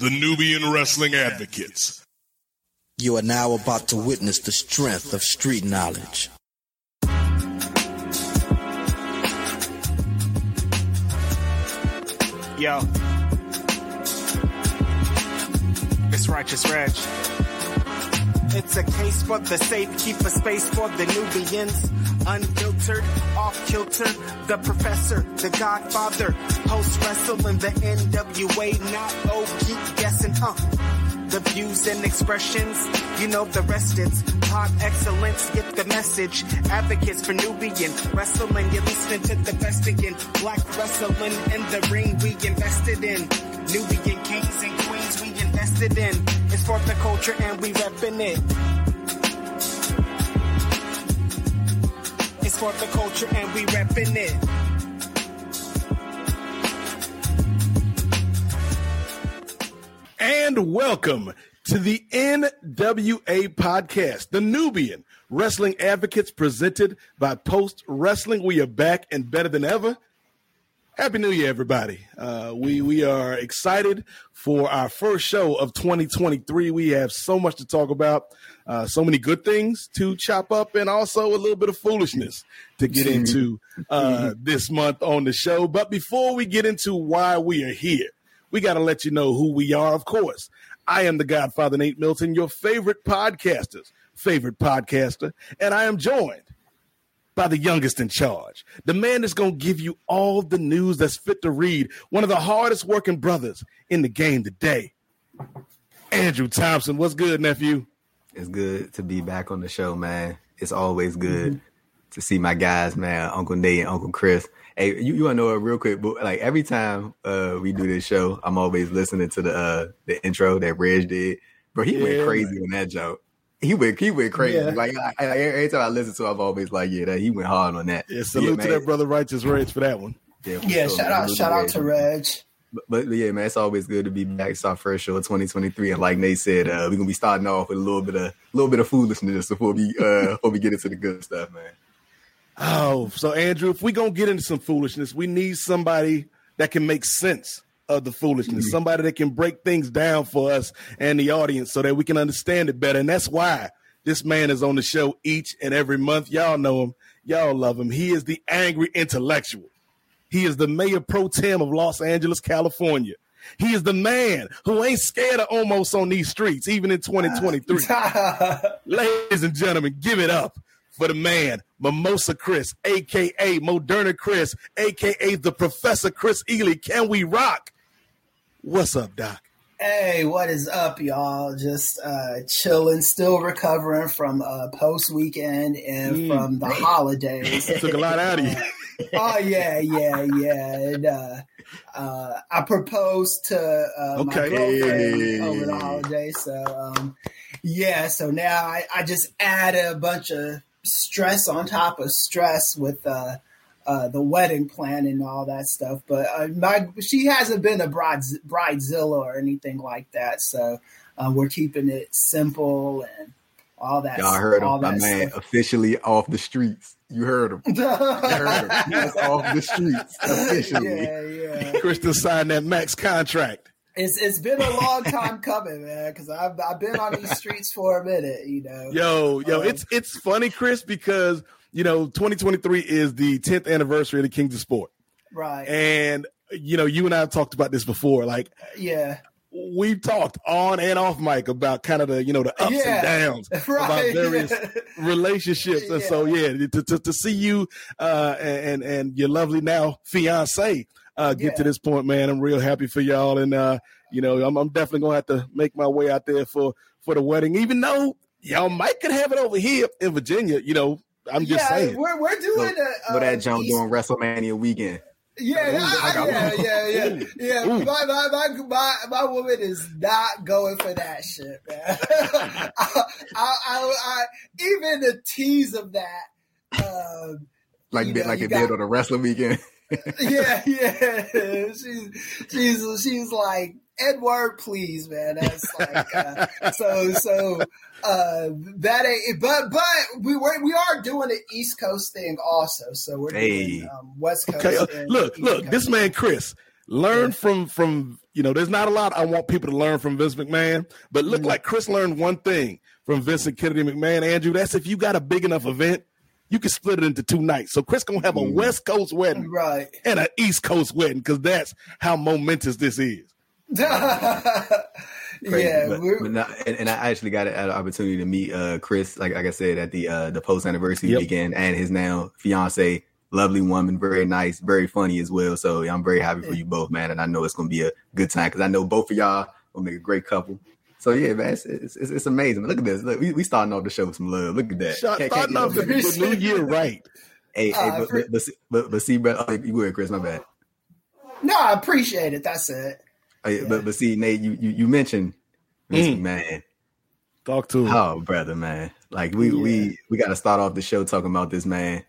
the Nubian Wrestling Advocates. You are now about to witness the strength of street knowledge. Yo. It's Righteous Reg. It's a case for the safe, keep a space for the Nubians. Unfiltered, off kilter, the professor, the godfather, post wrestling the NWA, not oh, keep guessing, huh? The views and expressions, you know the rest it's top excellence, get the message. Advocates for Nubian wrestling, you're listening to the best again. Black wrestling in the ring we invested in. Nubian kings and invested in. It's for the culture and we reppin' it. It's for the culture and we reppin' it. And welcome to the NWA podcast, the Nubian Wrestling Advocates presented by Post Wrestling. We are back and better than ever. Happy New Year, everybody. Uh, we, we are excited for our first show of 2023. We have so much to talk about, uh, so many good things to chop up, and also a little bit of foolishness to get into uh, this month on the show. But before we get into why we are here, we got to let you know who we are, of course. I am the Godfather Nate Milton, your favorite podcaster's favorite podcaster, and I am joined by the youngest in charge, the man that's going to give you all the news that's fit to read, one of the hardest working brothers in the game today, Andrew Thompson. What's good, nephew? It's good to be back on the show, man. It's always good to see my guys, man, Uncle Nate and Uncle Chris. Hey, you, you wanna know a real quick, but like every time uh we do this show, I'm always listening to the uh the intro that Reg did. Bro, he Yeah, went crazy on that joke. He went he went crazy. Like I, I, every time I listen to, it, I'm always like, yeah, that he went hard on that. Yeah, salute Yeah, to man. that brother Righteous Reg for that one. Yeah, Yeah, sure, shout out, Salute shout out to Reg. But, but yeah, man, it's always good to be back. It's our first show of 2023, and like Nate said, uh, we're gonna be starting off with a little bit of a little bit of foolishness before we uh before we get into the good stuff, man. Oh, so Andrew, if we gonna get into some foolishness, we need somebody that can make sense of the foolishness, mm-hmm. somebody that can break things down for us and the audience so that we can understand it better. And that's why this man is on the show each and every month. Y'all know him, y'all love him. He is the angry intellectual. He is the mayor pro tem of Los Angeles, California. He is the man who ain't scared of almost on these streets, even in 2023. Ladies and gentlemen, give it up for the man, Mimosa Chris, aka Moderna Chris, aka the Professor Chris Ely. Can we rock? What's up, Doc? hey, what is up, y'all? Just uh, chilling, still recovering from uh, post weekend and Mm, from the holidays. Took a lot out of you. oh yeah, yeah, yeah. And uh, uh, I proposed to uh, my Okay. girlfriend over the holidays, so um, yeah. So now I, I just add a bunch of stress on top of stress with uh, uh, the wedding plan and all that stuff. But uh, my she hasn't been a bride bridezilla or anything like that, so uh, we're keeping it simple and all that. Y'all heard all him, my that man, stuff. officially off the streets. You heard him. You heard him. He's off the streets officially. yeah, yeah. Kristen signed that max contract. It's it's been a long time coming, man. Because I've I've been on these streets for a minute, you know. Yo, yo, Um, it's it's funny, Chris, because you know 2023 is the 10th anniversary of the Kings of Sport, right? and you know you and I have talked about this before. Like yeah, we've talked on and off mic about kind of the you know the ups Yeah. and downs Right. about various relationships, and so yeah, to, to, to see you uh, and and your lovely now fiance uh, get to this point, man, I'm real happy for y'all, and uh, you know I'm, I'm definitely gonna have to make my way out there for for the wedding, even though y'all might could have it over here in Virginia. You know, I'm just yeah, saying. we're we're doing a, But uh, that East- during WrestleMania weekend. Yeah, I, I, yeah, yeah, yeah, yeah. My, my, my, my, my woman is not going for that shit, man. I, I, I, even the tease of that. Um, Like You bit know, like it got- did on the wrestling weekend. yeah, yeah. She's she's she's like Edward, please, man. That's like uh, so so. Uh, that ain't, but but we were, we are doing the East Coast thing also. So we're doing Hey. um, West Coast. Okay, uh, look, East look, Coast. this man Chris. Learn from from you know. There's not a lot I want people to learn from Vince McMahon, but look Mhm. like Chris learned one thing from Vincent Kennedy McMahon. Andrew, that's if you got a big enough event, you can split it into two nights. So Chris gonna have a Mhm. West Coast wedding right. and an East Coast wedding because that's how momentous this is. Crazy, yeah, but, but not, and, and I actually got an opportunity to meet uh, Chris, like like I said, at the uh, the post anniversary Yep. weekend, and his now fiance, lovely woman, very nice, very funny as well. So yeah, I'm very happy for you both, man, and I know it's gonna be a good time because I know both of y'all will make a great couple. So yeah, man, it's it's, it's, it's amazing. Look at this. Look, we, we starting off the show with some love. Look at that. Shot, Can't- can't starting off the, new year right. Hey, Uh, hey, but, for- but, but, see- but, but see, bro, oh, you ahead, Chris. My bad. no, I appreciate it. That's it. Yeah. But but see, Nate, you you, you mentioned Vince Mm. McMahon. Talk to him. Oh, brother, man. Like we Yeah. we we got to start off the show talking about this man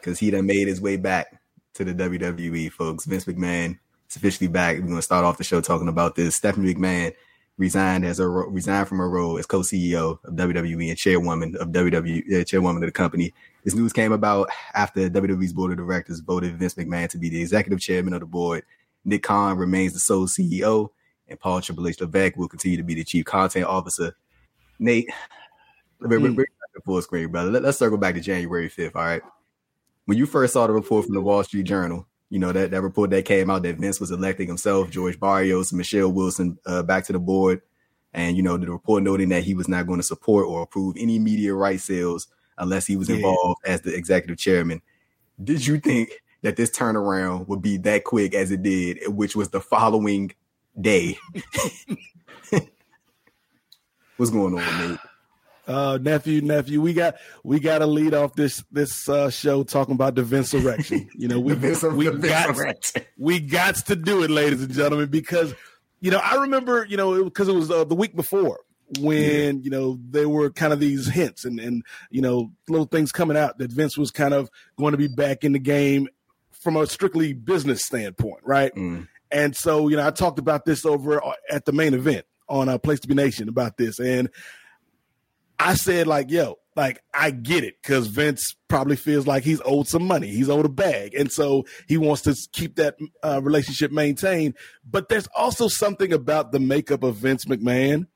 because he done made his way back to the WWE, folks. Vince McMahon is officially back. We're gonna start off the show talking about this. Stephanie McMahon resigned as a resigned from her role as co-CEO of WWE and chairwoman of WWE, uh, chairwoman of the company. This news came about after WWE's board of directors voted Vince McMahon to be the executive chairman of the board. Nick Khan remains the sole CEO, and Paul Triple H Levesque will continue to be the chief content officer. Nate, Mm. bring back to full screen, brother. Let, us circle back to January 5th, all right? When you first saw the report from the Wall Street Journal, you know, that, that report that came out that Vince was electing himself, George Barrios, and Michelle Wilson uh, back to the board. And, you know, the report noting that he was not going to support or approve any media rights sales unless he was Yeah. involved as the executive chairman. Did you think that this turnaround would be that quick as it did, which was the following day? What's going on, Nate? Uh, nephew, nephew, we got we got to lead off this this uh, show talking about the Vincesurrection. You know, we Vince- we got we got to do it, ladies and gentlemen, because you know I remember you know because it, was uh, the week before when you know there were kind of these hints and and you know little things coming out that Vince was kind of going to be back in the game from a strictly business standpoint, right? Mm. And so, you know, I talked about this over at the main event on uh, Place to Be Nation about this. And I said, like, yo, like, I get it because Vince probably feels like he's owed some money. He's owed a bag. And so he wants to keep that uh, relationship maintained. But there's also something about the makeup of Vince McMahon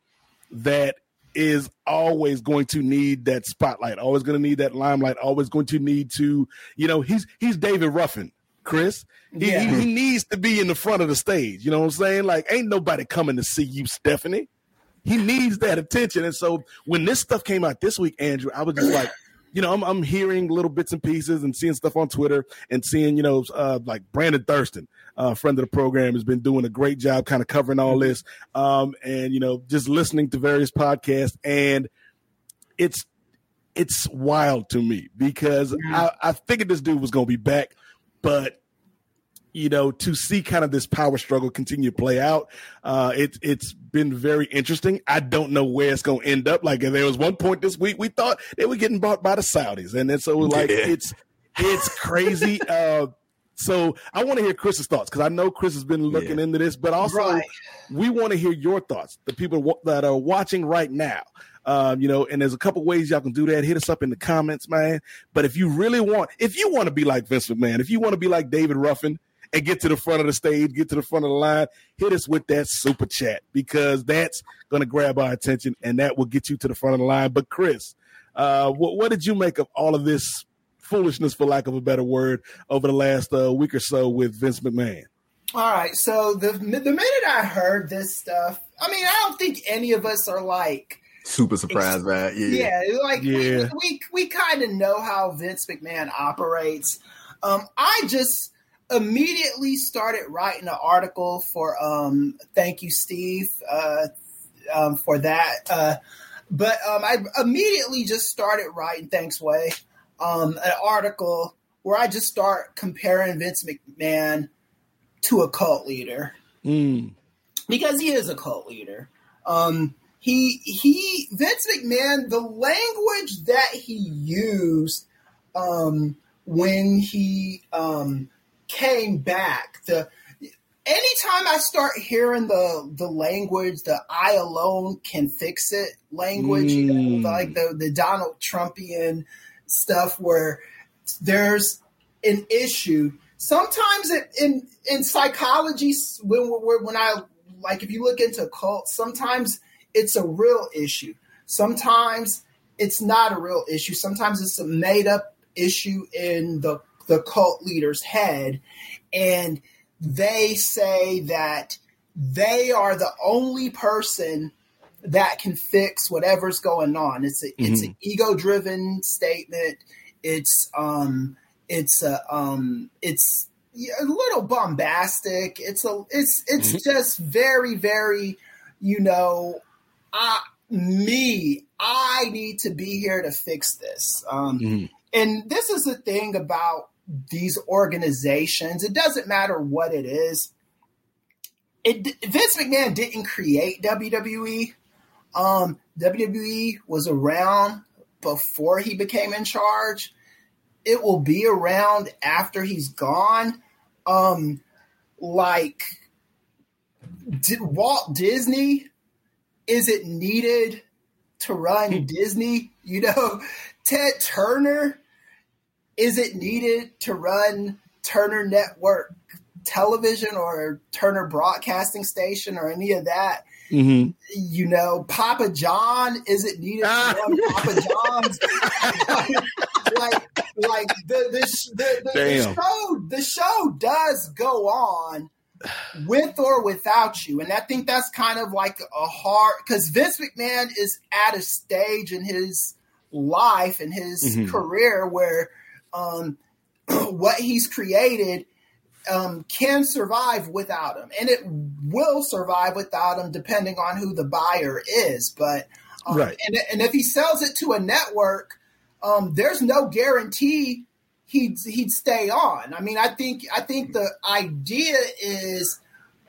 that is always going to need that spotlight, always going to need that limelight, always going to need to, you know, he's he's David Ruffin, Chris. He, Yeah. he, he needs to be in the front of the stage. You know what I'm saying? Like, ain't nobody coming to see you, Stephanie. He needs that attention. And so when this stuff came out this week, Andrew, I was just like, you know, I'm, I'm hearing little bits and pieces and seeing stuff on Twitter and seeing, you know, uh, like Brandon Thurston, uh, friend of the program, has been doing a great job kind of covering all this. Um, and, you know, just listening to various podcasts. And it's, it's wild to me because I, I figured this dude was going to be back, but you know, to see kind of this power struggle continue to play out, uh, it, it's been very interesting. I don't know where it's going to end up. Like there was one point this week we thought they were getting bought by the Saudis, and then so like Yeah. it's it's crazy. uh, so I want to hear Chris's thoughts because I know Chris has been looking Yeah. into this, but also Right. we want to hear your thoughts. The people wa- that are watching right now, um, you know, and there's a couple ways y'all can do that. Hit us up in the comments, man. But if you really want, if you want to be like Vince McMahon, if you want to be like David Ruffin and get to the front of the stage, get to the front of the line, hit us with that super chat because that's going to grab our attention and that will get you to the front of the line. But Chris, uh, what, what did you make of all of this foolishness, for lack of a better word, over the last uh, week or so with Vince McMahon? All right. So the the minute I heard this stuff, I mean, I don't think any of us are like super surprised by it. Yeah, yeah like yeah. we we, we kind of know how Vince McMahon operates. Um, I just immediately started writing an article for um, thank you, Steve, uh, um, for that. Uh, but um, I immediately just started writing thanks way um, an article where I just start comparing Vince McMahon to a cult leader mm. because he is a cult leader. Um, he he Vince McMahon, the language that he used um, when he um, came back, the anytime I start hearing the the language, the I alone can fix it language, mm. you know, mm. like the the Donald Trumpian stuff where there's an issue. Sometimes it, in in psychology, when when I like if you look into cults, sometimes it's a real issue. Sometimes it's not a real issue. Sometimes it's a made up issue in the the cult leader's head, and they say that they are the only person that can fix whatever's going on. It's a, mm-hmm. it's an ego driven statement. It's um it's a um it's a little bombastic. It's a it's it's mm-hmm. just very very you know I me I need to be here to fix this. Um, mm-hmm. And this is the thing about these organizations. It doesn't matter what it is. It Vince McMahon didn't create WWE. Um, WWE was around before he became in charge. It will be around after he's gone. Um, like Walt Disney, is it needed to run hmm. Disney? You know, Ted Turner, is it needed to run Turner Network television or Turner Broadcasting Station or any of that? Mm-hmm. You know, Papa John, is it needed to run Papa John's? like, like the the, the, the, the show the show does go on with or without you. And I think that's kind of like a hard because Vince McMahon is at a stage in his life and his mm-hmm. career where um, what he's created um, can survive without him, and it will survive without him, depending on who the buyer is. But um, right. and, and if he sells it to a network, um, there's no guarantee he'd he'd stay on. I mean, I think I think the idea is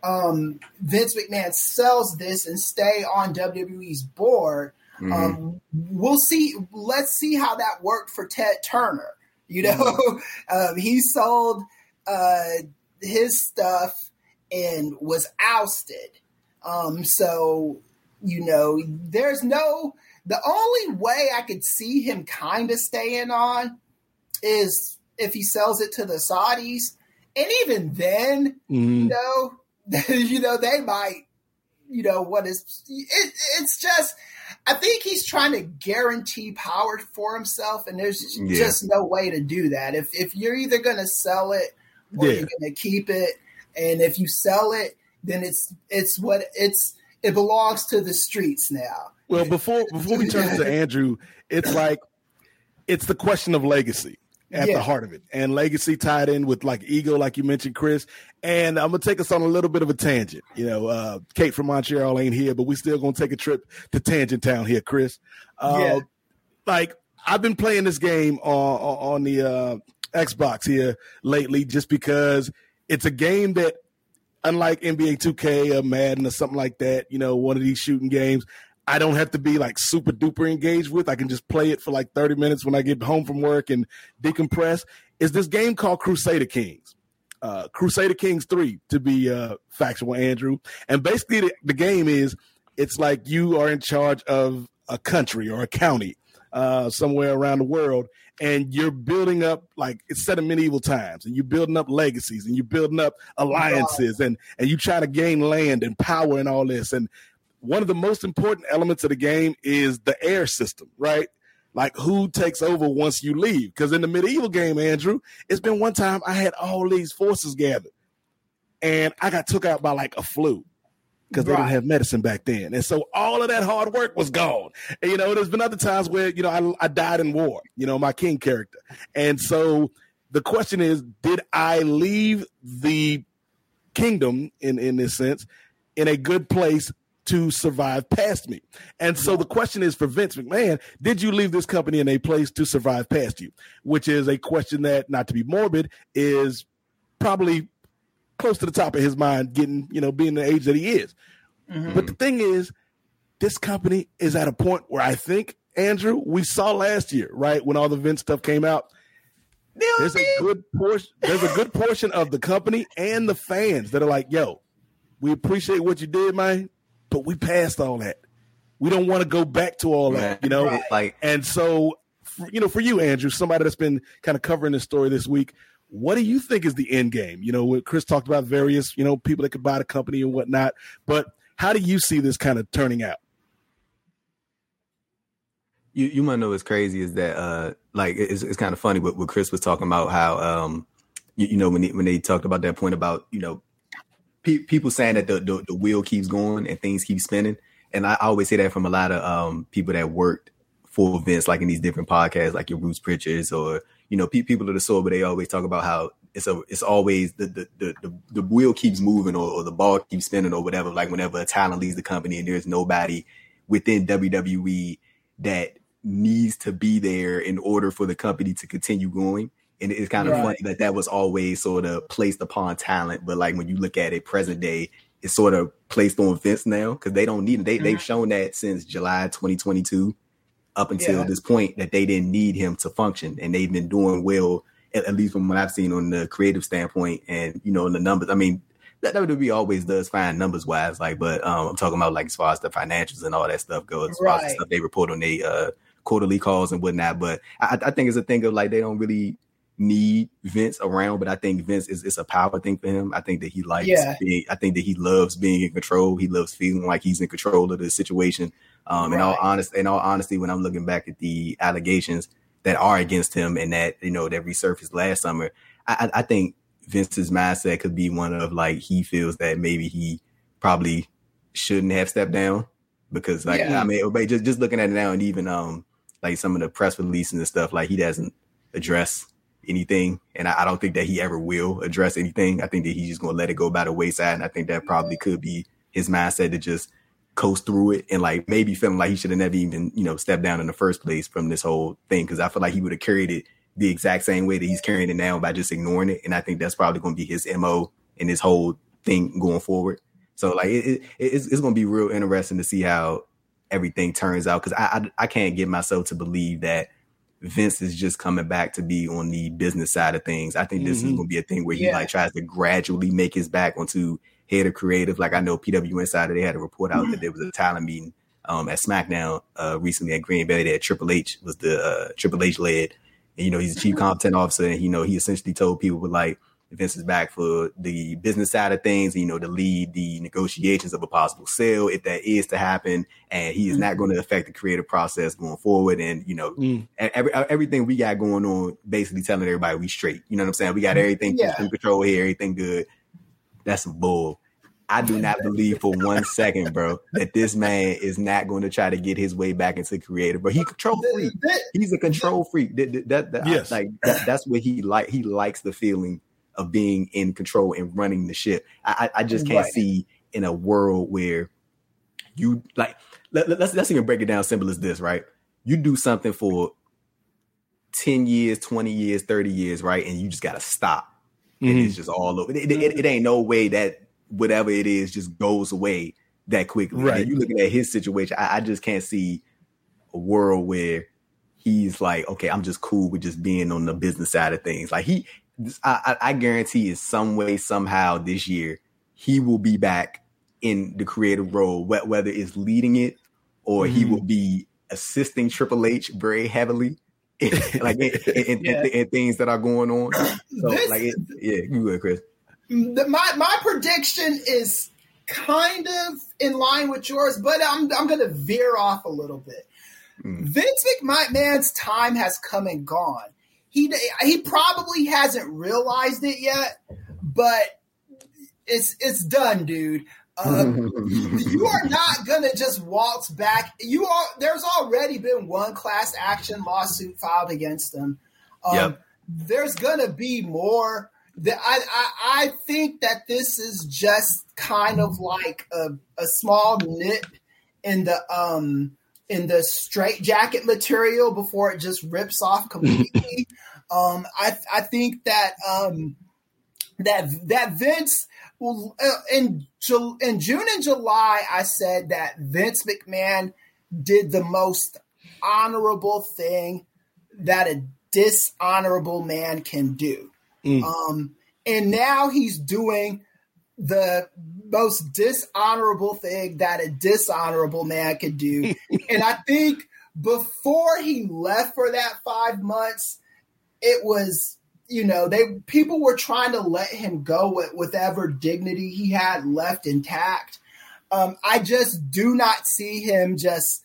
um, Vince McMahon sells this and stay on WWE's board. Mm-hmm. Um, we'll see. Let's see how that worked for Ted Turner. You know, mm-hmm. um, he sold uh, his stuff and was ousted. Um, so, you know, there's no, the only way I could see him kind of staying on is if he sells it to the Saudis. And even then, mm. you know, you know, they might, you know, what is, it, it's just, I think he's trying to guarantee power for himself, and there's yeah. just no way to do that. If if you're either going to sell it or yeah. you're going to keep it, and if you sell it, then it's it's what it's it belongs to the streets now. Well, before before we turn to Andrew, it's like it's the question of legacy at yeah. the heart of it. And legacy tied in with like ego, like you mentioned, Chris. And I'm gonna take us on a little bit of a tangent. You know, uh, Kate from Montreal ain't here, but we still gonna take a trip to Tangent Town here, Chris. Uh, yeah. Like I've been playing this game on on the uh, Xbox here lately, just because it's a game that, unlike NBA 2K or Madden or something like that, you know, one of these shooting games, I don't have to be like super duper engaged with. I can just play it for like 30 minutes when I get home from work and decompress. Is this game called Crusader Kings? Uh, Crusader Kings 3 to be uh, factual, Andrew. And basically, the, the, game is it's like you are in charge of a country or a county uh, somewhere around the world, and you're building up like it's set in medieval times, and you're building up legacies, and you're building up alliances, and and you try to gain land and power and all this. And one of the most important elements of the game is the heir system, right? Like who takes over once you leave? Because in the medieval game, Andrew, it's been one time I had all these forces gathered. and I got took out by like a flu because they Right. didn't have medicine back then. And so all of that hard work was gone. And, you know, there's been other times where, you know, I, I died in war, you know, my king character. And so the question is, did I leave the kingdom in, in this sense in a good place to survive past me? And so the question is for Vince McMahon, did you leave this company in a place to survive past you? Which is a question that, not to be morbid, is probably close to the top of his mind, getting, you know, being the age that he is. Mm-hmm. But the thing is, this company is at a point where I think, Andrew, we saw last year, right, when all the Vince stuff came out. There's a good portion. There's a good portion of the company and the fans that are like, "Yo, we appreciate what you did, man, but we passed all that. We don't want to go back to all that, you know." Right. Like- and so, for, you know, for you, Andrew, somebody that's been kind of covering this story this week, what do you think is the end game? You know, what Chris talked about various, you know, people that could buy the company and whatnot, but how do you see this kind of turning out? you you might know what's crazy is that uh like it's it's kind of funny what, what Chris was talking about how um you, you know when they, when they talked about that point about you know pe- people saying that the, the the wheel keeps going and things keep spinning and I always say that from a lot of um people that worked for events like in these different podcasts like your Bruce Pritchards or you know pe- people of the soul but they always talk about how it's a it's always the the the, the, the wheel keeps moving or, or the ball keeps spinning or whatever like whenever a talent leaves the company and there's nobody within WWE that needs to be there in order for the company to continue going. And it's kind of Right. funny that that was always sort of placed upon talent, but like when you look at it present day, it's sort of placed on Vince now because they don't need it. They they've shown that since July 2022 up until Yeah. this point that they didn't need him to function, and they've been doing well at, at least from what I've seen on the creative standpoint, and you know in the numbers. I mean, that WWE always does fine numbers wise, like, but um, I'm talking about like as far as the financials and all that stuff goes, as far as the stuff they report on their uh, quarterly calls and whatnot. But I, I think it's a thing of like they don't really need Vince around, but I think Vince is it's a power thing for him. I think that he likes Yeah. being. I think that he loves being in control. He loves feeling like he's in control of the situation. Um, in all Right. honest, in all honesty, when I'm looking back at the allegations that are against him and that you know that resurfaced last summer, I, I I think Vince's mindset could be one of like he feels that maybe he probably shouldn't have stepped down because like Yeah. I mean but just just looking at it now and even um like some of the press releases and stuff like he doesn't address anything and I, I don't think that he ever will address anything. I think that he's just gonna let it go by the wayside and I think that probably could be his mindset to just coast through it and like maybe feeling like he should have never even you know stepped down in the first place from this whole thing because I feel like he would have carried it the exact same way that he's carrying it now by just ignoring it and I think that's probably going to be his mo in this whole thing going forward. So like it, it it's, it's going to be real interesting to see how everything turns out because I, I I can't get myself to believe that Vince is just coming back to be on the business side of things. I think this is Mhm. going to be a thing where he Yeah. like tries to gradually make his back onto head of creative. Like I know PW Insider, they had a report out that there was a talent meeting um, at SmackDown uh, recently at Green Bay that Triple H was the uh, Triple H led. And, you know, he's the chief content officer, and you know, he essentially told people like Vince is back for the business side of things, you know, to lead the negotiations of a possible sale if that is to happen, and he is not going to affect the creative process going forward. And you know, Mm. every, everything we got going on, basically telling everybody we straight. You know what I'm saying? We got everything Yeah. in control here, everything good. That's some bull. I do not believe for one second, bro, that this man is not going to try to get his way back into creative. But he control freak. Th- th- He's a control freak. That, that, that- that- Yes. like that, that's what he like. He likes the feeling of being in control and running the ship. I, I just can't Right. see in a world where you like. Let, let- let's let's even break it down simple as this, right? You do something for ten years, twenty years, thirty years, right, and you just got to stop and Mhm. it's just all over. It, it, it ain't no way that whatever it is just goes away that quickly. Right. And you looking at his situation, I, I just can't see a world where he's like, okay, I'm just cool with just being on the business side of things. Like he, I, I I guarantee, in some way, somehow this year, he will be back in the creative role, wh- whether it's leading it or he Mhm. will be assisting Triple H very heavily. like in, in, in- Yeah. in things that are going on. So This- like, it, yeah, you good, Chris. the, my my prediction is kind of in line with yours, but I'm I'm going to veer off a little bit. Mm. Vince McMahon's time has come and gone. He he probably hasn't realized it yet, but it's it's done, dude. Um, you are not gonna just waltz back. You are. There's already been one class action lawsuit filed against them. Um, yep. There's gonna be more. I, I I think that this is just kind of like a, a small nip in the um in the straight jacket material before it just rips off completely. um, I I think that um that that Vince uh, in in June and July, I said that Vince McMahon did the most honorable thing that a dishonorable man can do. Mm. Um, and now he's doing the most dishonorable thing that a dishonorable man could do. and I think before he left for that five months, it was you know, they people were trying to let him go with whatever dignity he had left intact. Um, I just do not see him just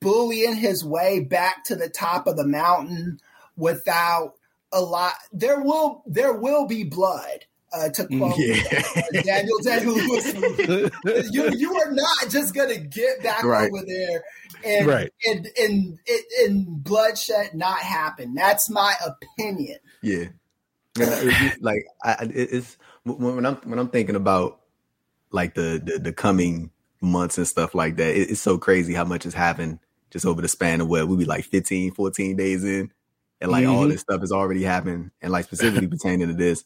bullying his way back to the top of the mountain without a lot. There will there will be blood. Uh, to quote yeah. Daniel Day Lewis, you you are not just gonna get back right. over there and right. and and and bloodshed not happen. That's my opinion. Yeah, like I, it's when I'm when I'm thinking about like the the, the coming months and stuff like that. It, it's so crazy how much has happened just over the span of what we be like 15, 14 days in, and like mm-hmm. all this stuff has already happened, and like specifically pertaining to this,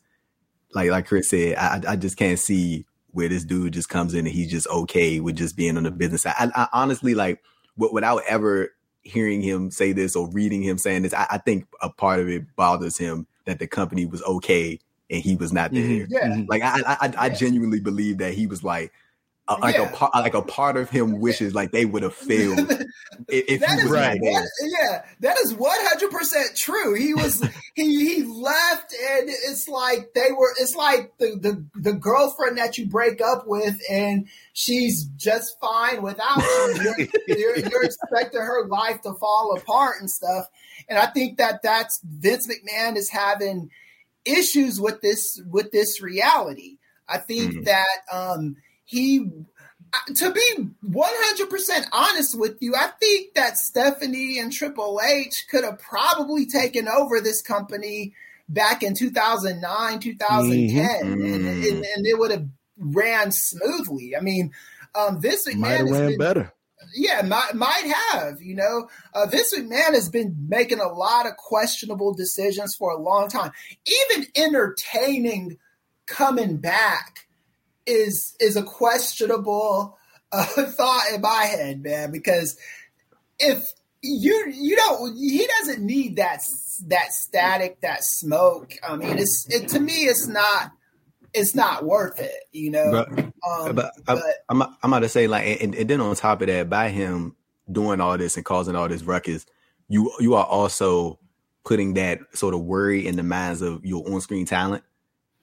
like like Chris said, I I just can't see where this dude just comes in and he's just okay with just being on the business. I, I honestly like without ever hearing him say this or reading him saying this, I, I, think a part of it bothers him that the company was okay and he was not there. Mm-hmm. Yeah. Like I, I, I genuinely believe that he was like, a, like yeah. a part, like a part of him wishes like they would have failed if, if he was right. That, yeah, that is one hundred percent true. He was he he left, and it's like they were. It's like the, the the girlfriend that you break up with, and she's just fine without you. You're, you're, you're expecting her life to fall apart and stuff. And I think that that's Vince McMahon is having issues with this with this reality. I think mm-hmm. that um, he to be 100% honest with you, I think that Stephanie and Triple H could have probably taken over this company back in 2009, 2010, mm-hmm. and, and, and, it would have ran smoothly. I mean, um, Vince McMahon might have ran been, better yeah, might might have. You know, uh, Vince McMahon has been making a lot of questionable decisions for a long time. Even entertaining coming back is is a questionable uh, thought in my head, man. Because if you you don't, he doesn't need that that static, that smoke. I mean, it's it, to me, it's not it's not worth it, you know. But, um, but, I, but I'm I'm about to say like, and, and, then on top of that, by him doing all this and causing all this ruckus, you you are also putting that sort of worry in the minds of your on screen talent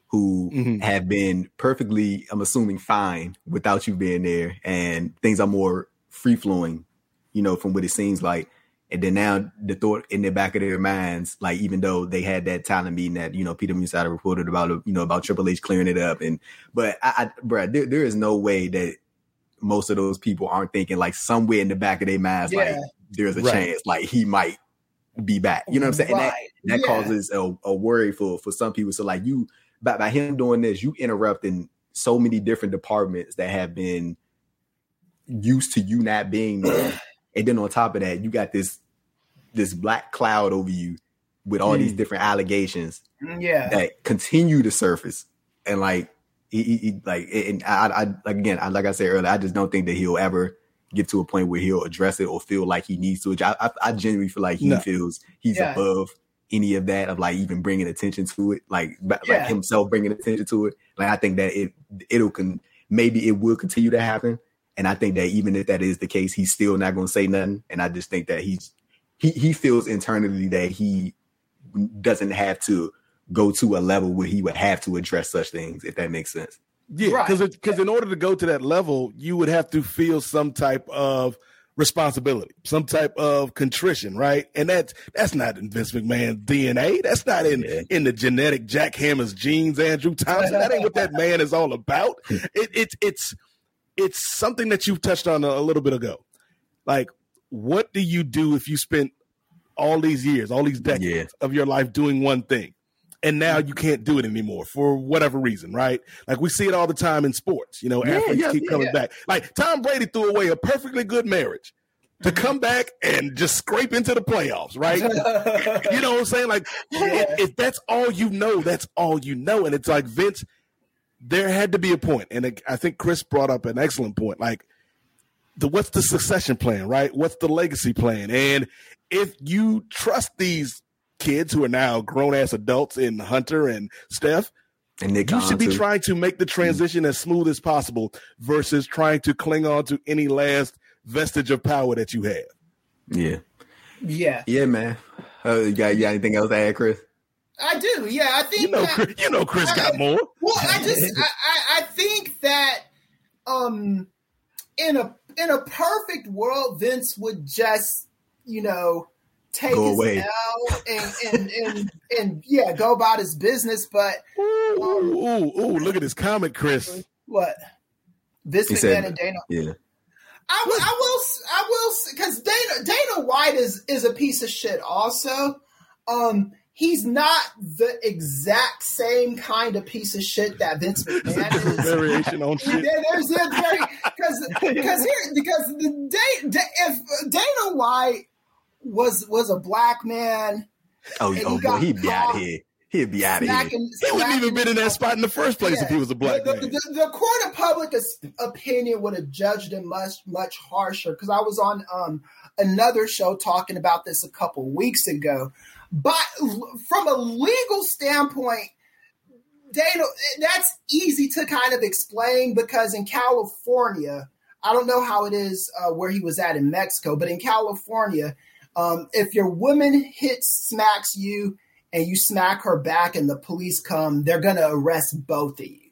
who mm-hmm. have been perfectly, I'm assuming, fine without you being there, and things are more free flowing, you know, from what it seems like. And then now the thought in the back of their minds, like even though they had that talent meeting that you know Peter Musada reported about, you know about Triple H clearing it up, and but I, I bro, there, there is no way that most of those people aren't thinking like somewhere in the back of their minds, yeah. like there's a right. chance, like he might be back. You know what I'm saying? Right. And that that yeah. causes a, a, worry for for some people. So like you, by by him doing this, you interrupting so many different departments that have been used to you not being there. And then on top of that, you got this this black cloud over you with all mm. these different allegations mm, yeah. that continue to surface. And like he, he like and I, I like again, I, like I said earlier, I just don't think that he'll ever get to a point where he'll address it or feel like he needs to. I, I, I genuinely feel like he no. feels he's yeah. above any of that of like even bringing attention to it, like yeah. like himself bringing attention to it. Like I think that it it'll can maybe it will continue to happen, and I think that even if that is the case, he's still not going to say nothing. And I just think that he's he he feels internally that he doesn't have to go to a level where he would have to address such things, if that makes sense. Yeah, because right. because in order to go to that level, you would have to feel some type of responsibility, some type of contrition, right? And that's that's not in Vince McMahon's DNA. That's not in Yeah. in the genetic Jack Hammer's genes, Andrew Thompson. That ain't what that man is all about. It, it it's it's something that you've touched on a, a little bit ago. Like, what do you do if you spent all these years, all these decades Yeah. of your life doing one thing? And now you can't do it anymore for whatever reason, right? Like we see it all the time in sports. You know, Yeah, athletes yeah, keep yeah, coming back. Like Tom Brady threw away a perfectly good marriage to come back and just scrape into the playoffs, right? you know what I'm saying? Like, if, if that's all you know, that's all you know. And it's like Vince, there had to be a point, and it, I think Chris brought up an excellent point. Like, the what's the succession plan, right? What's the legacy plan? And if you trust these kids who are now grown ass adults in Hunter and Steph, And Nick you should be trying to make the transition as smooth as possible versus trying to cling on to any last vestige of power that you have. Yeah. Yeah, Yeah, man. Uh, you, got, you got anything else to add, Chris? I do. Yeah, I think You know, that- Chris, you know, Chris got more. Well, I just I, I, I think that um in a in a perfect world, Vince would just you know take Go his away. L and and, and and yeah go about his business. But Ooh, ooh, ooh, ooh, look at this comment, Chris. what Vince He McMahon and Dana Yeah. I will, I will, because Dana Dana White is is a piece of shit. Also, um, he's not the exact same kind of piece of shit that Vince McMahon is. Variation on shit. There- there's a very because because here because the day, da- if Dana White was was a black man Oh, And oh he boy, he'd be out here. He'd be out of here. He wouldn't even been in that spot in the first place if he was a black the, man. The, the, the court of public opinion would have judged him much much harsher because I was on um, another show talking about this a couple weeks ago. But from a legal standpoint, Dana, that's easy to kind of explain because in California, I don't know how it is uh, where he was at in Mexico, but in California, um, if your woman hits smacks you and you smack her back and the police come, they're going to arrest both of you.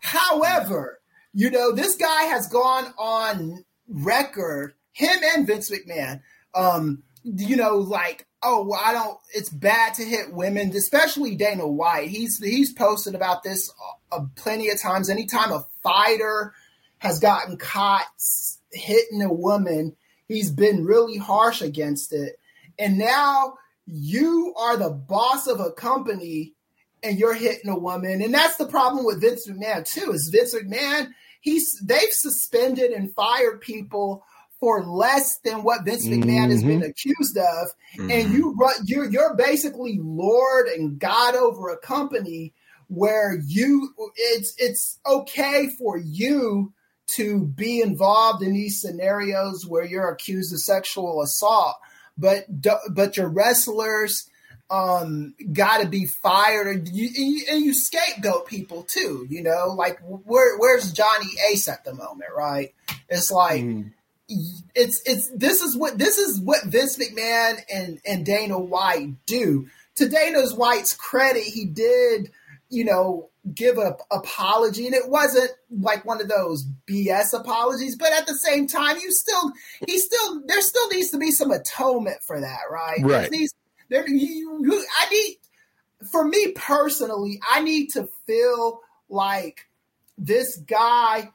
However, you know, this guy has gone on record, him and Vince McMahon, um, you know, like, oh, well, I don't, it's bad to hit women, especially Dana White. He's, he's posted about this uh, plenty of times. Anytime a fighter has gotten caught hitting a woman, he's been really harsh against it. And now you are the boss of a company and you're hitting a woman. And that's the problem with Vince McMahon too. Is Vince McMahon, he's they've suspended and fired people for less than what Vince McMahon has been mm-hmm. accused of. And mm-hmm. you run you're you're basically lord and god over a company where you it's it's okay for you to be involved in these scenarios where you're accused of sexual assault but but your wrestlers um got to be fired and you, and you scapegoat people too you know? Like where where's Johnny Ace at the moment right? It's like it's it's this is what this is what Vince McMahon and and Dana White do. To Dana White's credit he did you know give a apology and it wasn't like one of those BS apologies but at the same time you still he still there still needs to be some atonement for that right Right. There needs- there, you, you, I need for me personally I need to feel like this guy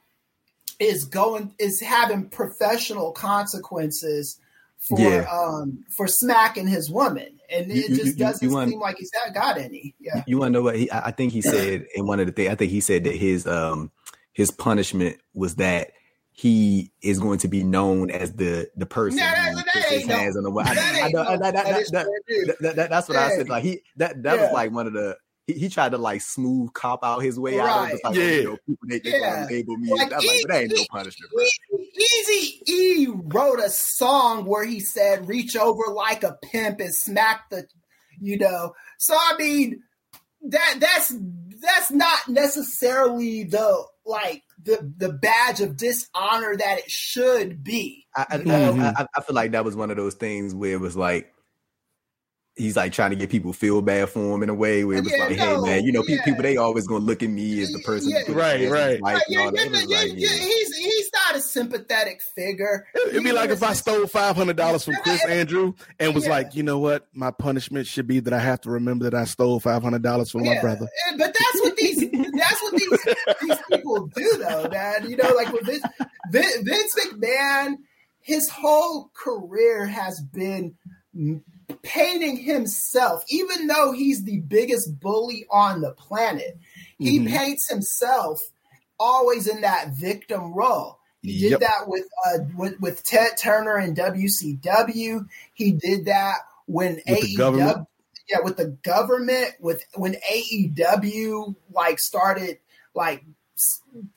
is going is having professional consequences for Yeah. um for smacking his woman and it you- just you- doesn't you want- seem like he's got, got any yeah You want to know what he? I I think he said in one of the things. I think he said that his um his punishment was that he is going to be known as the the person No, that- that his no- on the wall. That that, that, that's what I said. Like he that that Yeah. was like one of the. He, he tried to like smooth cop out his way out of Right. it. It's Like, Yeah. you know, people they, they Yeah. gonna label me. Like, Like, like, that ain't no he- punishment, bro. Easy E wrote a song where he said, "Reach over like a pimp and smack the," you know. So I mean, that that's that's not necessarily the like the the badge of dishonor that it should be. I, I, you know? I, I, I feel like that was one of those things where it was like he's like trying to get people feel bad for him in a way where uh, it was Yeah, like, no, hey man, you know, pe- yeah. people they always gonna look at me as the person Yeah. who put Right, his hands on his right. Yeah, yeah, that. It was yeah, like, yeah, yeah. he's he's not a sympathetic figure. It'd be like if I stole five hundred dollars from Chris Andrew and was Yeah. like, you know what, my punishment should be that I have to remember that I stole five hundred dollars from my brother. and- But that's what these that's what these these people do though, man. You know, like with Vince, Vince McMahon, his whole career has been painting himself, even though he's the biggest bully on the planet. He Mhm. paints himself always in that victim role. He did Yep. that with uh with, with Ted Turner and WCW. He did that when With AEW yeah, with the government, with when AEW like started like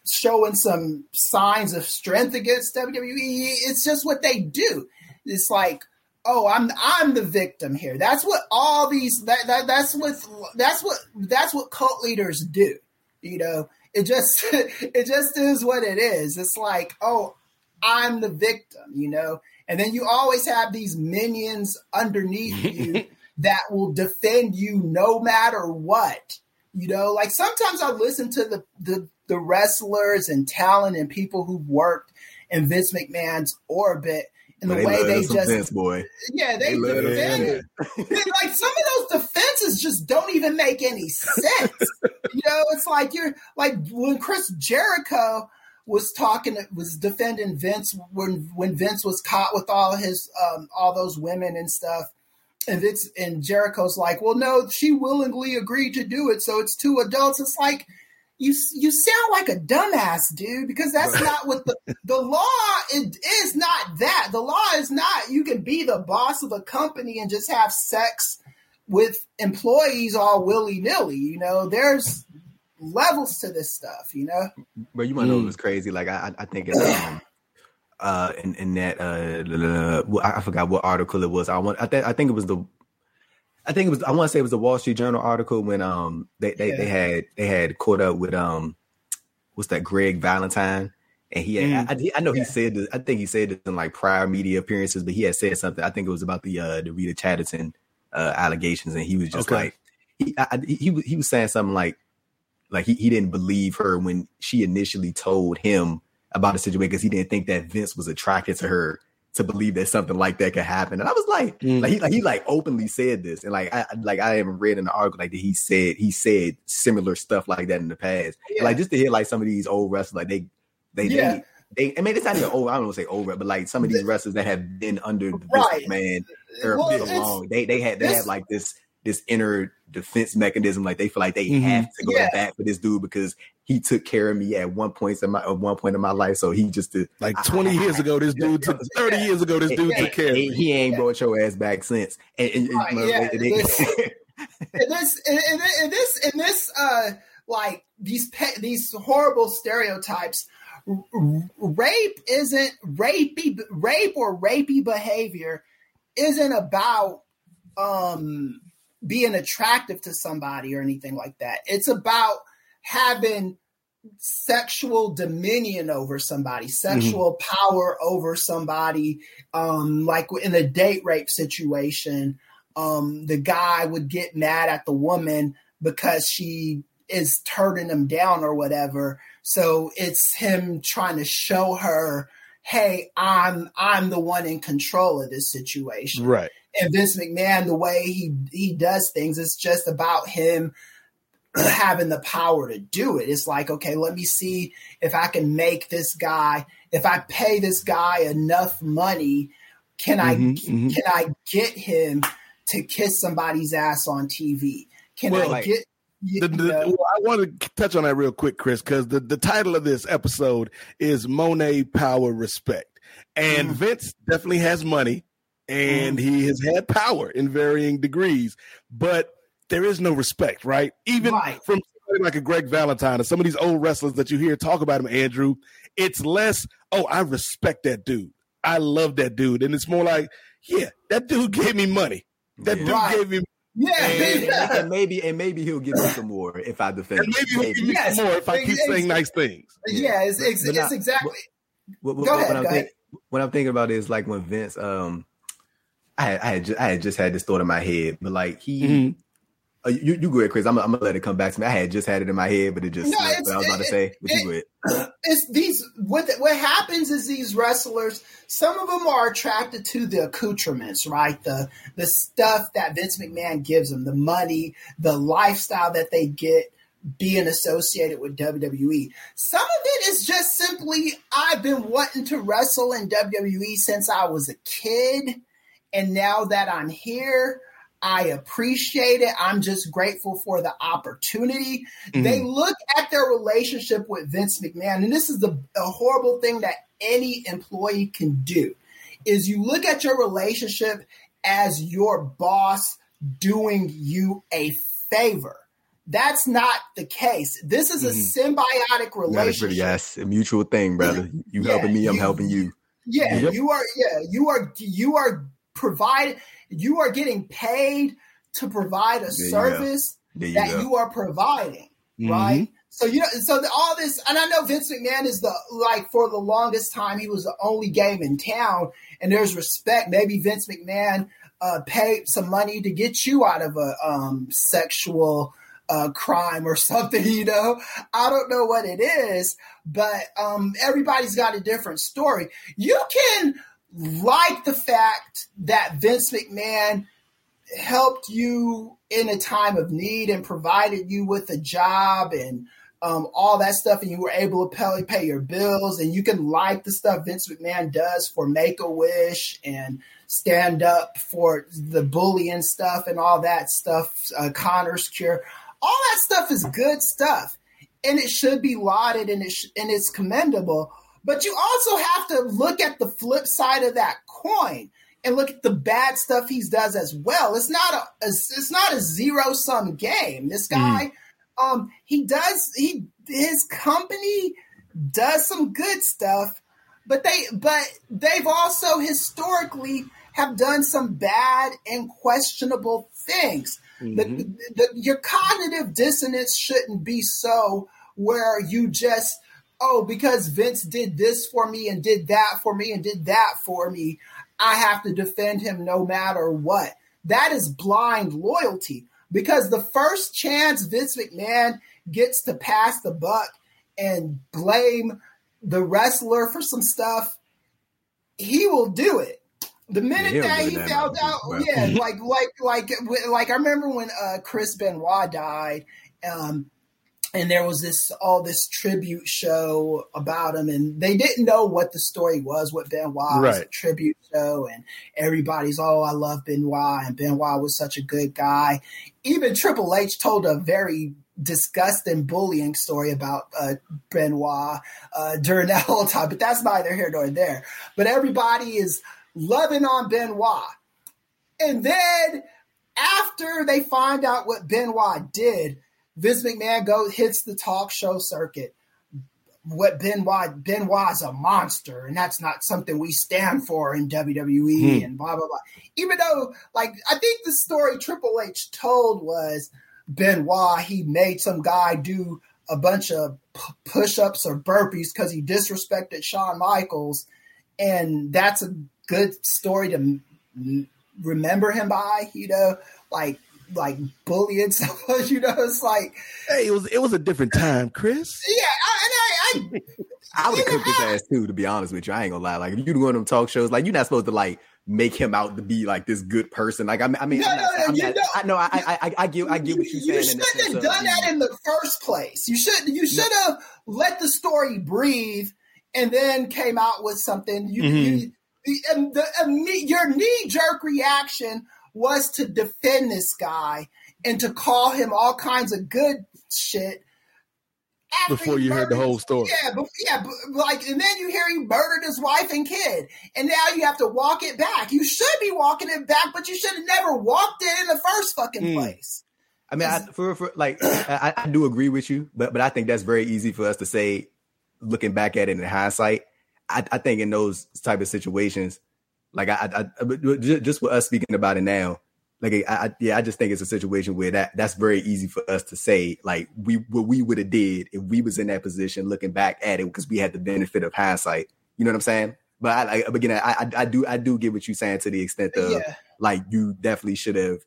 showing some signs of strength against WWE, it's just what they do. It's like, oh, I'm I'm the victim here. That's what all these that, that that's what that's what that's what cult leaders do. You know, it just it just is what it is. It's like, oh, I'm the victim, you know. And then you always have these minions underneath you that will defend you no matter what. You know, like sometimes I listen to the the, the wrestlers and talent and people who've worked in Vince McMahon's orbit and the They way love they just Vince, boy. yeah they, They defend it. like some of those defenses just don't even make any sense. you know, it's like you're like when Chris Jericho was talking was defending Vince when when Vince was caught with all his um all those women and stuff. And Vince and Jericho's like, well, no, she willingly agreed to do it, so it's two adults. It's like you you sound like a dumbass, dude, because that's not what the the law it is not that. The law is not you can be the boss of a company and just have sex with employees all willy nilly. You know, there's levels to this stuff. You know, But you might know Mm. it was crazy. Like I, I I think it's um, uh, in, in that uh, I forgot what article it was. I want. I think I think it was the. I think it was. I want to say it was the Wall Street Journal article when um they they, they had they had caught up with um what's that Greg Valentine and he had, I, I, I know he said this, I think he said this in like prior media appearances, but he had said something. I think it was about the uh the Rita Chatterton uh allegations, and he was just Okay. like he I, he was he was saying something like like he, he didn't believe her when she initially told him about the situation because he didn't think that Vince was attracted to her to believe that something like that could happen. And I was like, Mm. like he like he like openly said this, and like I like I haven't read in the article like that he said he said similar stuff like that in the past. And, Yeah. like just to hear like some of these old wrestlers like they they Yeah. they. They, I mean, it's not even old. I don't want to say old, but like some of these wrestlers that have been under the Right. man Well, for so long, they they had they had like this this inner defense mechanism. Like they feel like they Mhm. have to go Yeah. to bat for this dude because he took care of me at one point in my at one point in my life. So he just did. Like twenty years ago, this dude took thirty years ago. This dude Yeah. took care of he, me. he ain't brought your ass back since. And, and- and- Right, and- yeah, and they- in this in, in, in this in this uh like these pe- these horrible stereotypes r- r- rape isn't rapey rape or rapey behavior isn't about um being attractive to somebody or anything like that it's about having sexual dominion over somebody sexual power over somebody um like in a date rape situation um, the guy would get mad at the woman because she is turning him down or whatever. So it's him trying to show her, "Hey, I'm I'm the one in control of this situation." Right. And Vince McMahon, the way he he does things, it's just about him having the power to do it. It's like, okay, let me see if I can make this guy. If I pay this guy enough money, can I Mhm, mhm. can I get him to kiss somebody's ass on TV? Can Well, I like- get The, the, well, I want to touch on that real quick, Chris, because the, the title of this episode is Money Power Respect. And Mhm. Vince definitely has money and he has had power in varying degrees, but there is no respect, right? Even Right. from somebody like a Greg Valentine or some of these old wrestlers that you hear talk about him, Andrew, it's less, oh, I respect that dude. I love that dude. And it's more like, yeah, that dude gave me money. That Yeah. dude Right. gave me yeah, and, yeah. and maybe and maybe he'll give me some more if I defend. and him. maybe he'll give me Yes. some more if I keep saying nice things. Yeah, it's, it's, it's not- exactly. What, what, Go what ahead, I'm go think- what I'm thinking about is like when Vince, um, I had, I had, just, I had just had this thought in my head, but like he, mm-hmm. Uh, you, you go ahead, Chris. I'm, I'm, gonna let it come back to me. I had just had it in my head, but it just. No, I was about to say, but it, you it, It's these. What what happens is these wrestlers. Some of them are attracted to the accoutrements, right? The the stuff that Vince McMahon gives them, the money, the lifestyle that they get being associated with WWE. Some of it is just simply I've been wanting to wrestle in WWE since I was a kid. And now that I'm here, I appreciate it. I'm just grateful for the opportunity. Mm-hmm. They look at their relationship with Vince McMahon, and this is the a horrible thing that any employee can do is you look at your relationship as your boss doing you a favor. That's not the case. This is a mm-hmm. symbiotic relationship. Yes, a mutual thing, brother. You yeah, helping me, I'm helping you. Yeah, yep. you are. Yeah, you are. You are provide. You are getting paid to provide a there service you that you are providing, mm-hmm. right? So you know, so the, all this, and I know Vince McMahon is the like for the longest time he was the only game in town, and there's respect. Maybe Vince McMahon uh, paid some money to get you out of a um, sexual uh, crime or something, you know. I don't know what it is, but um, everybody's got a different story. You can like the fact that Vince McMahon helped you in a time of need and provided you with a job and um, all that stuff, and you were able to pay, pay your bills, and you can like the stuff Vince McMahon does for Make a Wish and stand up for the bullying stuff and all that stuff, uh, Connor's Cure. All that stuff is good stuff and it should be lauded and, it sh- and it's commendable but you also have to look at the flip side of that coin and look at the bad stuff he does as well it's not a it's not a zero sum game this mm-hmm. guy mm. um he does he his company does some good stuff but they but they've also historically have done some bad and questionable things Mm-hmm. The, the, your cognitive dissonance shouldn't be so where you just, oh, because Vince did this for me and did that for me and did that for me, I have to defend him no matter what. That is blind loyalty because the first chance Vince McMahon gets to pass the buck and blame the wrestler for some stuff, he will do it. The minute yeah, that he found out, yeah, like like like like I remember when uh, Chris Benoit died, um, and there was this all this tribute show about him, and they didn't know what the story was, what Benoit right. was a tribute show, and everybody's oh I love Benoit, and Benoit was such a good guy. Even Triple H told a very disgusting bullying story about uh, Benoit uh, during that whole time, but that's neither here nor there. But everybody is loving on Benoit. And then after they find out what Benoit did, Vince McMahon goes hits the talk show circuit. What Benoit Benoit's a monster, and that's not something we stand for in WWE hmm. and blah blah blah. Even though, like, I think the story Triple H told was Benoit he made some guy do a bunch of p- push-ups or burpees because he disrespected Shawn Michaels, and that's a good story to m- remember him by. You know, like like bullying someone. You know, it's like hey, it was it was a different time, Chris. Yeah, I, I, I, I would have cooked his ass too. To be honest with you, I ain't gonna lie. Like if you do one of them talk shows, like you're not supposed to like make him out to be like this good person. Like I mean, I mean, no, I'm not, no, I'm not, I know, I, I, I get, I get what you're you saying. You shouldn't have done that in the first place. You should, you should have let the story breathe, and then came out with something. You, mm-hmm. you the, the, your knee jerk reaction was to defend this guy and to call him all kinds of good shit. Before you heard the whole story, yeah, but, yeah, but, like, and then you hear he murdered his wife and kid, and now you have to walk it back. You should be walking it back, but you should have never walked it in the first fucking mm. place. I mean, I, for, for like, I, I do agree with you, but but I think that's very easy for us to say, looking back at it in hindsight. I, I think in those type of situations, like I, I, I, just with us speaking about it now, like I, I, yeah, I just think it's a situation where that that's very easy for us to say, like we what we would have did if we was in that position, looking back at it because we had the benefit of hindsight. You know what I'm saying? but I, I again, I, I, I do I do get what you're saying to the extent of Yeah. like you definitely should have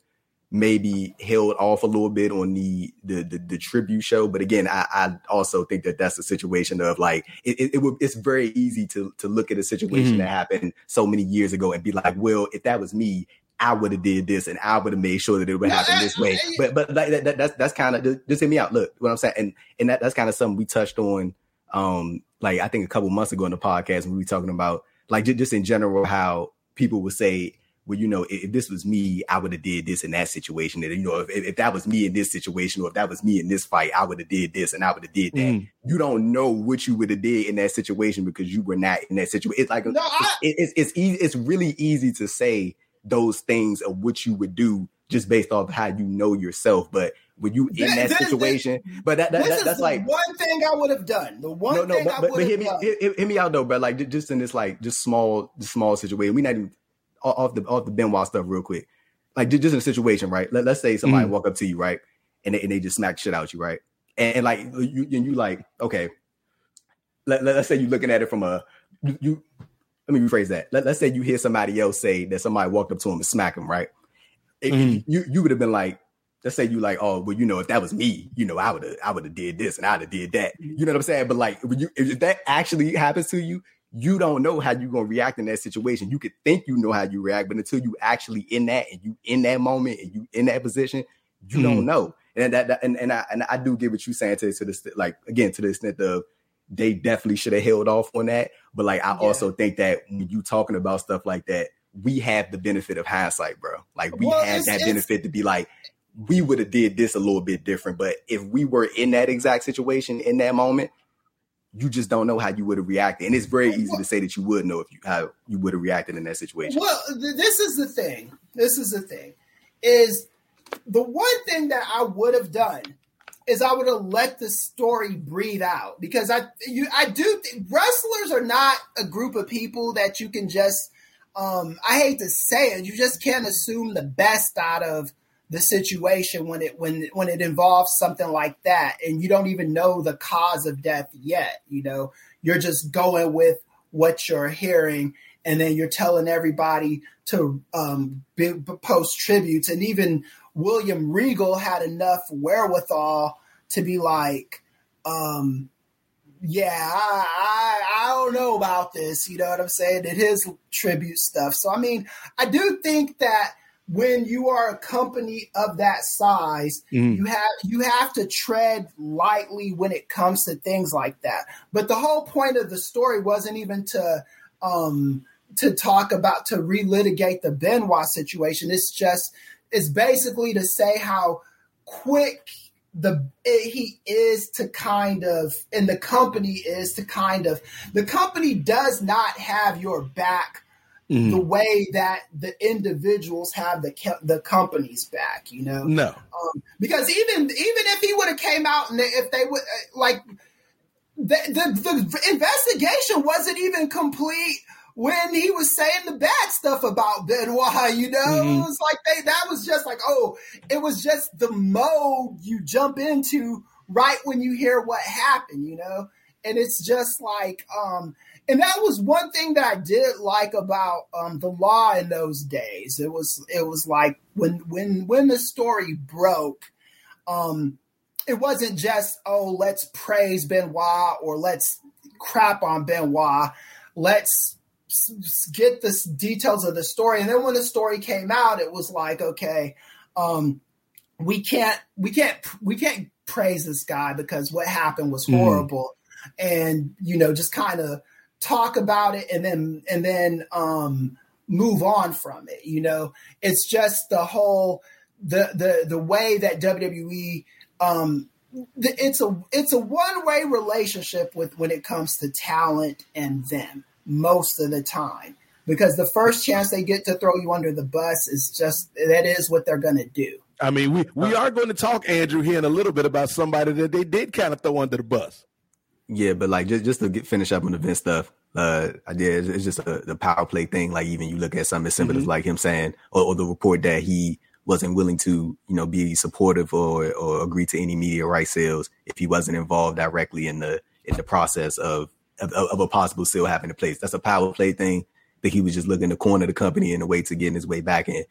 maybe held off a little bit on the the the, the tribute show. But again, I, I also think that that's a situation of like it, it, it would it's very easy to to look at a situation Mhm. that happened so many years ago and be like, well, if that was me. I would have did this, and I would have made sure that it would happen this way. But but like that, that, that's that's kind of just hit me out. Look, what I'm saying, and and that, that's kind of something we touched on um like I think a couple months ago in the podcast when we were talking about like ju- just in general how people would say, well, you know, if, if this was me, I would have did this in that situation. And you know, if, if that was me in this situation, or if that was me in this fight, I would have did this and I would have did that. Mm. You don't know what you would have did in that situation because you were not in that situation. It's like No, I, it- it's it's easy. It's really easy to say those things of what you would do just based off how you know yourself. But when you in Then- that then- situation, but that, that, this that is that's the like one thing I would have done. The one no, no, thing but, I would but have hear me, done. hear, hear- hear me out though, bro. Like just in this like just small, just small situation. We not even off the off the Benoit stuff real quick. Like ju- just in a situation, right? Let, let's say somebody Mhm. walk up to you, right, and they, and they just smack shit out you, right? And, and like you and you like okay. Let, let, us say you're looking at it from a you, you let me rephrase that. Let, let's say you hear somebody else say that somebody walked up to him and smack him, right? If- Mhm. You you would have been like, let's say you like, oh, well, you know, if that was me, you know, I would have I would have did this and I'd have did that. You know what I'm saying? But like, when you if that actually happens to you, you don't know how you're gonna react in that situation. You could think you know how you react, but until you actually in that and you in that moment and you in that position, you Mhm. don't know. And that, that and, and I and I do get what you're saying to to this like again to the extent of they definitely should have held off on that. But like I Yeah. also think that when you talking about stuff like that, we have the benefit of hindsight, bro. Like we Well, have that it's- benefit to be like, we would have did this a little bit different. But if we were in that exact situation in that moment, you just don't know how you would have reacted. And it's very easy to say that you would know if you how you would have reacted in that situation. Well, th- this is the thing. This is the thing. Is the one thing that I would have done is I would have let the story breathe out because I you I do think wrestlers are not a group of people that you can just um I hate to say it you just can't assume the best out of the situation when it when when it involves something like that and you don't even know the cause of death yet you know? You're just going with what you're hearing and then you're telling everybody to um, be, post tributes. And even william regal had enough wherewithal to be like um, yeah I, I, I don't know about this you know what i'm saying and his tribute stuff. So i mean i do think that when you are a company of that size Mhm. you have you have to tread lightly when it comes to things like that but the whole point of the story wasn't even to um to talk about to relitigate the benoit situation it's just it's basically to say how quick the it, he is to kind of and the company is to kind of the company does not have your back Mhm. the way that the individuals have the the company's back you know No. um, because even even if he would have came out and if they would uh, like the, the the investigation wasn't even complete when he was saying the bad stuff about Benoit, you know, Mhm. it was like they that was just like oh, it was just the mode you jump into right when you hear what happened, you know, and it's just like um. And that was one thing that I did like about um, the law in those days. It was it was like when when when the story broke, um, it wasn't just oh let's praise Benoit or let's crap on Benoit. Let's get the details of the story. And then when the story came out, it was like okay, um, we can't we can't we can't praise this guy because what happened was Mm. horrible, and you know just kind of talk about it and then and then um, move on from it. You know, it's just the whole the the the way that WWE um the, it's a it's a one way relationship with when it comes to talent and them most of the time because the first chance they get to throw you under the bus is just that is what they're going to do. I mean, we, we are going to talk, Andrew, here in a little bit about somebody that they did kind of throw under the bus. Yeah, but like just just to get finish up on the Vince stuff, uh, I did. It's just a, the power play thing. Like even you look at something as simple as like him saying, or, or the report that he wasn't willing to, you know, be supportive or or agree to any media rights sales if he wasn't involved directly in the in the process of of, of a possible sale having a place. That's a power play thing. that he was just looking to corner the company in a way to getting his way back in.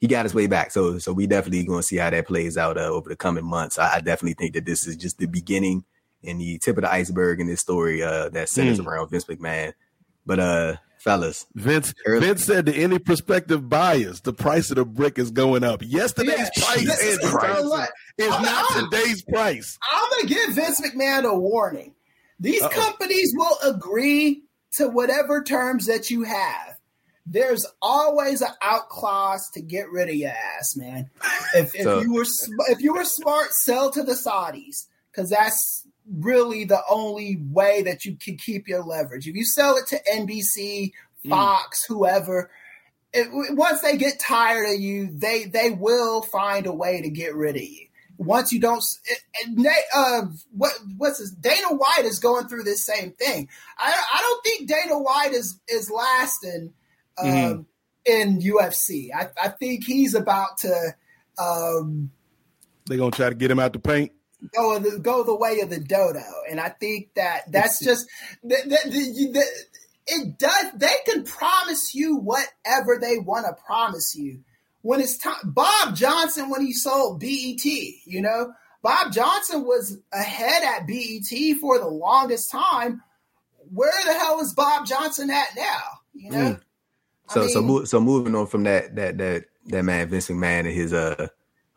He got his way back. So so we definitely going to see how that plays out uh, over the coming months. I, I, definitely think that this is just the beginning and the tip of the iceberg in this story uh, that centers mm. around Vince McMahon. But uh fellas. Vince early. Vince said to any prospective buyers, the price of the brick is going up. Yesterday's yeah, price is, price is I'm, not I'm, today's price. I'm gonna give Vince McMahon a warning. These Uh-oh. companies will agree to whatever terms that you have. There's always an out clause to get rid of your ass, man. If, if so, you were if you were smart, sell to the Saudis because that's really the only way that you can keep your leverage. If you sell it to NBC, mm. Fox, mm. whoever, it, once they get tired of you, they they will find a way to get rid of you. Once you don't, uh, what what's this? Dana White is going through this same thing. I I don't think Dana White is is lasting um, mm-hmm. in UFC. I I think he's about to. Um, They're gonna try to get him out the paint go the, go the way of the dodo, and I think that that's just the, the, it does. They can promise you whatever they want to promise you when it's time. Bob Johnson, when he sold BET, you know, Bob Johnson was ahead at BET for the longest time. Where the hell is Bob Johnson at now? You know. Mm. So I mean, so so moving on from that that that that man Vince McMahon and his uh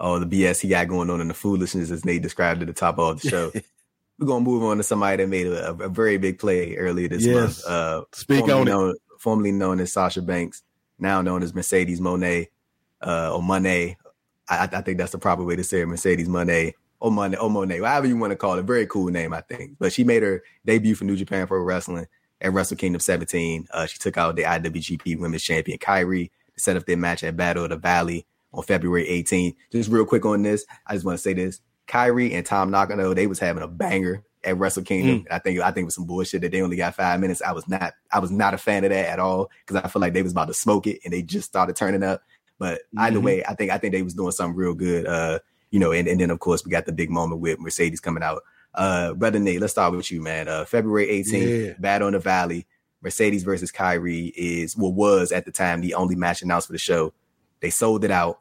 all the BS he got going on and the foolishness as Nate described at the top of the show. We're gonna move on to somebody that made a, a very big play earlier this yes. month. Uh, Speak on known, it. Formerly known as Sasha Banks, now known as Mercedes Monet uh, or Monet. I, I, think that's the proper way to say it, Mercedes Monet or Monet or Monet, however you want to call it. Very cool name, I think. But she made her debut for New Japan Pro Wrestling at Wrestle Kingdom 17. Uh, she took out the IWGP Women's Champion Kairi to set up their match at Battle of the Valley on February 18th. Just real quick on this, I just want to say this: Kairi and Tam Nakano, they was having a banger at Wrestle Kingdom. Mm. I think I think it was some bullshit that they only got five minutes. I was not I was not a fan of that at all because I feel like they was about to smoke it and they just started turning up. But mm-hmm. either way, I think I think they was doing something real good. Uh, you know, and, and then of course we got the big moment with Mercedes coming out. Uh, brother Nate, let's start with you, man. Uh, February 18th, yeah. Battle in the Valley. Mercedes versus Kairi is what was at the time the only match announced for the show. They sold it out.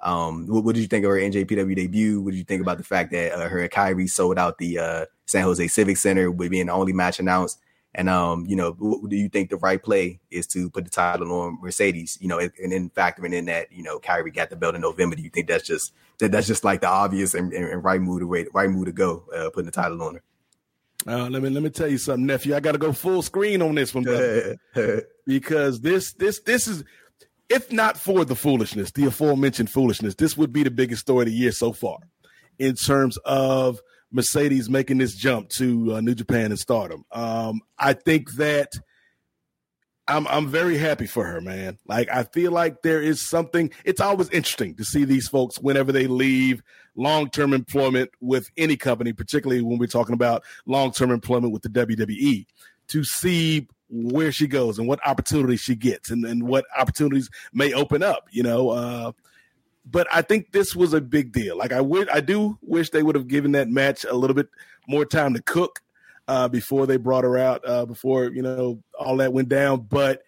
Um, what, what, did you think of her NJPW debut? What did you think about the fact that uh, her Kairi sold out the uh, San Jose Civic Center with being the only match announced? And um, you know, what, do you think the right play is to put the title on Mercedes? You know, and then factoring in that you know Kairi got the belt in November. Do you think that's just that that's just like the obvious and, and right move to wait, right move to go, uh, putting the title on her? Uh, let me let me tell you something, nephew. I got to go full screen on this one, because this this this is if not for the foolishness, the aforementioned foolishness, this would be the biggest story of the year so far in terms of Mercedes making this jump to uh, New Japan and Stardom. Um, I think that I'm I'm very happy for her, man. Like I feel like there is something. It's always interesting to see these folks whenever they leave long term employment with any company, particularly when we're talking about long term employment with the WWE, to see where she goes and what opportunities she gets and, and what opportunities may open up, you know. Uh, but I think this was a big deal. Like I would, I do wish they would have given that match a little bit more time to cook uh, before they brought her out, uh, before you know all that went down. But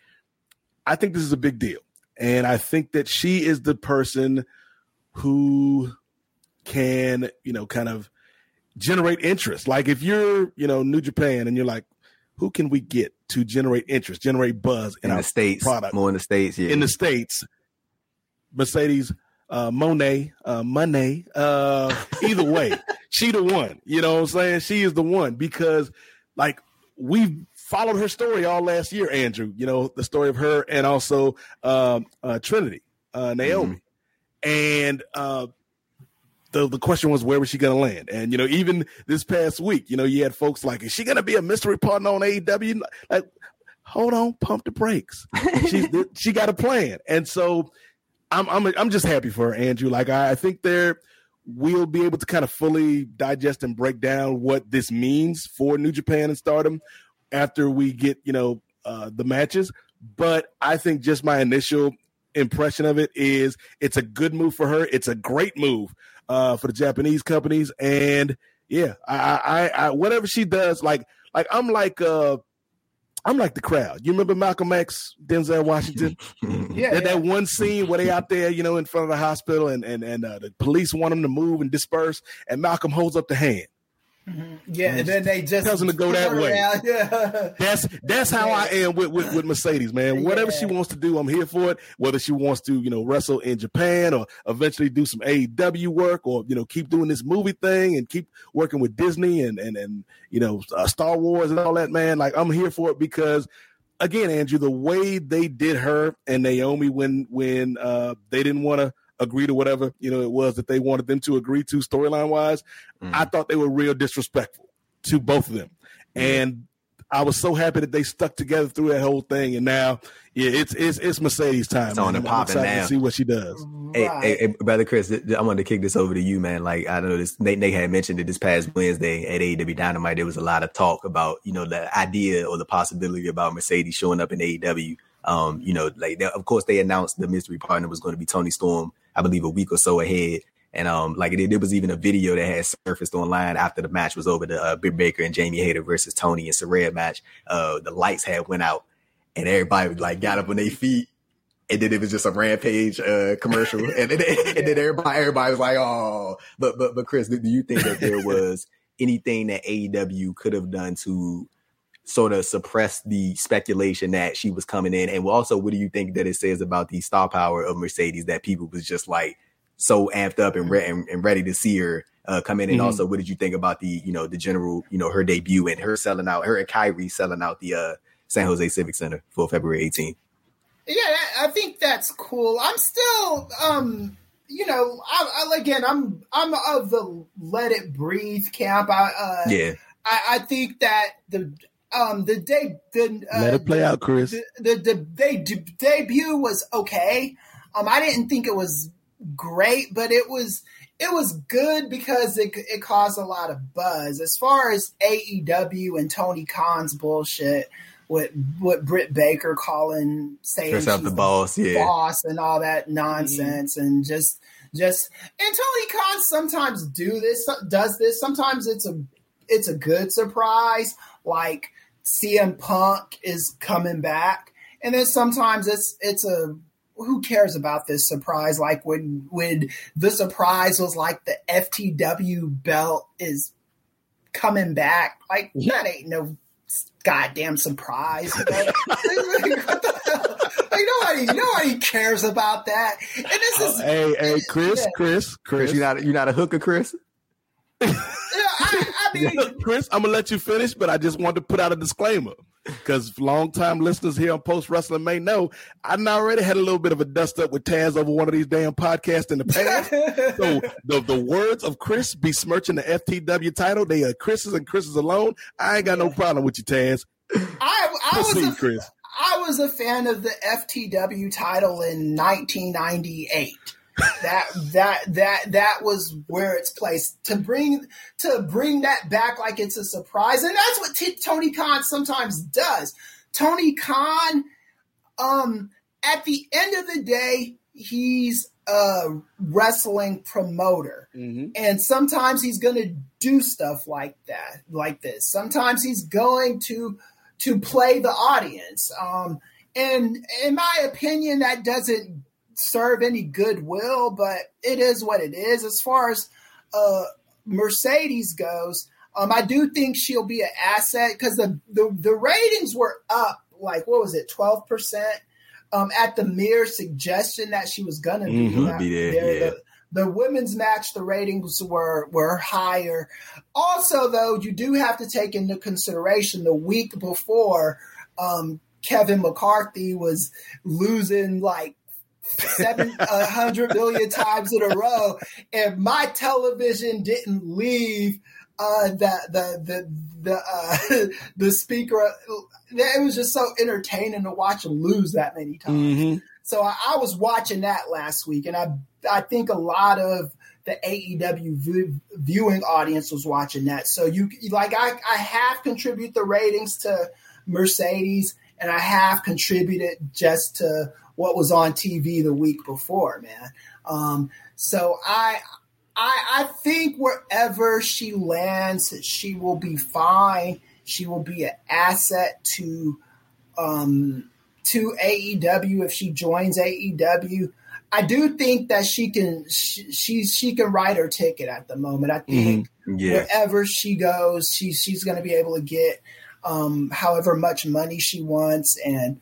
I think this is a big deal, and I think that she is the person who can, you know, kind of generate interest. Like if you're, you know, New Japan and you're like, who can we get to generate interest, generate buzz in, in the states, product more in the states, yeah, in the states. Mercedes, uh, Monet, uh, Money, uh, either way, she the one. You know what I'm saying? She is the one because, like, we've followed her story all last year, Andrew. You know the story of her and also um, uh, Trinity, uh, Naomi, mm-hmm. and uh, the, the question was where was she going to land? And you know, even this past week, you know, you had folks like, is she going to be a mystery partner on AEW? Like, hold on, pump the brakes. she she got a plan, and so I'm I'm I'm just happy for her, Andrew. Like I, I think there we'll be able to kind of fully digest and break down what this means for New Japan and Stardom after we get you know uh, the matches. But I think just my initial impression of it is it's a good move for her. It's a great move uh, for the Japanese companies. And yeah, I, I, I, whatever she does, like, like I'm like, uh, I'm like the crowd. You remember Malcolm X, Denzel Washington? Yeah, that, yeah. that one scene where they out there, you know, in front of the hospital, and and and uh, the police want them to move and disperse, and Malcolm holds up the hand. Yeah, and then they just Tells them to go that way. Yeah. That's that's how I am with, with, with Mercedes, man. Whatever she wants to do, I'm here for it. Whether she wants to, you know, wrestle in Japan or eventually do some AEW work, or you know, keep doing this movie thing and keep working with Disney and and and you know, uh, Star Wars and all that, man. Like I'm here for it because, again, Andrew, the way they did her and Naomi when when uh, they didn't want to agree to whatever you know it was that they wanted them to agree to storyline wise, I thought they were real disrespectful to both of them, and I was so happy that they stuck together through that whole thing. And now, yeah, it's it's it's Mercedes time. It's on man. and I'm popping now. to see what she does. Hey, Right. hey, hey, brother Chris, th- th- I wanted to kick this over to you, man. Like I know this, Nate, Nate had mentioned it this past Wednesday at AEW Dynamite. There was a lot of talk about, you know, the idea or the possibility about Mercedes showing up in AEW. Um, you know, like they- of course they announced the mystery partner was going to be Toni Storm, I believe a week or so ahead. And um, like it, there was even a video that had surfaced online after the match was over, the uh, Britt Baker and Jamie Hayter versus Toni and Saraya match. Uh, the lights had went out, and everybody like got up on their feet and then it was just a rampage uh, commercial, and then and then everybody everybody was like, "Oh!" But but but Chris, do do you think that there was anything that AEW could have done to sort of suppress the speculation that she was coming in? And also, what do you think that it says about the star power of Mercedes that people was just like so amped up and re- and, and ready to see her uh, come in? And Mhm. also, what did you think about the you know the general you know her debut and her selling out her and Kairi selling out the uh, San Jose Civic Center for February 18th? Yeah, I think that's cool. I'm still, um, you know, I, I, again, I'm I'm of the let it breathe camp. I, uh, Yeah. I, I think that the um the day the uh, Let it play out, Chris. the the, the they, de- debut was okay. Um, I didn't think it was great, but it was it was good because it it caused a lot of buzz. As far as AEW and Tony Khan's bullshit with with Britt Baker calling saying Herself she's the boss, yeah. boss and all that nonsense and just just and Tony Khan sometimes do this does this sometimes it's a it's a good surprise like CM Punk is coming back and then sometimes it's it's a who cares about this surprise like when when the surprise was like the FTW belt is coming back like that ain't no goddamn surprise you? What the hell? like nobody nobody cares about that and this oh, is Hey, hey, Chris, Yeah. Chris, Chris, Chris, you not you not a hooker, Chris? Know, I, I mean Chris, I'm gonna let you finish, but I just wanted to put out a disclaimer because longtime listeners here on Post Wrestling may know I already had a little bit of a dust up with Taz over one of these damn podcasts in the past. so the the words of Chris besmirching the FTW title, they are Chris's and Chris's alone. I ain't got no problem with you, Taz. I, I was a, Chris. I was a fan of the FTW title in 1998. That that that that was where it's placed to bring to bring that back like it's a surprise, and that's what T- Tony Khan sometimes does. Tony Khan, um, at the end of the day, he's a wrestling promoter. And sometimes he's going to do stuff like that, like this. Sometimes he's going to to play the audience. Um, and in my opinion, that doesn't serve any goodwill, but it is what it is. As far as uh, Mercedes goes, um, I do think she'll be an asset because the, the the ratings were up like what was it, twelve percent um, at the mere suggestion that she was gonna be, Mhm, that- be there, yeah. the, the women's match, the ratings were were higher. Also, though, you do have to take into consideration the week before um, Kevin McCarthy was losing like seven a hundred million times in a row, and my television didn't leave uh, the the the the uh, the speaker. It was just so entertaining to watch him lose that many times. Mm-hmm. So I, I was watching that last week, and I I think a lot of the AEW view, viewing audience was watching that. So you like I I have contributed the ratings to Mercedes, and I have contributed just to what was on TV the week before, man. Um, so I. I, I think wherever she lands, she will be fine. She will be an asset to um, to AEW if she joins AEW. I do think that she can she, she she can write her ticket at the moment. I think Mm-hmm. Yeah. wherever she goes, she she's going to be able to get um, however much money she wants, and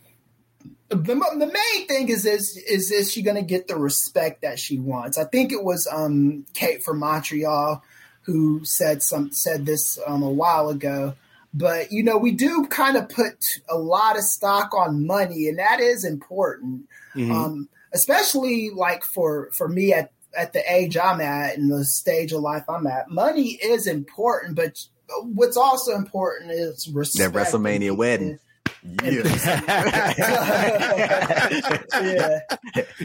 the the main thing is is is is she going to get the respect that she wants? I think it was um, Kate from Montreal who said some said this um, a while ago. But you know, we do kind of put a lot of stock on money, and that is important Mhm. um, especially like for for me at at the age I'm at and the stage of life I'm at. Money is important, but what's also important is respect. That WrestleMania wedding. Yeah.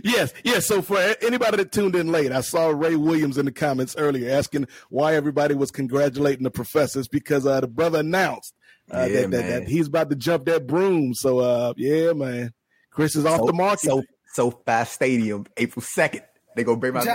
yes, yes. So for anybody that tuned in late, I saw Ray Williams in the comments earlier asking why everybody was congratulating the professors because uh, the brother announced uh, Yeah, that, that, that he's about to jump that broom. So uh, yeah, man, Chris is off So, the market. so, SoFi stadium, April 2nd. They gonna bring my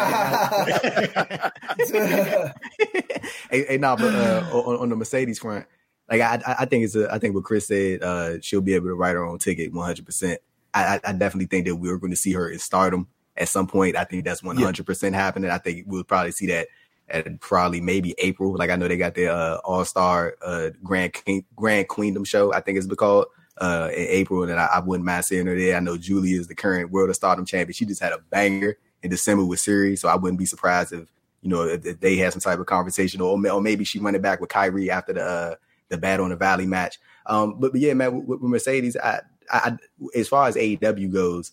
hey, hey, nah, but uh, on, on the Mercedes front, like I, I- think it's a, I think what Chris said, uh, she'll be able to write her own ticket 100. percent I, I definitely think that we're going to see her in Stardom at some point. I think that's 100 percent happening. I think we'll probably see that at probably maybe April. Like I know they got their uh, All Star uh, Grand King, Grand Queendom show. I think it's called uh, in April, and I, I wouldn't mind seeing her there. I know Giulia is the current World of Stardom champion. She just had a banger in December with Syuri, so I wouldn't be surprised if you know if, if they had some type of conversation, or, or maybe she run it back with Kairi after the uh, the Battle in the Valley match. Um, but, but yeah, man, with, with Mercedes, I, I, as far as AEW goes,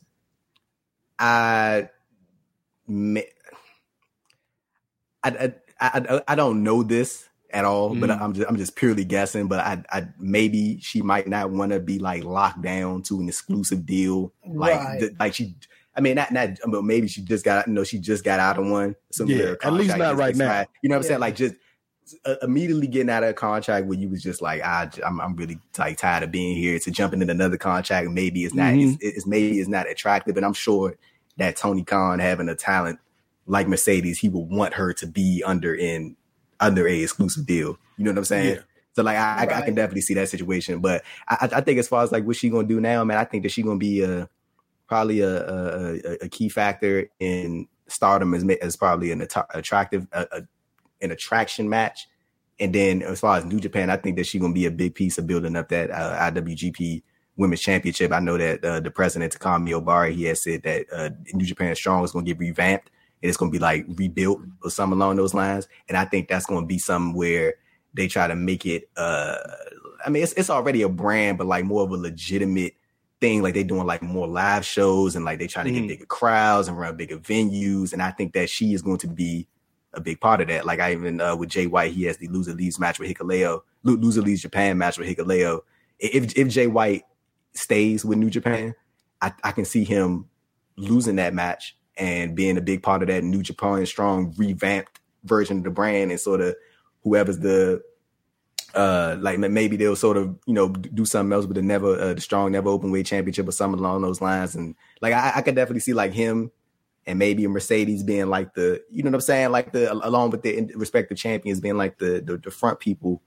I, I, I, I, I don't know this at all, but Mm. I'm just I'm just purely guessing. But I, I maybe she might not want to be like locked down to an exclusive deal, like Right. th- like she. I mean, not not, but maybe she just got you know she just got out of one. So Yeah, at least not right now. You know what I'm Yeah. saying? Like just immediately getting out of a contract where you was just like, I, I'm, I'm really like tired of being here. To jumping in another contract, maybe it's not, Mhm. it's, it's maybe it's not attractive. And I'm sure that Tony Khan having a talent like Mercedes, he would want her to be under in under a exclusive deal. You know what I'm saying? Yeah. So like I, I, I can definitely see that situation. But I, I I think as far as like what she gonna do now, man, I think that she gonna be a probably a a, a- a key factor in stardom as as probably an att- attractive a, a, an attraction match. And then as far as New Japan, I think that she's gonna be a big piece of building up that uh, IWGP Women's Championship. I know that uh, the president Takami Ohbari he has said that uh, New Japan Strong is gonna get revamped and it's gonna be like rebuilt or something along those lines. And I think that's gonna be something where they try to make it. Uh, I mean, it's it's already a brand, but like more of a legitimate thing. Like they're doing like more live shows and like they trying to Mhm. get bigger crowds and run bigger venues. And I think that she is going to be a big part of that. Like I even uh, with Jay White, he has the loser leaves match with Hikuleo, lo- loser leaves Japan match with Hikuleo. If if Jay White stays with New Japan, I, I can see him losing that match and being a big part of that New Japan strong revamped version of the brand and sort of whoever's the uh like maybe they'll sort of you know do something else with the never uh, the strong never open weight championship or something along those lines and like I, I could definitely see like him and maybe Mercedes being like the you know what I'm saying like the along with the respective champions being like the the, the front people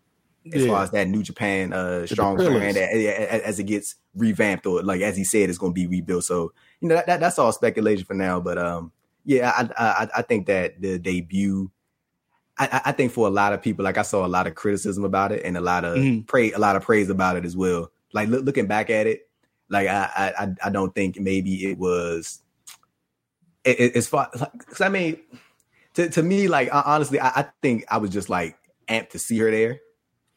as Yeah. far as that New Japan uh strong brand a- a- a- as it gets revamped or like as he said it's going to be rebuilt so you know that, that that's all speculation for now but um yeah I I I think that the debut I, I- think for a lot of people, like I saw a lot of criticism about it and a lot of Mhm. praise, a lot of praise about it as well. Like look, looking back at it, like I, I, I- don't think maybe it was as far. Because I mean, to to me, like I- honestly, I, I think I was just like amped to see her there.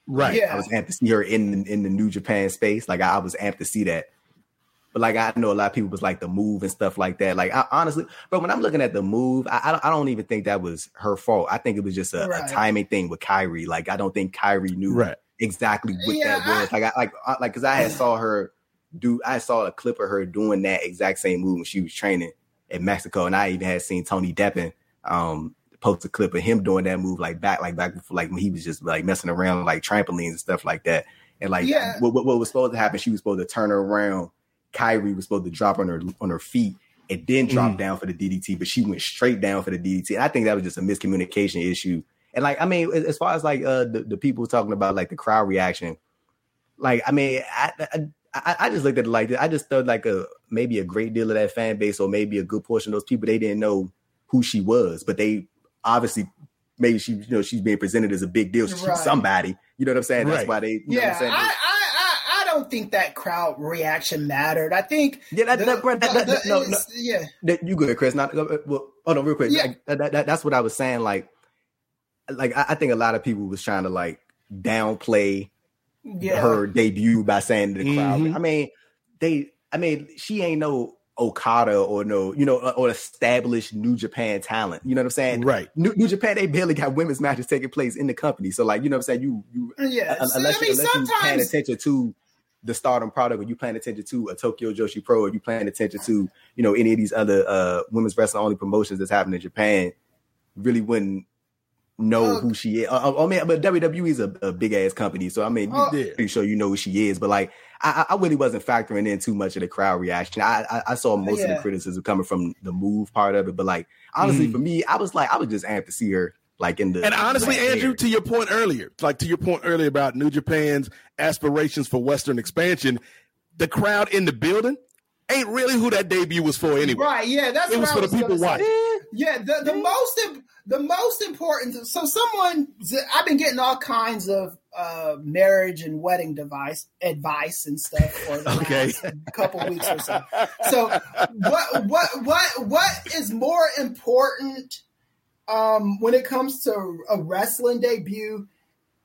right. Yeah. I was amped to see her in in the New Japan space. Like I, I was amped to see that. But like I know a lot of people was like the move and stuff like that. Like I, honestly, but when I'm looking at the move, I, I don't I don't even think that was her fault. I think it was just a, Right. a timing thing with Kairi. Like I don't think Kairi knew Right. exactly what Yeah, that was. Like I like I, like because I had saw her do. I saw a clip of her doing that exact same move when she was training in Mexico, and I even had seen Tony Deppen um post a clip of him doing that move like back like back before like when he was just like messing around like trampolines and stuff like that. And like Yeah. what, what what was supposed to happen, she was supposed to turn around. Kairi was supposed to drop on her on her feet and then drop Mm. down for the DDT, but she went straight down for the DDT. And I think that was just a miscommunication issue. And like, I mean, as as far as like uh the, the people talking about like the crowd reaction, like I mean, I, I I, I just looked at it like this. I just thought like a maybe a great deal of that fan base, or maybe a good portion of those people, they didn't know who she was, but they obviously maybe she, you know, she's being presented as a big deal. She's Right. somebody. You know what I'm saying? That's why they. You know Yeah, what I'm saying? I, I, I, I don't think that crowd reaction mattered. I think Yeah, that- the- that- bro, that- that- the- no, it's- yeah, you good, Chris? Not uh, well. Hold on, real quick. Yeah. Like, that, that, that's what I was saying. Like, like I, I think a lot of people was trying to like downplay yeah. her debut by saying to the crowd. Mhm. I mean, they. I mean, she ain't no Okada or no, you know, or established New Japan talent. You know what I'm saying? Right. New, New Japan, they barely got women's matches taking place in the company. So, like, you know what I'm saying? You, you Yeah, un- so, unless, I mean, you, unless you paying attention to the Stardom product, or you paying attention to a Tokyo Joshi Pro, or you paying attention to you know any of these other uh women's wrestling only promotions that's happening in Japan, really wouldn't know Look. who she is. I, I mean, but WWE is a, a big ass company, so I mean, Oh. you're pretty sure you know who she is. But like, I, I I really wasn't factoring in too much of the crowd reaction. I I, I saw most of the criticism coming from the move part of it, but like honestly, Mhm. for me, I was like, I was just amped to see her like in the And honestly, right Andrew, there. to your point earlier, like to your point earlier about New Japan's aspirations for Western expansion, the crowd in the building ain't really who that debut was for anyway. right? Yeah, that's It what was I for the people watching. Yeah, the, the most the most important. So someone I've been getting all kinds of uh, marriage and wedding device advice and stuff for the Okay. last couple weeks or so. So what what what what is more important um, when it comes to a wrestling debut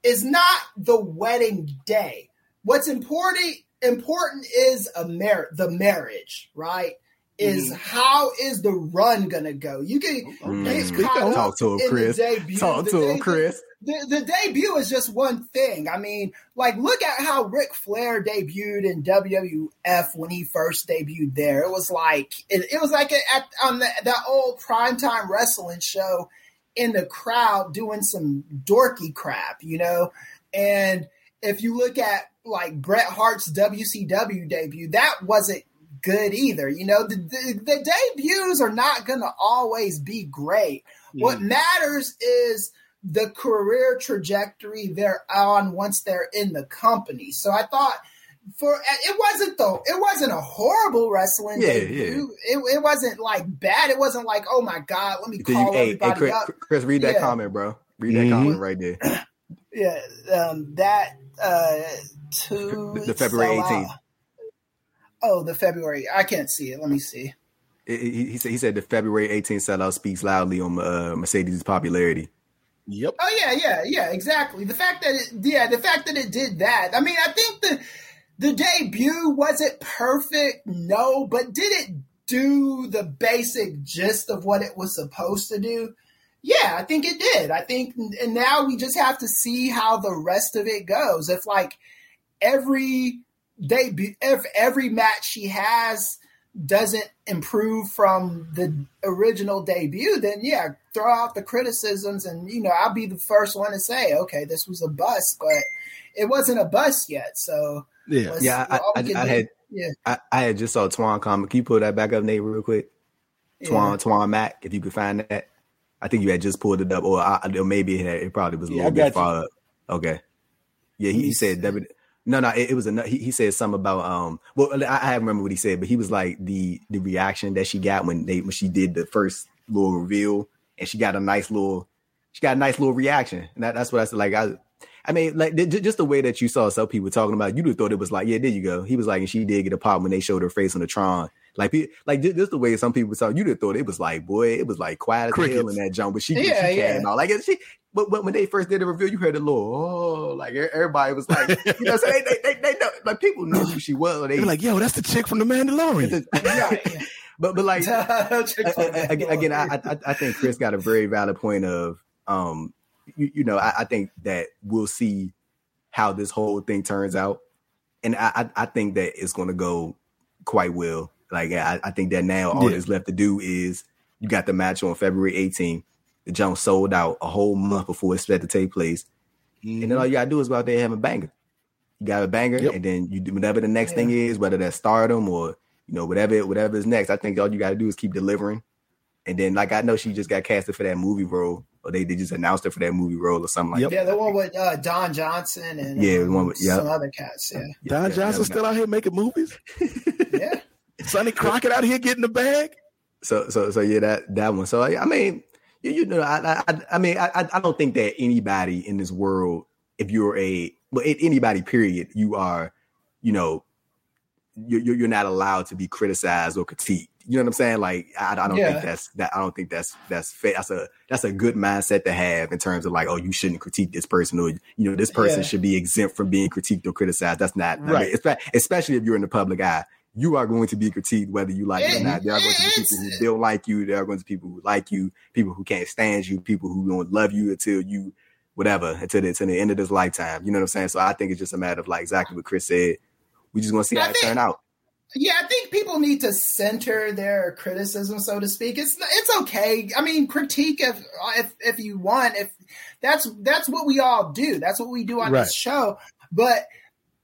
is not the wedding day. What's important important is a mar- the marriage, right? Is how is the run gonna go? You can Mm. get Speak caught Talk to him, Chris. Talk The to him, Chris. the, the debut is just one thing. I mean, like, look at how Ric Flair debuted in WWF when he first debuted there. It was like it, it was like at on the, that old primetime wrestling show in the crowd doing some dorky crap, you know. And if you look at like Bret Hart's WCW debut, that wasn't good either. You know, the, the, the debuts are not going to always be great. What matters is the career trajectory they're on once they're in the company. So I thought for it wasn't though it wasn't a horrible wrestling Yeah, debut. It, it wasn't like bad. It wasn't like oh my god, let me call you, hey, hey, everybody Chris, up. Chris, read that Yeah. comment, bro. Read that Mhm. comment right there. Yeah, um, that uh, to The February 18th. Oh, the February. I can't see it. Let me see. He, he- he said he said the February 18th sellout speaks loudly on uh, Mercedes' popularity. Yep. Oh yeah, yeah, yeah, exactly. The fact that it, yeah, the fact that it did that. I mean, I think the the debut was it perfect? No, but did it do the basic gist of what it was supposed to do? Yeah, I think it did. I think, and now we just have to see how the rest of it goes. If like every debut, if every match she has doesn't improve from the original debut, then yeah, throw out the criticisms, and you know I'll be the first one to say, okay, this was a bust, but it wasn't a bust yet. So Yeah. Yeah, I, I, I had yeah, I, I had just saw Twan comment. Can you pull that back up, Nate, real quick? Twan yeah. Twan Mac, if you could find that. I think you had just pulled it up, or, I, or maybe it, had, it probably was a Yeah, little bit far up. Okay. Yeah, he, he said W. No, no, it, it was a. He, he said something about um. Well, I, I remember what he said, but he was like the the reaction that she got when they when she did the first little reveal, and she got a nice little, she got a nice little reaction, and that, that's what I said. Like I, I mean, like th- just the way that you saw some people talking about, it, you'd have thought it was like, yeah, there you go. He was like, and she did get a pop when they showed her face on the Tron. Like, like ju- just the way some people saw, you'd have thought it was like, boy, it was like quiet as hell Crickets. in that jump. But she, Yeah, she yeah. came out like she. But, but when they first did the reveal, you heard the little oh, like everybody was like, you know, what I'm saying they, they, they, they know, like people knew who she was. They They were like, yo, that's the chick from the Mandalorian. Right. but but like again, again I, I I think Chris got a very valid point of um you, you know I, I think that we'll see how this whole thing turns out, and I I, I think that it's going to go quite well. Like I, I think that now all Yeah. that's left to do is you got the match on February 18th. The jump sold out a whole month before it's set to take place, and then all you gotta do is go out there and have a banger. You got a banger, Yep. and then you do whatever the next thing is, whether that's stardom or you know whatever whatever is next. I think all you got to do is keep delivering, And then like I know she just got casted for that movie role, or they, they just announced her for that movie role or something like Yep. that. Yeah, the one with uh, Don Johnson and Yeah, um, the one with- yeah. some other cats. Yeah, Yeah, Don yeah, Johnson still out here making movies. yeah. Sonny Crockett out here getting the bag. So so so yeah, that that one. So I mean, you, you know, I I I mean, I I don't think that anybody in this world, if you're a well, a- anybody, period, you are, you know, you're you're you're not allowed to be criticized or critiqued. You know what I'm saying? Like I, I don't Yeah. think that's that. I don't think that's that's fair. That's a that's a good mindset to have in terms of like, oh, you shouldn't critique this person or you know this person Yeah. should be exempt from being critiqued or criticized. That's not I mean, Right. especially if you're in the public eye. You are going to be critiqued whether you like it or not. There are going to be people who don't like you. There are going to be people who like you, people who can't stand you, people who don't love you until you, whatever, until the, until the end of this lifetime. You know what I'm saying? So I think it's just a matter of like exactly what Chris said. We just want to see I how it think- turn out. Yeah, I think people need to center their criticism, so to speak. It's it's okay. I mean, critique if if if you want. If that's that's what we all do. That's what we do on Right. this show. But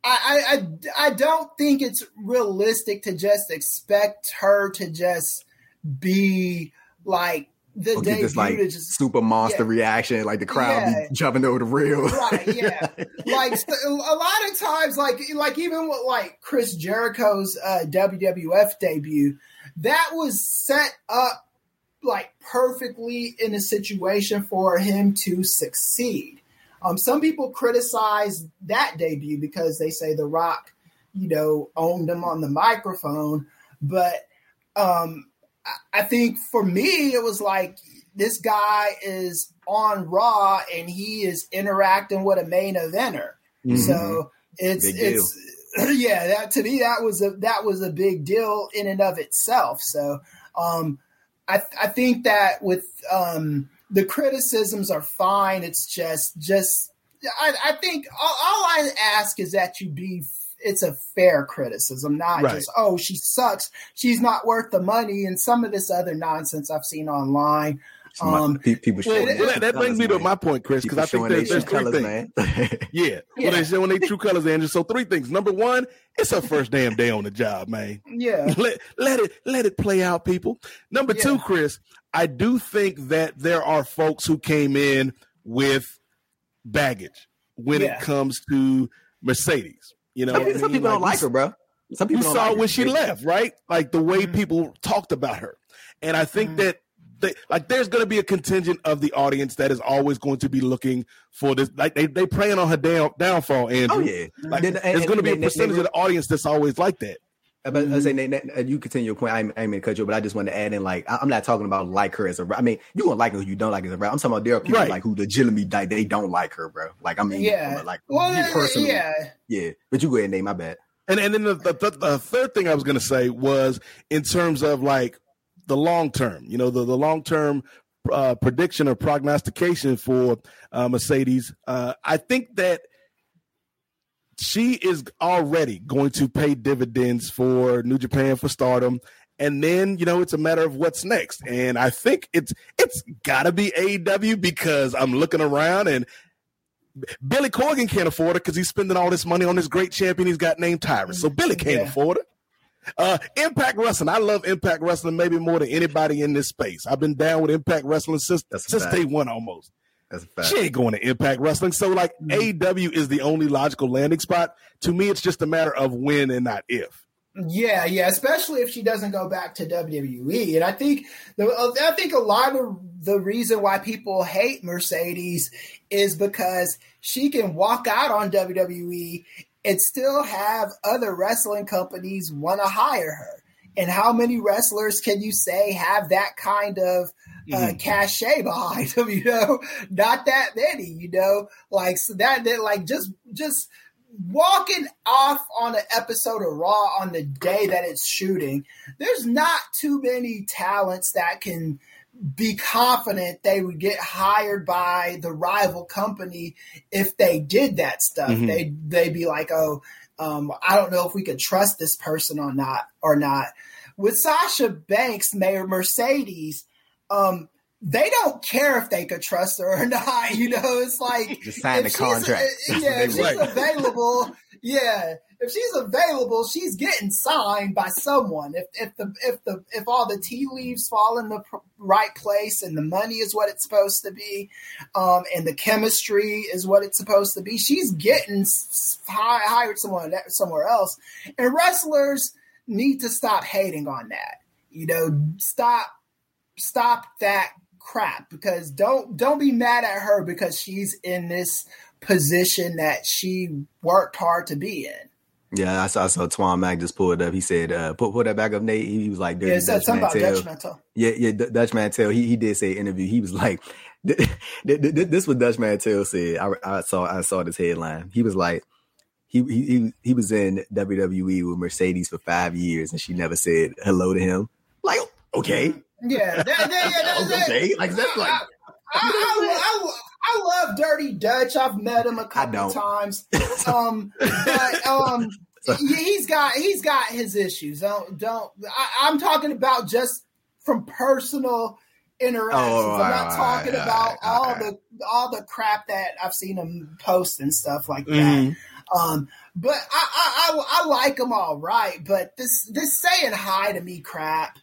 I, I I don't think it's realistic to just expect her to just be like the debut this like to just super monster yeah. reaction, like the crowd Yeah. be jumping over the rail. right yeah like a lot of times like like even with like chris jericho's uh wwf debut that was set up like perfectly in a situation for him to succeed um some people criticize that debut because they say the rock you know owned him on the microphone but um I- think for me, it was like this guy is on Raw and he is interacting with a main eventer. Mhm. So it's it's yeah, that to me that was a that was a big deal in and of itself. So um I I think that with um the criticisms are fine. It's just just I, I think all, all I ask is that you be it's a fair criticism, not Right. just oh she sucks, she's not worth the money, and some of this other nonsense I've seen online. Some- Um, pe- people Well, showing that, that brings me to colours, my point, Chris, because I think showing there's, their there's three colors, things. man. Yeah. Yeah. Well, they showing their true colors, Andrew. So three things. Number one, it's her first damn day on the job, man. Yeah, let let it let it play out, people. Number two, Chris, I do think that there are folks who came in with baggage when Yeah. it comes to Mercedes. You know, Some, I people- some mean? people don't like her, bro. Some people don't saw like when she left, right? Like the way Mhm. people talked about her. And I think Mhm. that they, like there's going to be a contingent of the audience that is always going to be looking for this. Like they they praying on her down, downfall. And yeah, like, Then- and- there's going to be a and- and- percentage of the audience that's always like that. But I say, Nate, Nate, uh, you continue your point. I ain't, I ain't mean to cut you, but I just want to add in, like, I'm not talking about like her as a. I mean, you gonna like her, who you don't like as a. I'm talking about there are people Right. like who legitimately like they don't like her, bro. Like, I mean, yeah. like well, you personally, yeah, yeah. But you go ahead, name My bad. And and then the, the, the, third thing I was going to say was in terms of like the long term, you know, the, the long term uh, prediction or prognostication for uh, Mercedes. Uh, I think that she is already going to pay dividends for New Japan for Stardom. And then you know it's a matter of what's next, and I think it's it's got to be AEW because I'm looking around and Billy Corgan can't afford it because he's spending all this money on this great champion he's got named Tyrus. So Billy can't Yeah. afford it. Uh, Impact Wrestling. I love Impact Wrestling maybe more than anybody in this space. I've been down with Impact Wrestling since That's since day one almost. That's a fact. She ain't going to Impact Wrestling. So like mm-hmm. AEW is the only logical landing spot. To me, it's just a matter of when and not if. Yeah, yeah, especially if she doesn't go back to WWE. And I think the I think a lot of the reason why people hate Mercedes is because she can walk out on WWE and still have other wrestling companies want to hire her. And how many wrestlers can you say have that kind of uh, cachet behind them? You know, not that many. You know, like so that that like just just walking off on an episode of Raw on the day that it's shooting, there's not too many talents that can be confident they would get hired by the rival company if they did that stuff. Mhm. They they'd be like, oh, um, I don't know if we could trust this person or not or not. With Sasha Banks, Mayor Mercedes, um, they don't care if they could trust her or not. You know, it's like Just sign the contract. yeah, if she's available, yeah, if she's available, she's getting signed by someone. If if the if the if all the tea leaves fall in the pr- right place and the money is what it's supposed to be, um, and the chemistry is what it's supposed to be, she's getting s- hi- hired someone somewhere else. And wrestlers need to stop hating on that. You know, stop stop that crap because don't don't be mad at her because she's in this position that she worked hard to be in. Yeah, I saw, I saw Twan Mac just pull it up. He said, uh, put, put that back up, Nate. He was like, Yeah, Dirty it said Dutch something about Mantell. Yeah, yeah, D- Dutch Mantell. He he did say interview. He was like, th- th- th- this what Dutch Mantell said. I, I saw I saw this headline. He was like, he he he, was in WWE with Mercedes for five years, and she never said hello to him. Like, okay, Yeah, that, that, yeah, that's it. okay, like that's like. I, I, I, I love Dirty Dutch. I've met him a couple times. Um, but um, he's got he's got his issues. Don't don't. I, I'm talking about just from personal interactions. Oh, I'm not talking all about right, all all right. the all the crap that I've seen him post and stuff like that. Mhm. Um, but I, I I I like him all right. But this this saying hi to me crap.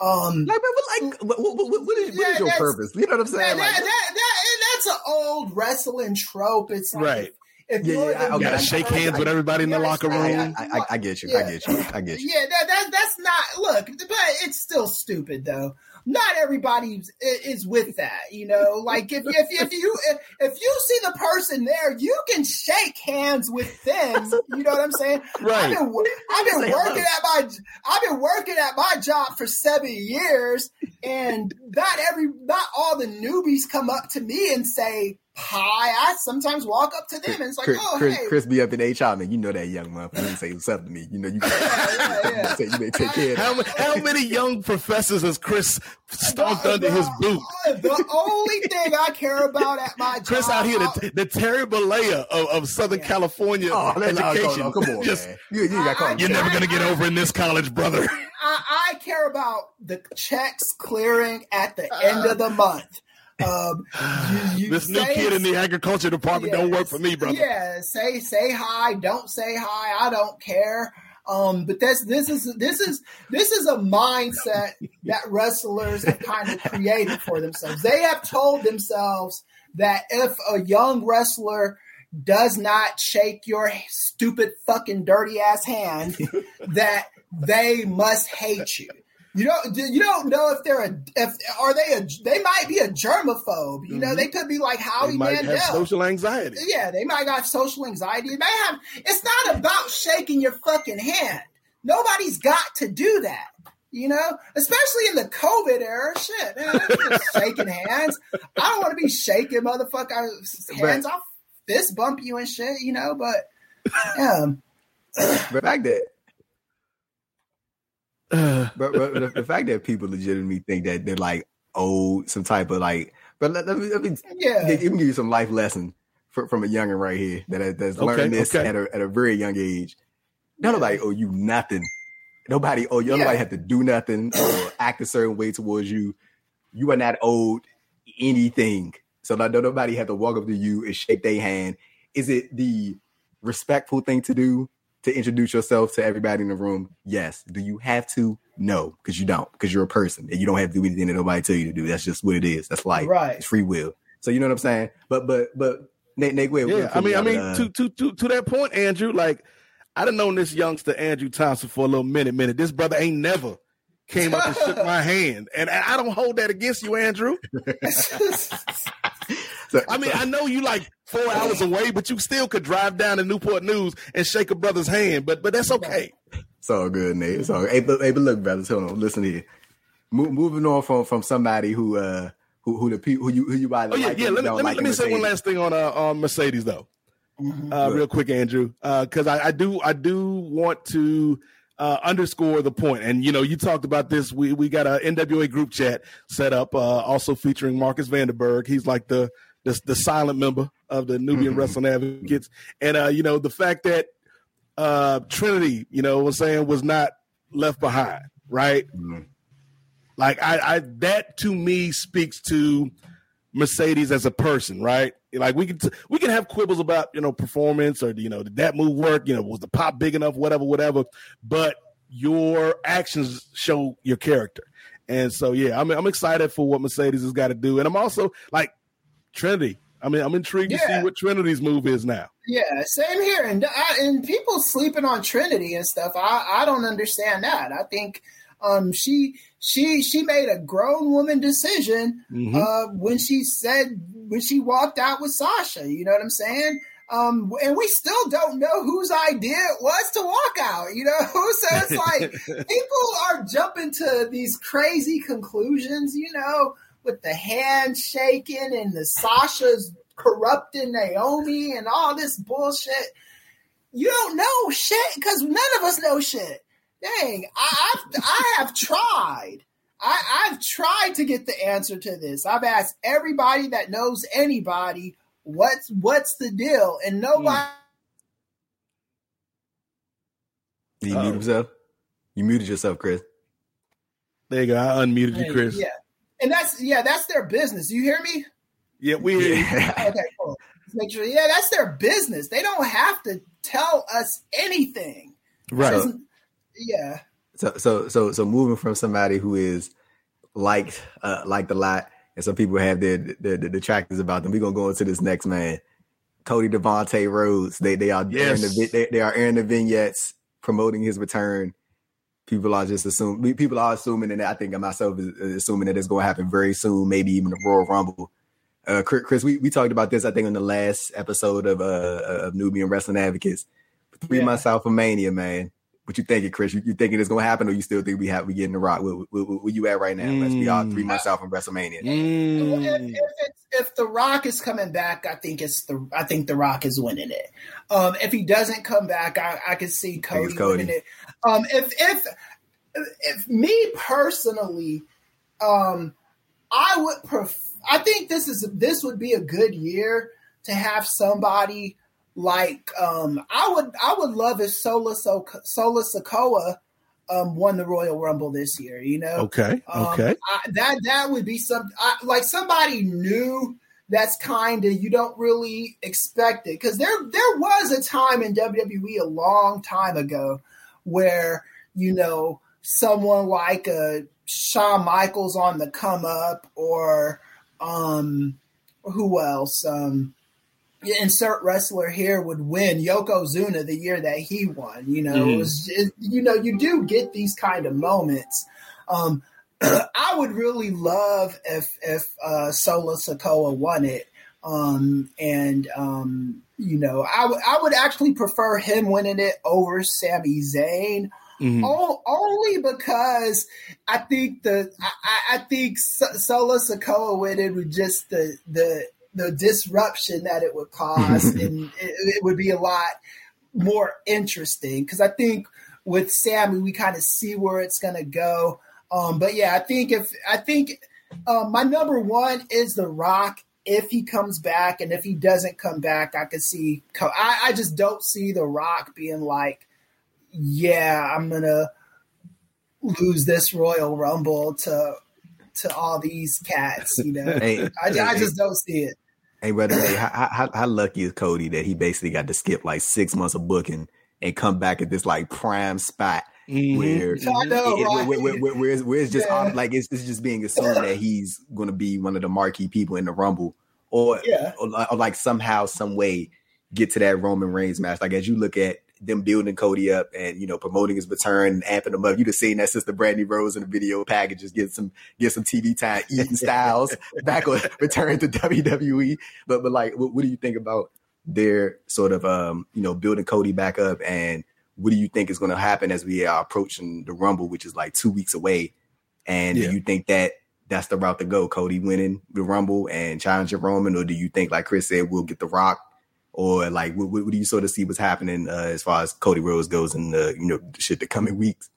Um, Like, but, like, what, what, what, what is, Yeah, is your purpose? You know what I'm saying? that, Like, that, that- that's an old wrestling trope. It's like Right. If, Yeah, you're yeah, the I- You gotta shake hands with everybody in the Yeah, locker I- room. I, I, I get you. I get you. I get you. Yeah, that, that that's not look, but it's still stupid though. Not everybody is- is with that, you know. Like if if, if you if, if you see the person there, you can shake hands with them. You know what I'm saying? Right. I've been, I've been working at my I've been working at my job for seven years, and not every not all the newbies come up to me and say hi. I sometimes walk up to them and it's like, Chris, oh Chris, hey, Chris be up in HR, man. You know that young motherfucker. He say what's up to me. You know you. yeah, yeah. say you may take care of How, how many young professors has Chris stomped under his boot? The only thing I care about at my job, Chris out here, the, the Terry Bollea of, of Southern Yeah. California Oh, man, no, no, education. come on, Just- man. You, you got called. You're never gonna get over in this college, brother. I, I care about the checks clearing at the end of the uh, month. Um, you- you this new kid in the agriculture department don't work for me, brother. Yeah, say say hi, don't say hi, I don't care. Um, but that's this is this is this is a mindset that wrestlers have kind of created for themselves. They have told themselves that if a young wrestler does not shake your stupid fucking dirty ass hand, that they must hate you. You don't you don't know if they're a if are they a they might be a germaphobe. You know, they mm-hmm. could be like Howie They might Mandel. have social anxiety. Yeah, they might got social anxiety. They may have. It's not about shaking your fucking hand. Nobody's got to do that. You know, especially in the COVID era. Shit, man, shaking hands. I don't want to be shaking motherfuckers' hands. I'll fist bump you and shit. You know, but yeah, The fact that, but, but the, the fact that people legitimately think that they're like owed some type of like, but let, let me, let me yeah. let me give you some life lesson for, from a youngin right here that that's Okay, learned this okay. at a at a very young age. Nobody owe you nothing. Nobody oh, owe you. Nobody Yeah. have to do nothing or act a certain way towards you. You are not owed anything. So like, no- nobody have to walk up to you and shake their hand. Is it the respectful thing to do to introduce yourself to everybody in the room? Yes. Do you have to? No, because you don't. Because you're a person and you don't have to do anything that nobody tell you to do. That's just what it is. That's life. Right. It's free will. So you know what I'm saying? But but but Nate Nate, wait, Yeah, I mean, I mean, uh, to to to to that point, Andrew. Like, I done known this youngster Andrew Thompson for a little minute. Minute, this brother ain't never came up and shook my hand, and I I don't hold that against you, Andrew. I mean, I know you like four hours away, but you still could drive down to Newport News and shake a brother's hand. But but that's okay. It's all good, Nate. It's all good. Hey, but, hey, but look, brothers, hold on. Listen here. Mo- moving on from from somebody who uh who who the people who you who you either Oh yeah, like yeah. Let me let me, like let me say one last thing on uh on Mercedes though. Mhm. uh, real quick, Andrew, because I, I do I do want to uh, underscore the point. And you know, you talked about this. We we got a NWA group chat set up, uh, also featuring Marcus Vanderberg. He's like the the, the silent member of the Nubian Mhm. Wrestling Advocates. And uh, you know, the fact that uh, Trinity, you know, was saying was not left behind, right? Mhm. Like I, I that to me speaks to Mercedes as a person, right? Like we can t- we can have quibbles about you know performance or you know did that move work? You know was the pop big enough? Whatever, whatever. But your actions show your character, and so yeah, I'm I'm excited for what Mercedes has got to do, and I'm also like Trinity. I mean, I'm intrigued yeah. to see what Trinity's move is now. Yeah, same here, and I, and people sleeping on Trinity and stuff. I I don't understand that. I think um, she she she made a grown woman decision mm-hmm. uh, when she said when she walked out with Sasha. You know what I'm saying? Um, and we still don't know whose idea it was to walk out. You know, so it's like people are jumping to these crazy conclusions. You know, with the handshaking and the Sasha's corrupting Naomi and all this bullshit. You don't know shit because none of us know shit dang, I, I've, I have tried. I, I've tried to get the answer to this. I've asked everybody that knows anybody what's what's the deal, and hmm. nobody. Did you mute himself? Oh. You muted yourself, Chris. There you go. I unmuted you, Chris. Yeah, and that's yeah, that's their business. You hear me? Yeah, we hear okay, cool. make sure. Yeah, that's their business. They don't have to tell us anything. Right yeah. So so so so moving from somebody who is liked uh, liked a lot, and some people have their their, their detractors about them. We're gonna go into this next man, Cody Devontae Rhodes. They they are yes. airing the they, they are airing the vignettes promoting his return. People are just assuming people are assuming, and I think myself is assuming that it's going to happen very soon, maybe even the Royal Rumble. Uh, Chris, we, we talked about this, I think, in the last episode of uh of Nubian Wrestling Advocates. Three yeah. months out from Mania, man. What you thinking, Chris? You, you thinking it's going to happen, or you still think we have we getting the rock? Where, where, where you at right now? Mm. Let's be all three months out from WrestleMania. Mm. If, if, if, the Rock is coming back, I think it's the I think the Rock is winning it. Um, if he doesn't come back, I, I can see Cody, Cody, winning it. Um, if if if me personally, um, I would pref- I think this is this would be a good year to have somebody like um, I would I would love if Solo so- Solo Sikoa um, won the Royal Rumble this year. You know, okay, um, okay, I, that that would be some I, like somebody new. That's kind of you don't really expect it because there there was a time in WWE a long time ago where you know someone like a Shawn Michaels on the come up or um who else um insert wrestler here would win Yokozuna the year that he won. You know, mm-hmm. it was you know you do get these kind of moments. Um, I would really love if if uh, Solo Sikoa won it, um, and um, you know I, w- I would actually prefer him winning it over Sami Zayn. Mm-hmm. O- only because I think the I, I think Solo Sikoa winning would just the the the disruption that it would cause, and it, it, would be a lot more interesting because I think with Sammy we kind of see where it's going to go. Um, but yeah, I think if I think um, my number one is The Rock. If he comes back, and if he doesn't come back, I could see. I, I just don't see The Rock being like, "Yeah, I'm gonna lose this Royal Rumble to to all these cats. You know, hey, I, I, just don't see it. Hey, brother, hey, how, how, how lucky is Cody that he basically got to skip like six months of booking and come back at this like prime spot mm-hmm. where, know, it, right? where, where, where, where, it's, where it's just yeah. like it's, it's just being assumed that he's going to be one of the marquee people in the Rumble, or, yeah. or, or like somehow, some way get to that Roman Reigns match. Like as you look at them building Cody up and you know promoting his return and amping him up. You'd have seen that sister Brandi Rhodes in the video packages get some get some TV time, eating Styles back on return to WWE. But but like, what, what, do you think about their sort of um you know building Cody back up and what do you think is going to happen as we are approaching the Rumble, which is like two weeks away? And yeah. do you think that that's the route to go, Cody winning the Rumble and challenging Roman, or do you think, like Chris said, we'll get the Rock or like what, what, do you sort of see what's happening uh, as far as Cody Rhodes goes in the you know shit the coming weeks?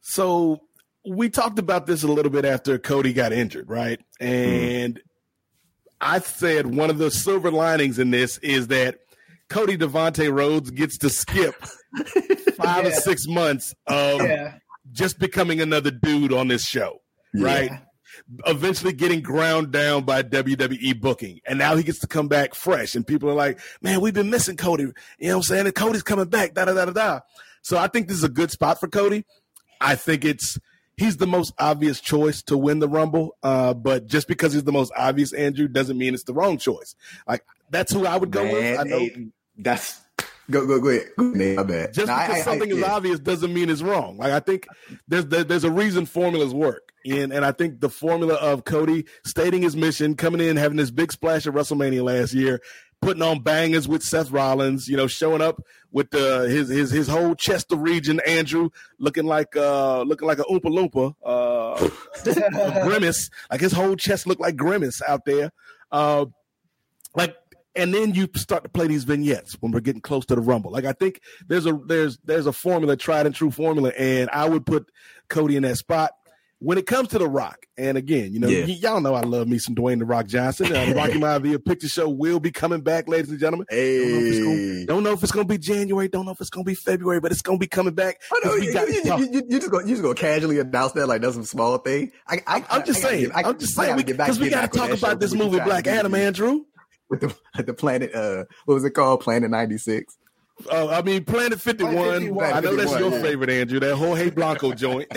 So we talked about this a little bit after Cody got injured, right? Mm-hmm. And mm. I said one of the silver linings in this is that Cody Devontae Rhodes gets to skip five yeah. or six months of yeah. just becoming another dude on this show, yeah. right? eventually getting ground down by WWE booking. And now he gets to come back fresh. And people are like, man, we've been missing Cody. You know what I'm saying? And Cody's coming back, da da da da da. So I think this is a good spot for Cody. I think it's he's the most obvious choice to win the Rumble. Uh, but just because he's the most obvious, Andrew, doesn't mean it's the wrong choice. Like that's who I would go Man, with. I know hey, that's go go go ahead. Go ahead. My bad. just No, I- because I- I- something is yeah. obvious doesn't mean it's wrong. Like I think there's there, there's a reason formulas work, and and I think the formula of Cody stating his mission, coming in, having this big splash at WrestleMania last year, putting on bangers with Seth Rollins, you know, showing up with the his his his whole chest of region, Andrew looking like uh looking like a oompa loompa, uh, grimace, like his whole chest looked like grimace out there, uh, like and then you start to play these vignettes when we're getting close to the rumble. Like I think there's a there's there's a formula, tried and true formula, and I would put Cody in that spot. When it comes to the Rock, and again, you know, Yeah. y- y'all know I love me some Dwayne the Rock Johnson. Uh, the Rocky Maivia picture show will be coming back, ladies and gentlemen. Don't know, if it's gonna, Hey. don't know if it's gonna be January. Don't know if it's gonna be February, but it's gonna be coming back. 'cause we you, got you, you, you, you just go, you just go casually announce that like that's some small thing. I, I, I'm, I'm just I saying. I- I'm just saying gotta get back- because we got to talk about this movie, Black Adam. Andrew. With the the planet. Uh, what was it called? Planet ninety six. Uh, I mean, Planet 51. Planet 51, I know that's 51, your yeah. favorite, Andrew. That Jorge Blanco joint.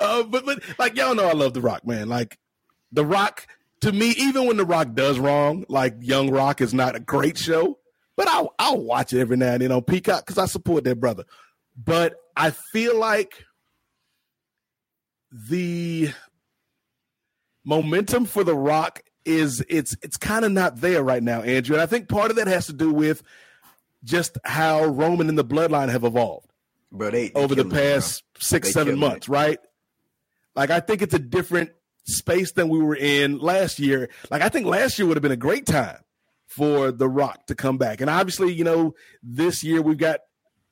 uh, but but like y'all know, I love The Rock, man. Like The Rock, to me, even when The Rock does wrong, like Young Rock is not a great show, but I'll I'll watch it every now and then on Peacock because I support that brother. But I feel like the momentum for The Rock is it's it's kind of not there right now, Andrew. And I think part of that has to do with just how Roman and the bloodline have evolved Bro, they, they over the past six, They seven months, right? Like I think it's a different space than we were in last year. Like I think last year would have been a great time for The Rock to come back. And obviously, you know, this year we've got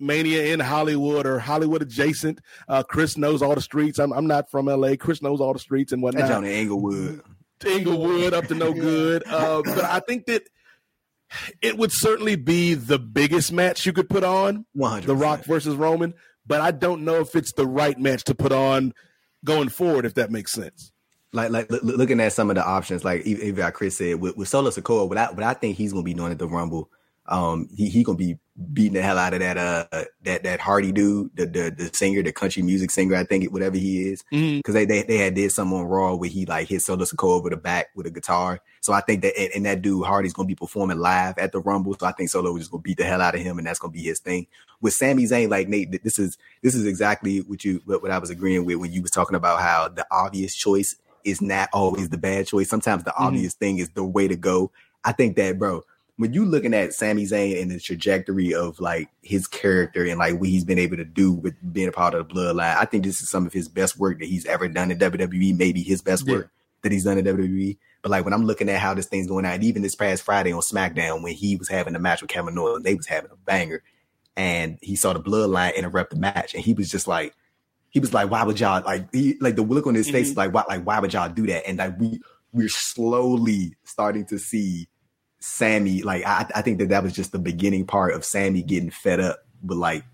Mania in Hollywood or Hollywood adjacent. Uh, Chris knows all the streets. I'm, I'm not from LA. Chris knows all the streets and That whatnot. Johnny Englewood. Inglewood up to no good. Uh, but I think that it would certainly be the biggest match you could put on, 100%. The Rock versus Roman. But I don't know if it's the right match to put on going forward, if that makes sense. like like loo- looking at some of the options, like even, even like Chris said with, with Solo Sikoa, what I what I think he's gonna be doing at the Rumble, um, he he gonna be beating the hell out of that uh that that Hardy dude, the the the singer, the country music singer, I think it whatever he is, because they, they they had did something on Raw where he like hit Solo Sikoa over the back with a guitar. So I think that and, and that dude Hardy's gonna be performing live at the Rumble. So I think Solo is just gonna beat the hell out of him, and that's gonna be his thing. With Sami Zayn, like Nate, this is this is exactly what you what, what I was agreeing with when you was talking about how the obvious choice is not always the bad choice. Sometimes the obvious thing is the way to go. I think that, bro, when you looking at Sami Zayn and the trajectory of like his character and like what he's been able to do with being a part of the bloodline, I think this is some of his best work that he's ever done in WWE, maybe his best Yeah. work that he's done in WWE. But like when I'm looking at how this thing's going out, even this past Friday on SmackDown, when he was having a match with Kevin Owens, they was having a banger, and he saw the bloodline interrupt the match, and he was just like, he was like, why would y'all like he like the look on his face, mm-hmm. like why like why would y'all do that? And like we we're slowly starting to see Sammy. Like I I think that that was just the beginning part of Sammy getting fed up with like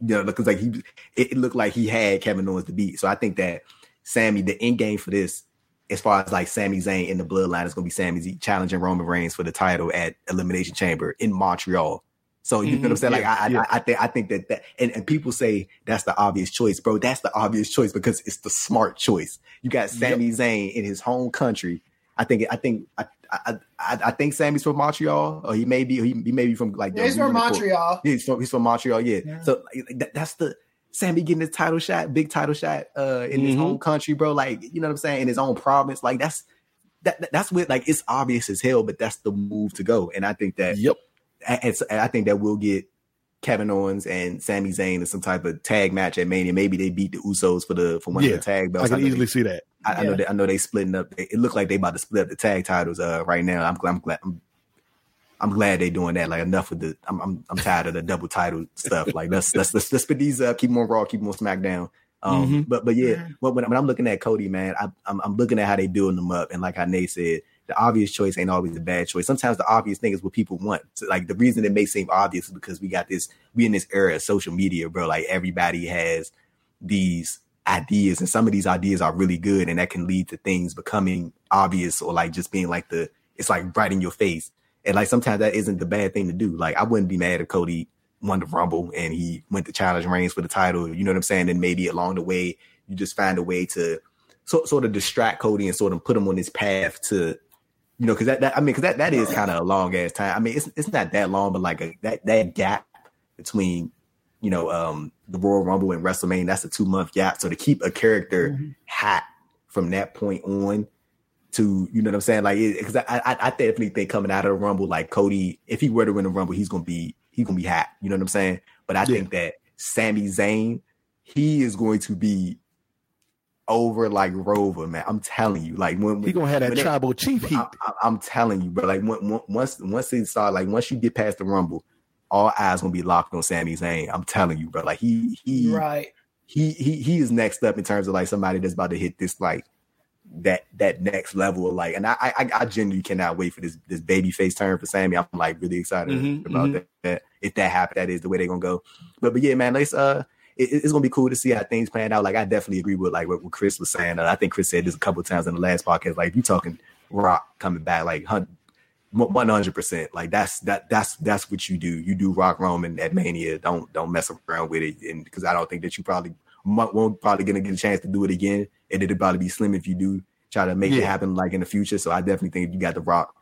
you know because like he it, looked like he had Kevin Owens to beat. So I think that Sammy the end game for this. As far as like Sami Zayn in the bloodline is going to be Sami Z challenging Roman Reigns for the title at Elimination Chamber in Montreal. So you know what I'm Mhm. saying? Like Yeah, I, yeah. I, I think I think that that and, and people say that's the obvious choice, bro. That's the obvious choice because it's the smart choice. You got Sami Zayn in his home country. I think I think I I, I, I think Sammy's from Montreal, or he may be he, he may be from like Yeah, he's from Montreal. Yeah, he's from he's from Montreal. Yeah. Yeah. So like, that, that's the Sammy getting his title shot, big title shot uh in his Mhm. home country, bro. Like you know what I'm saying, in his own province. Like that's that that- that's what like it's obvious as hell, but that's the move to go. And I think that Yep. and it's, I think that we'll get Kevin Owens and Sami Zayn in some type of tag match at Mania. Maybe they beat the Usos for the for one Yeah, of the tag belts. I can know easily they, see that. I, I know they, I know they splitting up. It looked like they about to split up the tag titles uh right now. I'm glad I'm glad I'm, I'm glad they doing that. Like enough with the I'm I'm, I'm tired of the double title stuff. Like let's let's let's, let's put these up. Keep them on Raw. Keep them on SmackDown. Um, Mhm. but but yeah, when, when I'm looking at Cody, man, I, I'm I'm looking at how they building them up, and like how Nate said, the obvious choice ain't always a bad choice. Sometimes the obvious thing is what people want. So, like the reason it may seem obvious is because we got this, we in this era of social media, bro. Like everybody has these ideas, and some of these ideas are really good, and that can lead to things becoming obvious or like just being like the it's like right in your face. And like sometimes that isn't the bad thing to do. Like I wouldn't be mad if Cody won the Rumble and he went to challenge Reigns for the title. You know what I'm saying? And maybe along the way you just find a way to so, sort of distract Cody and sort of put him on his path to, you know, because that, that I mean, because that that is kind of a long ass time. I mean, it's it's not that long, but like a, that that gap between you know um the Royal Rumble and WrestleMania, that's a two month gap. So to keep a character mm-hmm. hot from that point on to you know what I'm saying, like because I, I I definitely think coming out of the Rumble, like Cody, if he were to win the Rumble, he's gonna be he's gonna be hot. You know what I'm saying? But I yeah. think that Sami Zayn, he is going to be over like Rover, man. I'm telling you, like when he gonna have that tribal chief heat. I, am telling you, but like when, once once they start, like once you get past the Rumble, all eyes gonna be locked on Sami Zayn. I'm telling you, bro. Like he he right. He he he is next up in terms of like somebody that's about to hit this like that that next level of like, and I I, I genuinely cannot wait for this this baby face turn for Sammy. I'm like really excited mm-hmm, about mm-hmm. That, that. If that happens, that is the way they're gonna go. But but yeah, man, let's uh it, it's gonna be cool to see how things pan out. Like I definitely agree with like what, what Chris was saying. Uh, I think Chris said this a couple times in the last podcast. Like you talking Rock coming back, like one hundred percent. Like that's that that's that's what you do. You do Rock Roman at Mania. Don't don't mess around with it, and because I don't think that you probably won't probably gonna get a chance to do it again. And it'd probably be slim if you do try to make yeah. it happen like in the future. So I definitely think you got the Rock.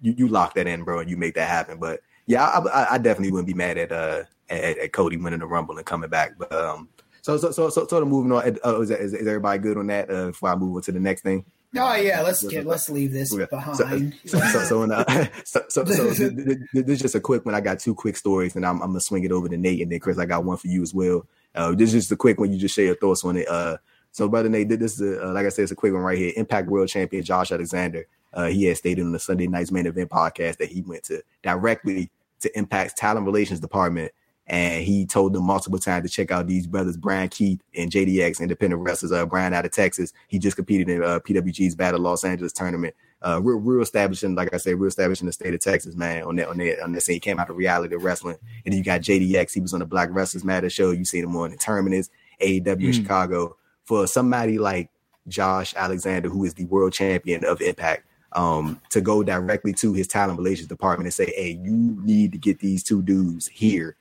You you lock that in, bro, and you make that happen. But yeah, I, I, definitely wouldn't be mad at uh at, at, Cody winning the Rumble and coming back. But um, so so so so sort of moving on. Uh, is, is, is, everybody good on that? Uh, before I move on to the next thing. Oh yeah, let's get let's leave this behind. So so so, in, so, so, so this is just a quick one. I got two quick stories, and I'm, I'm gonna swing it over to Nate, and then Chris, I got one for you as well. Uh, this is just a quick one. You just share your thoughts on it. Uh, so brother Nate, this is a, uh, like I said, it's a quick one right here. Impact World Champion Josh Alexander. Uh, he had stated on the Sunday Night's Main Event podcast that he went to directly to Impact's talent relations department and he told them multiple times to check out these brothers, Bryan Keith and JDX, independent wrestlers. Uh, Bryan out of Texas. He just competed in uh, PWG's Battle Los Angeles tournament. Uh, real, real establishing, like I said, real establishing the state of Texas, man. On that, on that, on that scene, came out of reality wrestling. And then you got JDX. He was on the Black Wrestlers Matter show. You seen him on the Terminus, AEW mm. in Chicago. For somebody like Josh Alexander, who is the world champion of Impact, um, to go directly to his talent relations department and say, "Hey, you need to get these two dudes here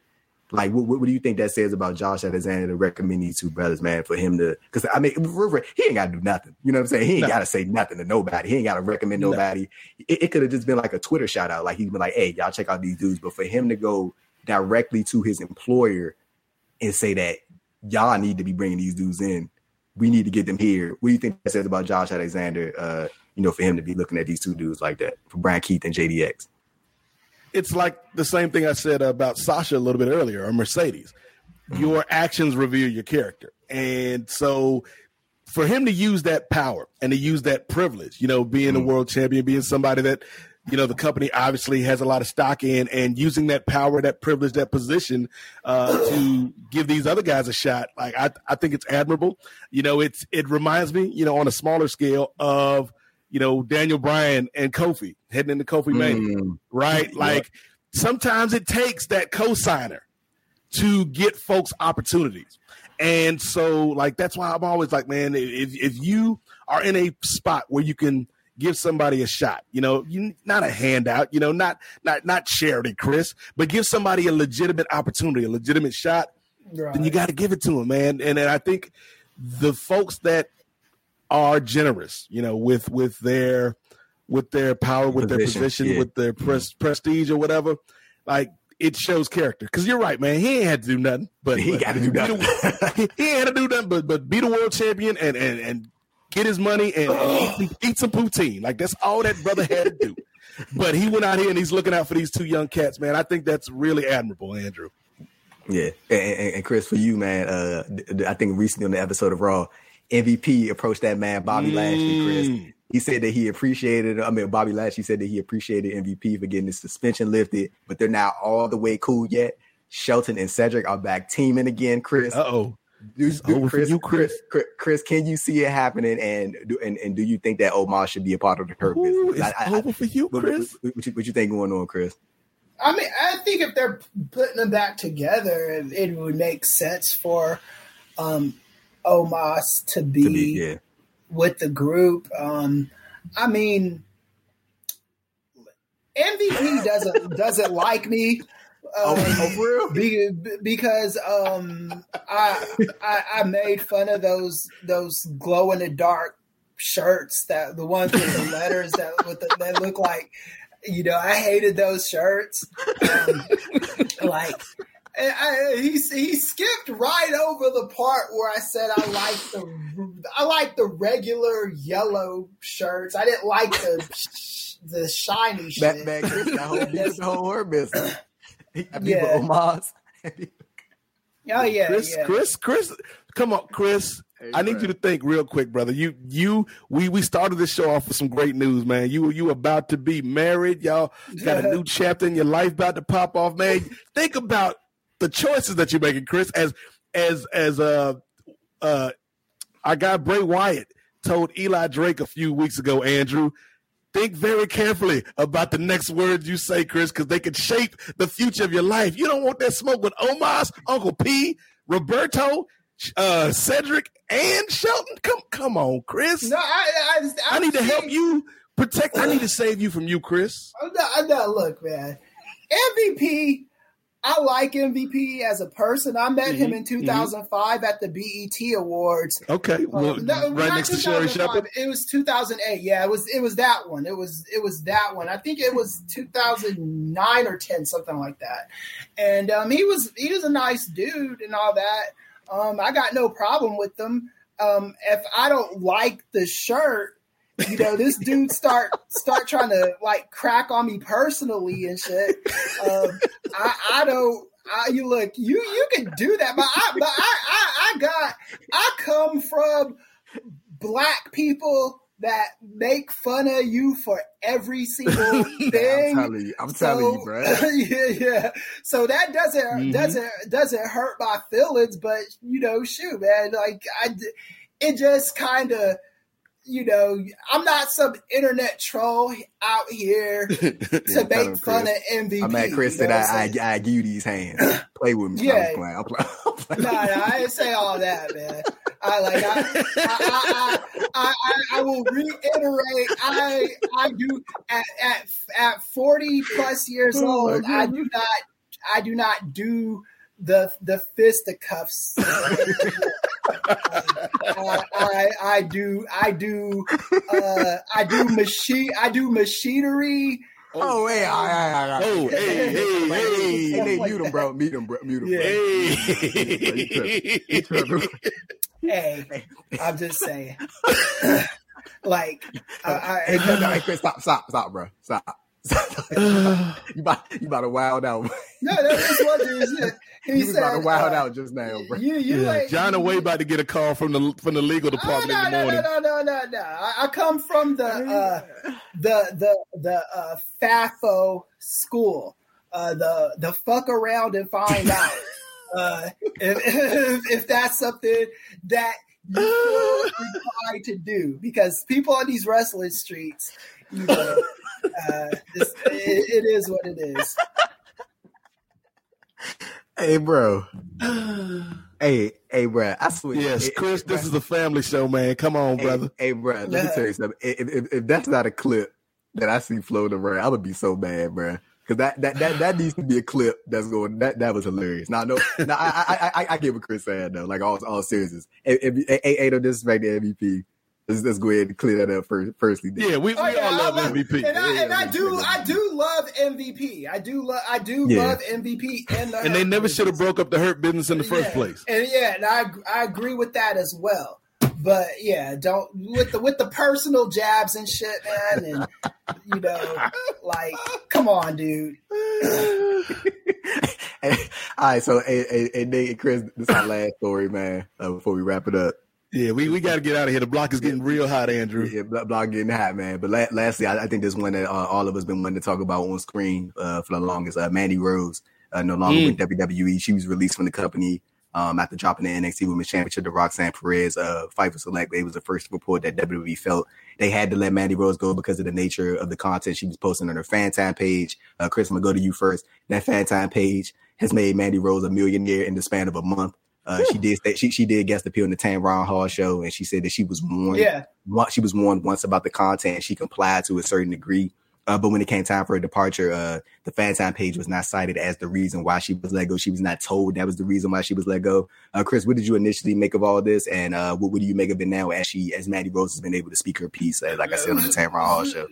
like, what, what, do you think that says about Josh Alexander to recommend these two brothers, man, for him to? Because I mean, he ain't got to do nothing. You know what I'm saying? He ain't no. got to say nothing to nobody. He ain't got to recommend nobody. No. It, it could have just been like a Twitter shout out. Like he's been like, "Hey, y'all check out these dudes." But for him to go directly to his employer and say that y'all need to be bringing these dudes in, we need to get them here. What do you think that says about Josh Alexander? Uh, you know, for him to be looking at these two dudes like that, for Bryan Keith and JDX it's like the same thing I said about Sasha a little bit earlier or Mercedes. Mm-hmm. Your actions reveal your character. And so for him to use that power and to use that privilege, you know, being mm-hmm. a world champion, being somebody that, you know, the company obviously has a lot of stock in and using that power, that privilege, that position uh, to give these other guys a shot. Like I, I think it's admirable. You know, it's it reminds me, you know, on a smaller scale of – you know, Daniel Bryan and Kofi heading into Kofi mm. Mania, right? Like sometimes it takes that co-signer to get folks opportunities. And so, like, that's why I'm always like, man, if, if you are in a spot where you can give somebody a shot, you know, you not a handout, you know, not not not charity, Chris, but give somebody a legitimate opportunity, a legitimate shot, right. then you got to give it to them, man. And, and I think the folks that are generous, you know, with with their with their power, with position, their position, yeah. with their pres- prestige or whatever. Like it shows character. Because you're right, man. He ain't had to do nothing, but he got to do nothing. he, he ain't had to do nothing, but but be the world champion and and and get his money and, and eat, eat, some poutine. Like that's all that brother had to do. but he went out here and he's looking out for these two young cats, man. I think that's really admirable, Andrew. Yeah, and, and, and Chris, for you, man. Uh, I think recently on the episode of Raw, MVP approached that man Bobby. Lashley, Chris. Mm. He said that he appreciated. I mean, Bobby Lashley said that he appreciated MVP for getting his suspension lifted, but they're not all the way cool yet. Shelton and Cedric are back teaming again, Chris. Uh oh. Chris, you, Chris, Chris, Chris, can you see it happening? And do and, and do you think that Omos should be a part of the Hurt Business? It's I, over for you, Chris. What, what, you, what, you, think going on, Chris? I mean, I think if they're putting them back together, it, it would make sense for um, Omos to be, To be, yeah. With the group. Um, I mean, MVP doesn't doesn't like me. Um, oh, for be, because um, I, I I made fun of those those glow in the dark shirts that the ones with the letters that with the, that look like you know I hated those shirts um, like I, I, he he skipped right over the part where I said I like the I like the regular yellow shirts I didn't like the the shiny shit That man, Chris, the whole, the whole word business. Yeah. yeah. Omos. oh yeah Chris, yeah Chris, Chris, come on, Chris. I need you to think real quick, brother. You, you, we, we started this show off with some great news, man. You, you about to be married. Y'all got a new chapter in your life about to pop off, man. think about the choices that you're making, Chris. As, as, as uh, uh, our guy Bray Wyatt told Eli Drake a few weeks ago, Andrew. Think very carefully about the next words you say, Chris, because they could shape the future of your life. You don't want that smoke with Omos, Uncle P, Roberto, uh, Cedric, and Shelton. Come, come on, Chris. no I I, I need to help you protect. I need to save you from you, Chris. I'm not, I'm not- look, man. MVP, I like MVP as a person. I met him Mhm, in 2005 at the BET Awards. Okay, well, Uh, no, right next to Sherry 2005. Shepard. It was 2008. Yeah, it was. It was that one. It was. It was that one. I think it was 2009 or 10, something like that. And um, he was. He was a nice dude and all that. Um, I got no problem with them. Um, if I don't like the shirt, you know, this dude start start trying to like crack on me personally and shit. Um, I, I don't. I, you look, you you can do that, but I but I, I I got I come from black people that make fun of you for every single thing I'm thing. telling you, I'm telling you, bro. yeah, yeah. So that doesn't Mhm. doesn't doesn't hurt my feelings, but you know, shoot, man, like I, it just kind of, you know, I'm not some internet troll out here to make fun Chris. of MVP. I'm mad Chris you know I, I'm I. I give you these hands. Play with me. Yeah. I'm playing. I'm playing. No, no, I didn't say all that, man. I like I I, I, I, I, I will reiterate. I I do at at at forty plus years Oh, old. I do not I do not do the the fisticuffs. I, I I do I do uh, I do machine I do machinery. Oh, hey, all right, all right. Oh, hey, hey, hey. hey, hey, mute him, bro. Mute him, bro. Mute him, bro. Hey. Hey, I'm just saying. like I, I, Hey, Chris, hey, Chris, stop, stop, stop, bro. Stop. Stop. you about you about to wild out. No, that's what it is. Yeah. He You was about to said, wild uh, out just now, bro. You, you Yeah, like, John away about to get a call from the from the legal Oh, department no, in the morning. no, no, no, no, no. I, I come from the uh, the the the uh, FAFO school. Uh, the the fuck around and find out. Uh, if, if, if that's something that you feel required to do, because people on these wrestling streets, you know, uh, it's, it, it is what it is. Hey, bro. hey, hey, bro. I swear. Yes, Hey, Chris, hey, this is a family show, man. Come on, Hey, brother. Hey, bro, let me tell you something. If, if, if that's not a clip that I see floating around, I'm gonna be so mad, bro. Because that, that that that needs to be a clip that's going. That that was hilarious. Now, no, no, I I I, I get what Chris said though. Like all all seriousness. Hey, hey, hey, hey, don't disrespect the MVP. Let's, let's go ahead and clear that up first. Firstly, Yeah, we, we Oh, yeah, all I love MVP. and I, and I Yeah, do. I do love MVP. I do love, I do Yeah. love MVP, and the and they never should have broke up the hurt business in the first Yeah. place. And yeah, and I I agree with that as well. But yeah, don't with the with the personal jabs and shit, man, and you know, like, come on, dude. all right. So, hey, hey, hey, Nate and Chris, this is our last story, man. Uh, before we wrap it up. Yeah, we, we got to get out of here. The block is getting real hot, Andrew. Yeah, block blog getting hot, man. But la- lastly, I, I think this one that uh, all of us been wanting to talk about on screen uh, for the longest. Uh, Mandy Rose, uh, no longer Mm. with WWE. She was released from the company um, after dropping the NXT Women's Championship to Roxanne Perez. Uh, Fightful Select. It was the first report that WWE felt they had to let Mandy Rose go because of the nature of the content she was posting on her FanTime page. Uh, Chris, I'm gonna go to you first. That FanTime page has made Mandy Rose a millionaire in the span of a month. Uh, she did she she did guest appear on the Tamron Hall show, and she said that she was warned. Yeah. She was warned once about the content. She complied to a certain degree. Uh, but when it came time for her departure, uh, the FanTime page was not cited as the reason why she was let go. She was not told that was the reason why she was let go. Uh, Chris, what did you initially make of all this, and uh, what, what do you make of it now as she, as Mandy Rose has been able to speak her piece, uh, like I said on the Tamron Hall show?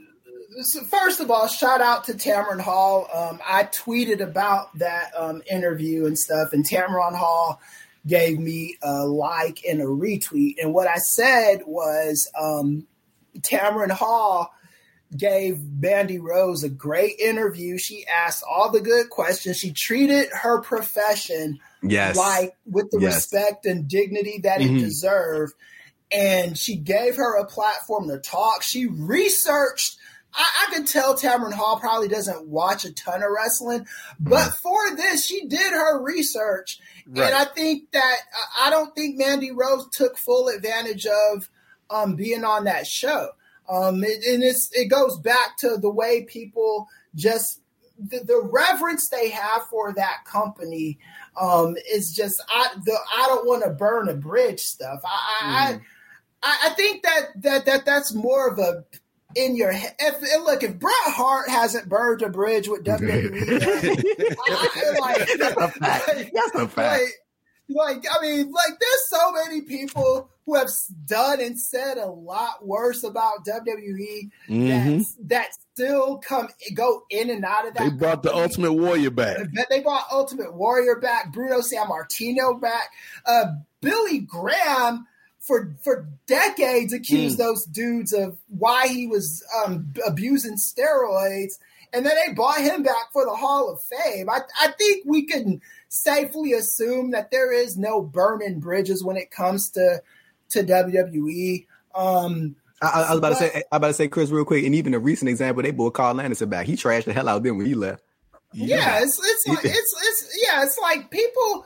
So first of all, shout out to Tamron Hall. Um, I tweeted about that um, interview and stuff, and Tamron Hall gave me a like and a retweet. And what I said was, um, Tamron Hall gave Mandy Rose a great interview. She asked all the good questions. She treated her profession yes. like with the Yes. respect and dignity that Mhm. it deserved. And she gave her a platform to talk. She researched. I, I can tell Tamron Hall probably doesn't watch a ton of wrestling, but for this, she did her research. Right. And I think that I don't think Mandy Rose took full advantage of um, being on that show. Um, it, and it's it goes back to the way people just the, the reverence they have for that company um, is just I the I don't want to burn a bridge stuff. I I, I I think that that that that's more of a in your head. If, and look, if Bret Hart hasn't burned a bridge with WWE, I, I, like, That's a fact. like- That's a fact. like, like, I mean, like, there's so many people who have done and said a lot worse about WWE Mhm. that, that still come go in and out of that. They brought the. Ultimate Warrior back. They brought Ultimate Warrior back, Bruno Sammartino back, uh, Billy Graham for for decades accused those dudes of why he was um, abusing steroids, and then they brought him back for the Hall of Fame. I, I think we can safely assume that there is no burning bridges when it comes to to WWE. Um, I, I was about to say, I about to say, Chris, real quick, and even a recent example, they brought Karl Anderson back. He trashed the hell out of them when he left. Yeah, it's it's like it's it's yeah, it's like people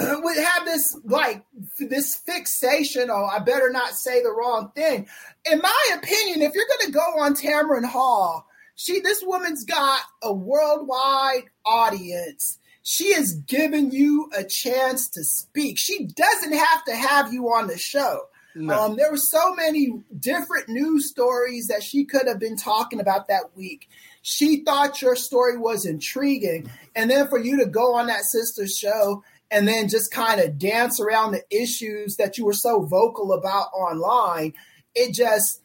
would have this like this fixation. Oh, I better not say the wrong thing. In my opinion, if you're going to go on Tamron Hall, she this woman's got a worldwide audience. She is giving you a chance to speak. She doesn't have to have you on the show. Um, there were so many different news stories that she could have been talking about that week. She thought your story was intriguing, and then for you to go on that sister show and then just kind of dance around the issues that you were so vocal about online, it just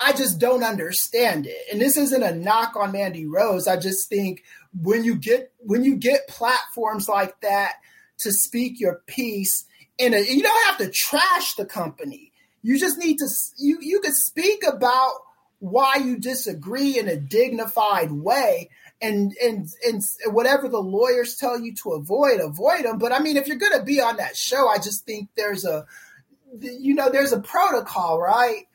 I just don't understand it. And this isn't a knock on Mandy Rose. I just think when you get when you get platforms like that to speak your piece, and you don't have to trash the company. You just need to you you could speak about why you disagree in a dignified way. And, and and whatever the lawyers tell you to avoid, avoid them. But I mean, if you're going to be on that show, I just think there's a, you know, there's a protocol, right?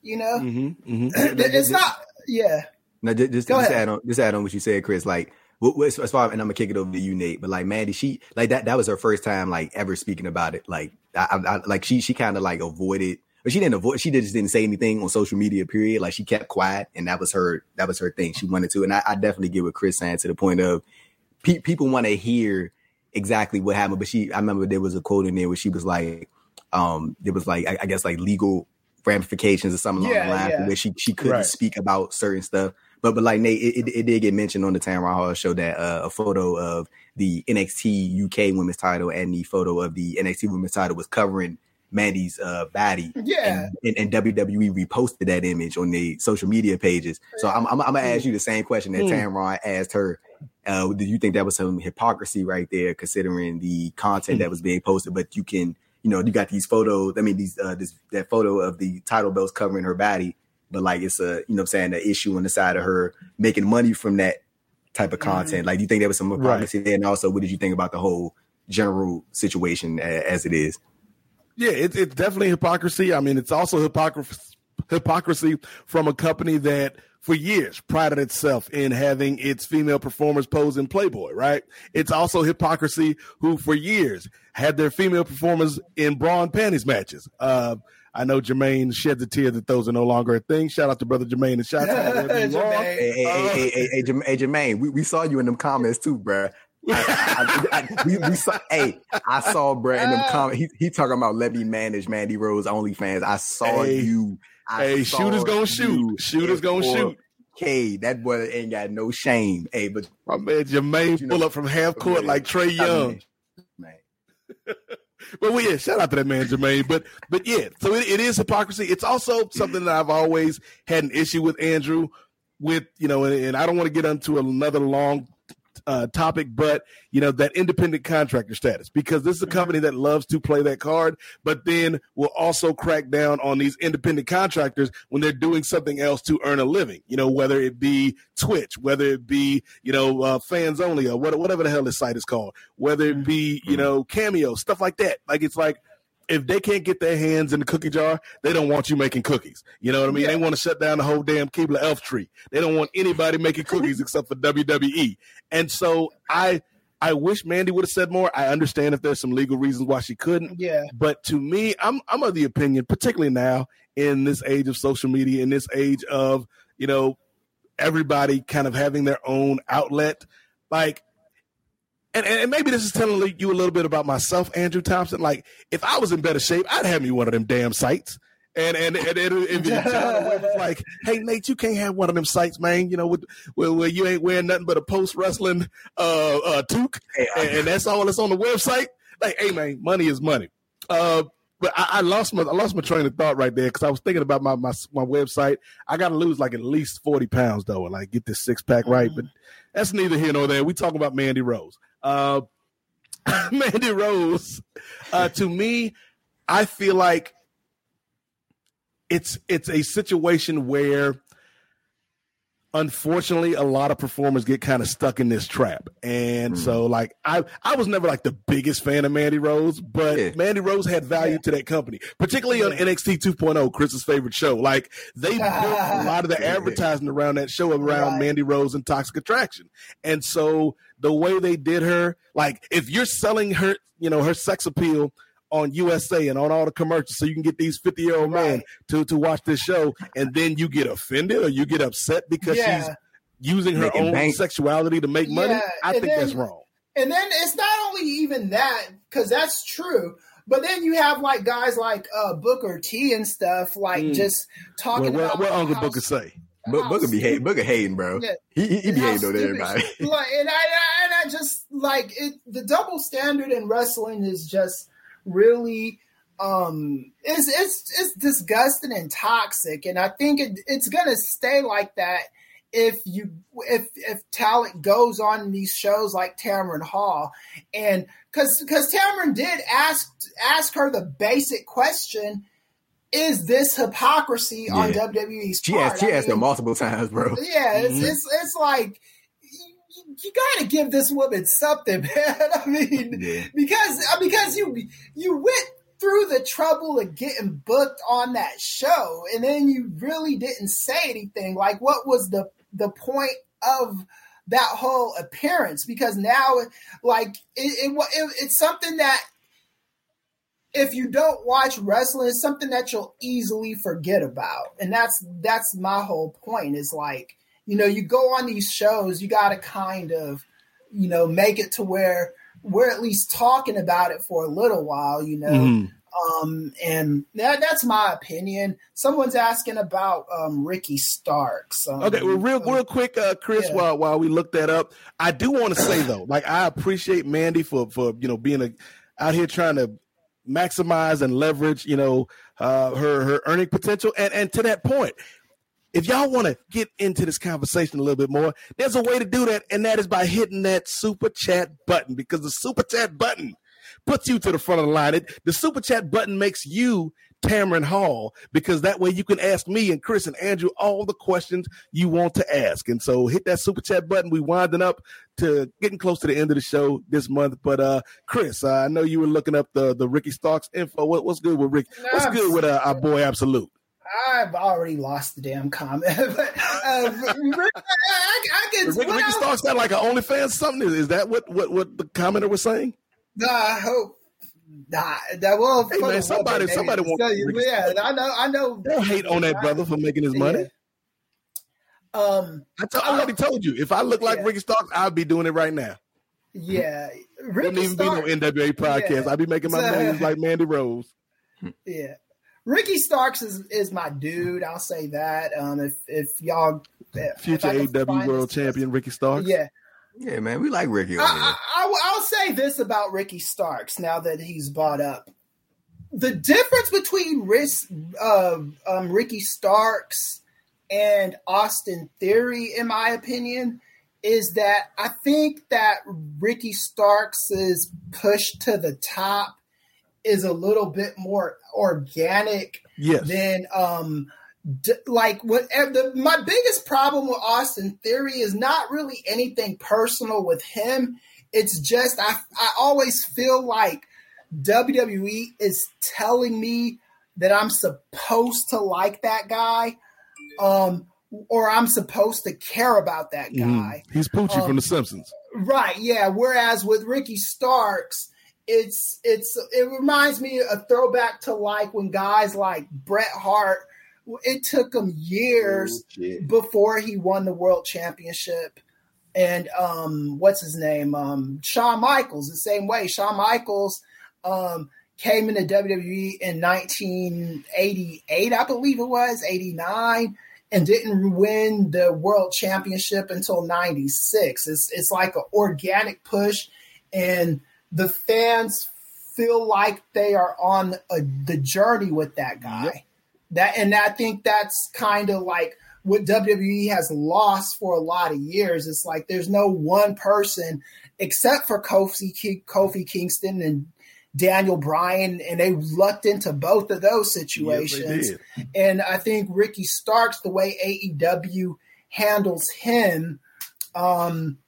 You know, Mm-hmm, mm-hmm. it's not. Yeah. No, just just, just add on just add on what you said, Chris. Like as far and I'm gonna kick it over to you, Nate. But like Mandy, she like that that was her first time like ever speaking about it. Like I, I, I like she she kind of like avoided, but she didn't avoid. She just didn't say anything on social media. Period. Like she kept quiet, and that was her that was her thing. She wanted to, and I, I definitely get what Chris saying to the point of pe- people want to hear exactly what happened. But she, I remember there was a quote in there where she was like, um, there was like I, I guess like legal ramifications or something along Yeah, the line yeah. where she she couldn't Right. speak about certain stuff. But but like Nate, it, it, it did get mentioned on the Tamron Hall show that uh, a photo of the NXT UK Women's Title and the photo of the NXT Women's Title was covering Mandy's uh, body. Yeah. And, and, and WWE reposted that image on the social media pages. So I'm, I'm, I'm gonna ask you the same question that Mm. Tamron asked her. Uh, do you think that was some hypocrisy right there, considering the content that was being posted? But you can, you know, you got these photos. I mean, these uh, this that photo of the title belts covering her body, but like it's a, you know, what I'm saying the issue on the side of her making money from that type of content. Like, do you think there was some hypocrisy there? And also, what did you think about the whole general situation a- as it is? Yeah, it, it's definitely hypocrisy. I mean, it's also hypocrisy hypocrisy from a company that for years prided itself in having its female performers pose in Playboy, right? It's also hypocrisy who for years had their female performers in bra and panties matches. Uh, I know Jermaine shed the tear that those are no longer a thing. Shout out to brother Jermaine and shout out to Jermaine. Hey, hey, hey, hey, hey, hey, Jerm- hey, Jermaine, we, we saw you in them comments too, bruh. I, I, I, we, we saw, hey, I saw Brett in them ah. comment. He, he talking about let me manage Mandy Rose OnlyFans. I saw Hey. you. I Hey, saw shooters gonna shoot. Shooters gonna shoot. 4K. That boy ain't got no shame. Hey, but My man Jermaine You know- pull up from half court man, like Trae Young. man. But well, yeah, shout out to that man Jermaine. But but yeah, so it, it is hypocrisy. It's also something that I've always had an issue with Andrew. With you know, and, and I don't want to get into another long uh, topic, but you know that independent contractor status because this is a company that loves to play that card, but then will also crack down on these independent contractors when they're doing something else to earn a living. You know, whether it be Twitch, whether it be you know uh, fans only or whatever the hell this site is called, whether it be you know Cameo stuff like that. Like it's like if they can't get their hands in the cookie jar, they don't want you making cookies. You know what I mean? They want to shut down the whole damn Keebler Elf tree. They don't want anybody making cookies except for WWE. And so I I wish Mandy would have said more. I understand if there's some legal reasons why she couldn't. Yeah. But to me, I'm I'm of the opinion, particularly now in this age of social media, in this age of, you know, everybody kind of having their own outlet, like and, and maybe this is telling you a little bit about myself, Andrew Thompson. Like, if I was in better shape, I'd have me one of them damn sites. And and and, and Webb was like, hey Nate, you can't have one of them sites, man. You know, with, where, where you ain't wearing nothing but a post wrestling uh, uh toque, Hey, and, and that's all that's on the website. Like, hey man, money is money. Uh, but I, I lost my I lost my train of thought right there because I was thinking about my my my website. I got to lose like at least forty pounds though, and like get this six pack right. But that's neither here nor there. We talking about Mandy Rose. Uh, Mandy Rose, uh, to me, I feel like it's it's a situation where unfortunately a lot of performers get kind of stuck in this trap. And hmm. so like i i was never like the biggest fan of mandy rose but Yeah. mandy rose had value to that company particularly on nxt 2.0 chris's favorite show. Like they built a lot of the advertising around that show around Right. mandy rose and toxic attraction. And so the way they did her like if you're selling her you know her sex appeal on USA and on all the commercials, so you can get these fifty year old men to to watch this show, and then you get offended or you get upset because Yeah. she's using her Making own bank. sexuality to make money. Yeah, I and think then- that's wrong. And then it's not only even that, because that's true. But then you have like guys like uh, Booker T and stuff, like Mm. just talking Well, what, about what Uncle how Booker say? But Booker be hating, Booker hating, bro. Yeah. He he, he be hating on everybody. she- Like, and I, I- and I just like it. The double standard in wrestling is just really um it's it's it's disgusting and toxic and i think it, it's gonna stay like that if you if if talent goes on these shows like Tamron Hall and because because Tamron did ask ask her the basic question is this hypocrisy on Yeah. WWE's She part? asked she I asked her mean, multiple times, bro. yeah, it's, Mhm. it's it's like you, you got to give this woman something, man. I mean, Yeah. because uh, because you you went through the trouble of getting booked on that show, and then you really didn't say anything. Like, what was the the point of that whole appearance? Because now, like, it, it, it it's something that. If you don't watch wrestling, it's something that you'll easily forget about, and that's that's my whole point. Is like you know, you go on these shows, you got to kind of, you know, make it to where we're at least talking about it for a little while, you know. Mhm. Um, and that, that's my opinion. Someone's asking about um, Ricky Starks. Um, Okay, well, real real quick, uh, Chris, Yeah. while while we look that up, I do want to say though, like I appreciate Mandy for for you know being a out here trying to maximize and leverage you know uh, her her earning potential, and and to that point. If y'all want to get into this conversation a little bit more, there's a way to do that, and that is by hitting that super chat button because the super chat button puts you to the front of the line. It, the super chat button makes you Tamron Hall because that way you can ask me and Chris and Andrew all the questions you want to ask. And so hit that super chat button. We winding up to getting close to the end of the show this month. But uh Chris, uh, I know you were looking up the the Ricky Starks info. What, what's good with Rick? What's good with uh, our boy Absolute? I've already lost the damn comment. but, uh, Rick, I, I, can. Ricky, what Ricky Starks got like an OnlyFans something. Is that what what what the commenter was saying? Nah, I hope. Nah, that will. Hey, man, somebody- somebody want Ricky Yeah, I know. I know. Don't hate on that brother for making his money. Um. I, t- I already told you. If I look like Yeah. Ricky Starks, I'd be doing it right now. Yeah, Wouldn't even be no NWA podcast. Yeah. I'd be making my millions like Mandy Rose. Yeah. Ricky Starks is, is my dude. I'll say that. Um, if if y'all Future AEW World Champion Ricky Starks. Yeah, Yeah, man, we like Ricky I, here. I, I, I'll say this about Ricky Starks now that he's brought up. The difference between Riss, uh, um, Ricky Starks and Austin Theory, in my opinion, is that I think that Ricky Starks' push to the top is a little bit more organic Yes. then um d- like what the, my biggest problem with austin theory is not really anything personal with him it's just i i always feel like wwe is telling me that i'm supposed to like that guy um or i'm supposed to care about that guy Mhm. He's Poochie Um, from The Simpsons. Right, yeah. Whereas with Ricky Starks, it's it's it reminds me a throwback to like when guys like Bret Hart. It took him years Shit. before he won the world championship. And um, what's his name? Um, Shawn Michaels. The same way. Shawn Michaels um, came into WWE in 1988, I believe it was 89, and didn't win the world championship until 96. It's it's like an organic push, and the fans feel like they are on a, the journey with that guy. That and I think that's kind of like what WWE has lost for a lot of years. It's like there's no one person except for Kofi Kofi Kingston and Daniel Bryan, and they lucked into both of those situations. Yes, and I think Ricky Starks, the way AEW handles him, um,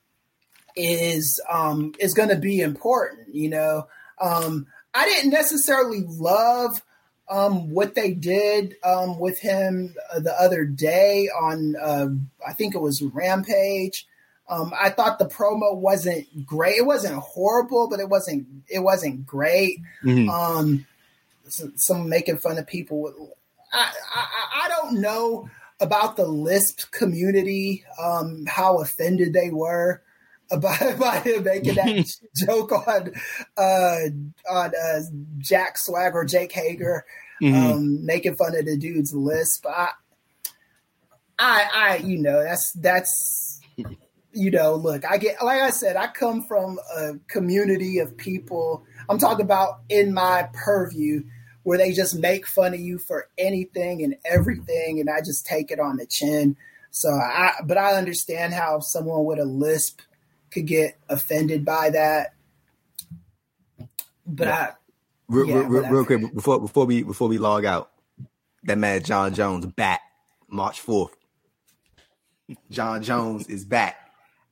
is um, is going to be important. You know, um, I didn't necessarily love um, what they did um, with him uh, the other day on, uh, I think it was Rampage. Um, I thought the promo wasn't great. It wasn't horrible, but it wasn't it wasn't great. Mhm. Um, some, some making fun of people. I, I I don't know about the Lisp community, um, how offended they were about, about him making that joke on uh, on uh, Jack Swagger, Jake Hager, Mhm. um, making fun of the dude's Lisp. I, I, I, you know, that's that's you know, look, I get like I said, I come from a community of people. I'm talking about in my purview where they just make fun of you for anything and everything, and I just take it on the chin. So I, but I understand how someone with a lisp could get offended by that. But I, Real, Yeah, real, real, real quick before before we before we log out, that man Jon Jones back March fourth. Jon Jones is back.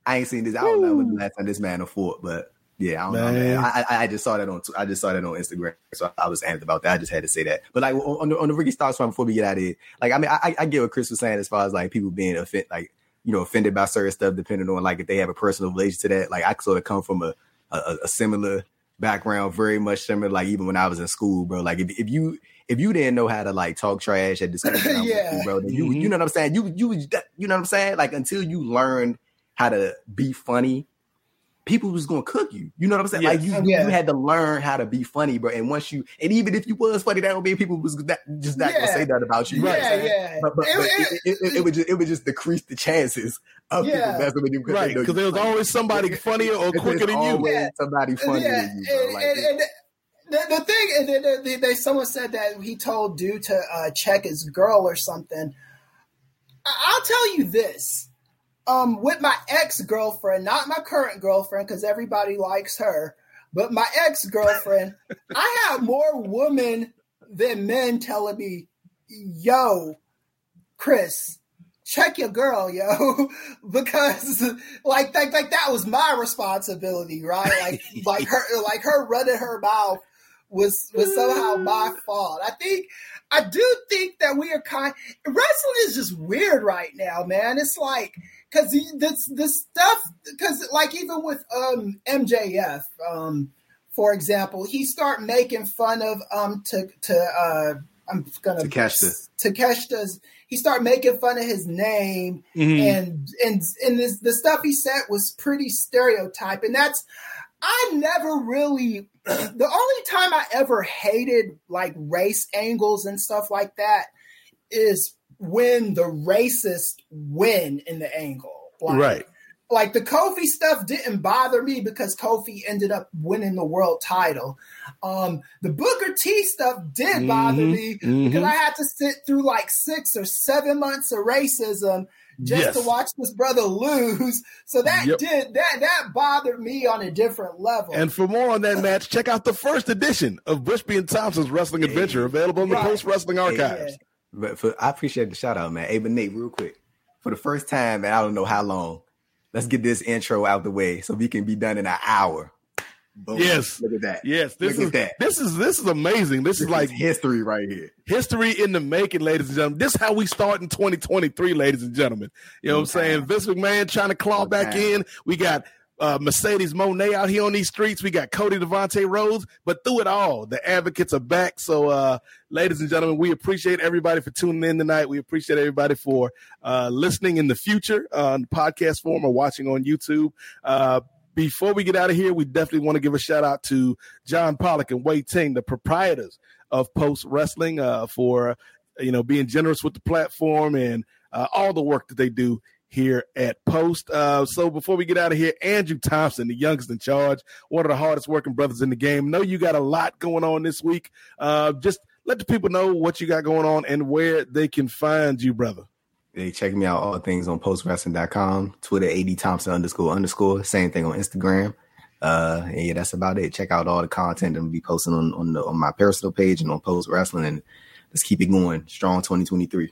I ain't seen this. I don't know when the last time this man a fought, but yeah, I don't know. Man. Man. I, I I just saw that on I just saw that on Instagram, so I was amped about that. I just had to say that. But like on the on the Ricky Starks one before we get out of here, like I mean, I, I get what Chris was saying as far as like people being offended, like you know, offended by certain stuff, depending on like if they have a personal relation to that. Like I sort of come from a a, a similar background, very much similar. Like even when I was in school, bro. Like if, if you if you didn't know how to like talk trash at the school, that I went Yeah. to, bro, then you Mhm. you know what I'm saying. You you you know what I'm saying. Like until you learned how to be funny, people was gonna cook you. You know what I'm saying? Like you, you Yeah. you had to learn how to be funny, bro. And once you and even if you was funny, that don't mean people was not, just not gonna say that about you. you know what I'm yeah, yeah. But, but, It- but it- it, it, it, would just it would just decrease the chances of Yeah. people messing with you Right, because you there was always somebody funnier or quicker than you. always Yeah. somebody funnier yeah, than you, bro. and, Like, and, and the, the thing, and then the, the, they, someone said that he told dude to uh, check his girl or something. I- I'll tell you this: um, with my ex girlfriend, not my current girlfriend, because everybody likes her, but my ex girlfriend, I have more women than men telling me, "Yo, Chris." Check your girl, yo, because like like like that was my responsibility, right? Like like her like her running her mouth was was somehow my fault. I think I do think that we are kind wrestling is just weird right now, man. It's like because this this stuff because like even with um MJF, um for example, he start making fun of um to to uh I'm gonna Takeshita. Takeshita's he start making fun of his name, mm-hmm. and and and this the stuff he said was pretty stereotype, and that's I never really the only time I ever hated like race angles and stuff like that is when the racist win in the angle. Like, right. Like the Kofi stuff didn't bother me because Kofi ended up winning the world title. Um, the Booker T stuff did mm-hmm, bother me mm-hmm. because I had to sit through like six or seven months of racism just yes. to watch this brother lose. So that yep. did that that bothered me on a different level. And for more on that match, check out the first edition of Bushby and Thompson's Wrestling Adventure, available in the right. Post Wrestling Archives. Yeah. But for, I appreciate the shout out, man. Hey, but Nate, real quick, for the first time, and I don't know how long, let's get this intro out the way so we can be done in an hour. Boom. Yes. Look at that. Yes. This Look is that. This is this is amazing. This, this is like is history right here. History in the making, ladies and gentlemen. This is how we start in 2023, ladies and gentlemen. You know what I'm saying? Vince McMahon trying to claw back in. We got uh, Mercedes Moné out here on these streets. We got Cody Devontae Rose, but through it all, the advocates are back. So, uh, ladies and gentlemen, we appreciate everybody for tuning in tonight. We appreciate everybody for uh, listening in the future uh, on the podcast form or watching on YouTube. Uh, before we get out of here, we definitely want to give a shout out to John Pollock and Wai Ting, the proprietors of Post Wrestling, uh, for you know being generous with the platform and uh, all the work that they do here at Post. Uh, so before we get out of here, Andrew Thompson, the youngest in charge, one of the hardest working brothers in the game. Know you got a lot going on this week. Uh, just let the people know what you got going on and where they can find you, brother. They check me out all things on postwrestling.com, Twitter AD Thompson underscore underscore, same thing on Instagram. Uh, and yeah, that's about it. Check out all the content I'm be posting on on, the, on my personal page and on Post Wrestling, and let's keep it going. Strong 2023.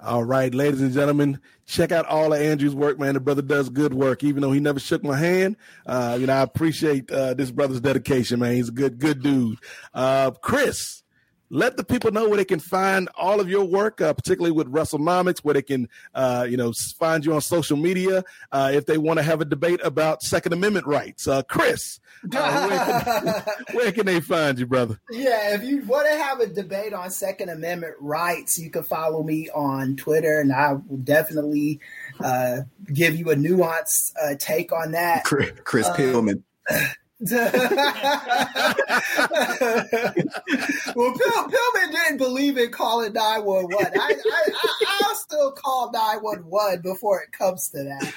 All right, ladies and gentlemen, check out all of Andrew's work, man. The brother does good work, even though he never shook my hand. Uh, you know, I appreciate uh, this brother's dedication, man. He's a good, good dude. Uh, Chris, let the people know where they can find all of your work, uh, particularly with WrestleNomics, where they can, uh, you know, find you on social media uh, if they want to have a debate about Second Amendment rights. Uh, Chris, uh, where can, where, can, they find you, brother? Yeah, if you want to have a debate on Second Amendment rights, you can follow me on Twitter, and I will definitely uh, give you a nuanced take on that. Chris, Chris Pillman. well, Pill, Pillman didn't believe in calling 911. I, I, I, will still call 911 before it comes to that.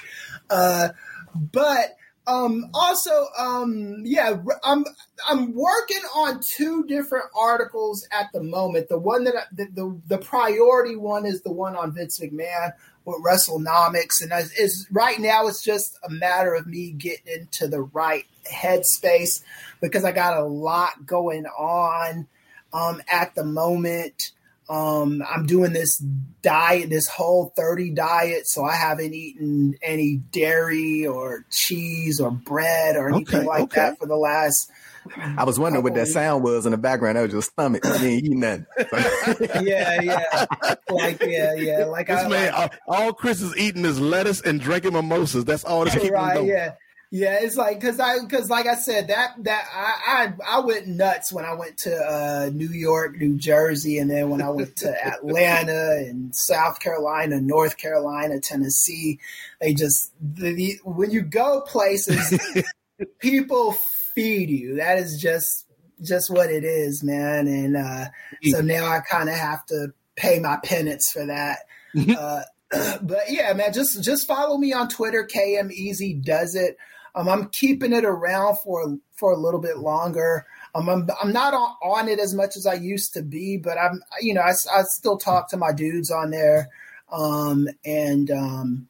Uh, but um, also, um, yeah, I'm I'm working on two different articles at the moment. The one that I, the, the, the priority one is the one on Vince McMahon with WrestleNomics, and is right now it's just a matter of me getting into the right headspace because I got a lot going on um, at the moment. Um, I'm doing this diet, this whole 30 diet, so I haven't eaten any dairy or cheese or bread or anything okay, like okay. that for the last. I was wondering what that sound was in the background. That was your stomach. You ain't eating nothing. yeah, yeah, like yeah, yeah. Like this I, man, like, all, all Chris is eating is lettuce and drinking mimosas. That's all that's keeping right, going. Yeah, yeah, it's like because I because like I said that that I, I I went nuts when I went to uh, New York, New Jersey, and then when I went to Atlanta and South Carolina, North Carolina, Tennessee. They just the, the, when you go places, people feed you. That is just just what it is, man. And uh, so now I kind of have to pay my penance for that. uh, but yeah, man, just just follow me on Twitter. KM Easy does it. Um, I'm keeping it around for for a little bit longer. Um, I'm I'm not on, on it as much as I used to be, but I'm you know I, I still talk to my dudes on there, um, and um,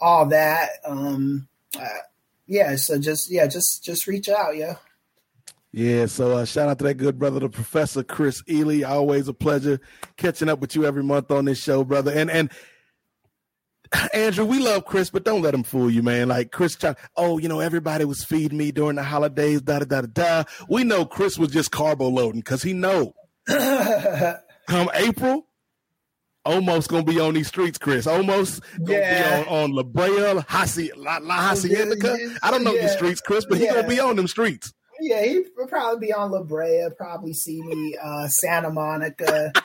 all that. Um, uh, yeah, so just yeah, just just reach out, yeah. Yeah, so uh, shout out to that good brother, the Professor Chris Ely. Always a pleasure catching up with you every month on this show, brother. And and Andrew, we love Chris, but don't let him fool you, man. Like Chris, oh, you know, everybody was feeding me during the holidays, da da da da. We know Chris was just carbo loading because he know. Come April, almost gonna be on these streets, Chris. Almost gonna yeah. be on, on La Brea, Hasi, La, La Hacienda. I don't know yeah. these streets, Chris, but he yeah. gonna be on them streets. Yeah, he will probably be on La Brea, probably see me uh, Santa Monica.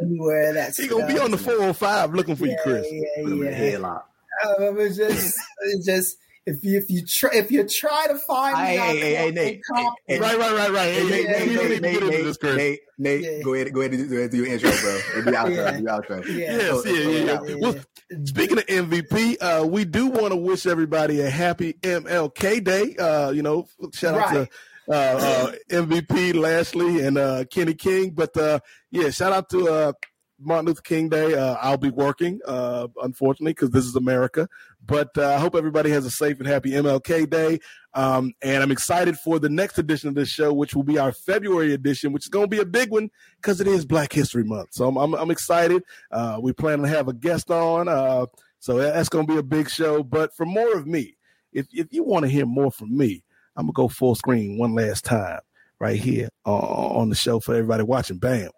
anywhere that's he gonna be on the 405 looking for yeah, you, Chris. Yeah, Put him in a yeah. headlock. Um, it's just, it's just if you if you try if you try to find me, Hey, out hey, hey, hey, Nate. Hey, Right, right, right, right. Hey, Hey, Nate, Nate, Nate, Nate, Nate, need to get Nate, this, Chris. Nate, Nate, Yeah. go ahead, go ahead, and do, go ahead and do your intro, bro. Do the outro, Yeah. do the outro. Yeah. Yes, yeah, yeah, yeah. Yeah. Well, speaking of MVP, uh, we do want to wish everybody a happy MLK Day. Uh, you know, shout out Right. to uh, uh, MVP Lashley and uh, Kenny King. But uh, yeah, shout out to uh, Martin Luther King Day. Uh, I'll be working, uh, unfortunately, because this is America. But uh, I hope everybody has a safe and happy MLK Day. Um, and I'm excited for the next edition of this show, which will be our February edition, which is going to be a big one because it is Black History Month. So I'm, I'm, I'm excited. Uh, we plan to have a guest on. Uh, so that's going to be a big show. But for more of me, if, if you want to hear more from me, I'm to go full screen one last time right here uh, on the show for everybody watching. Bam.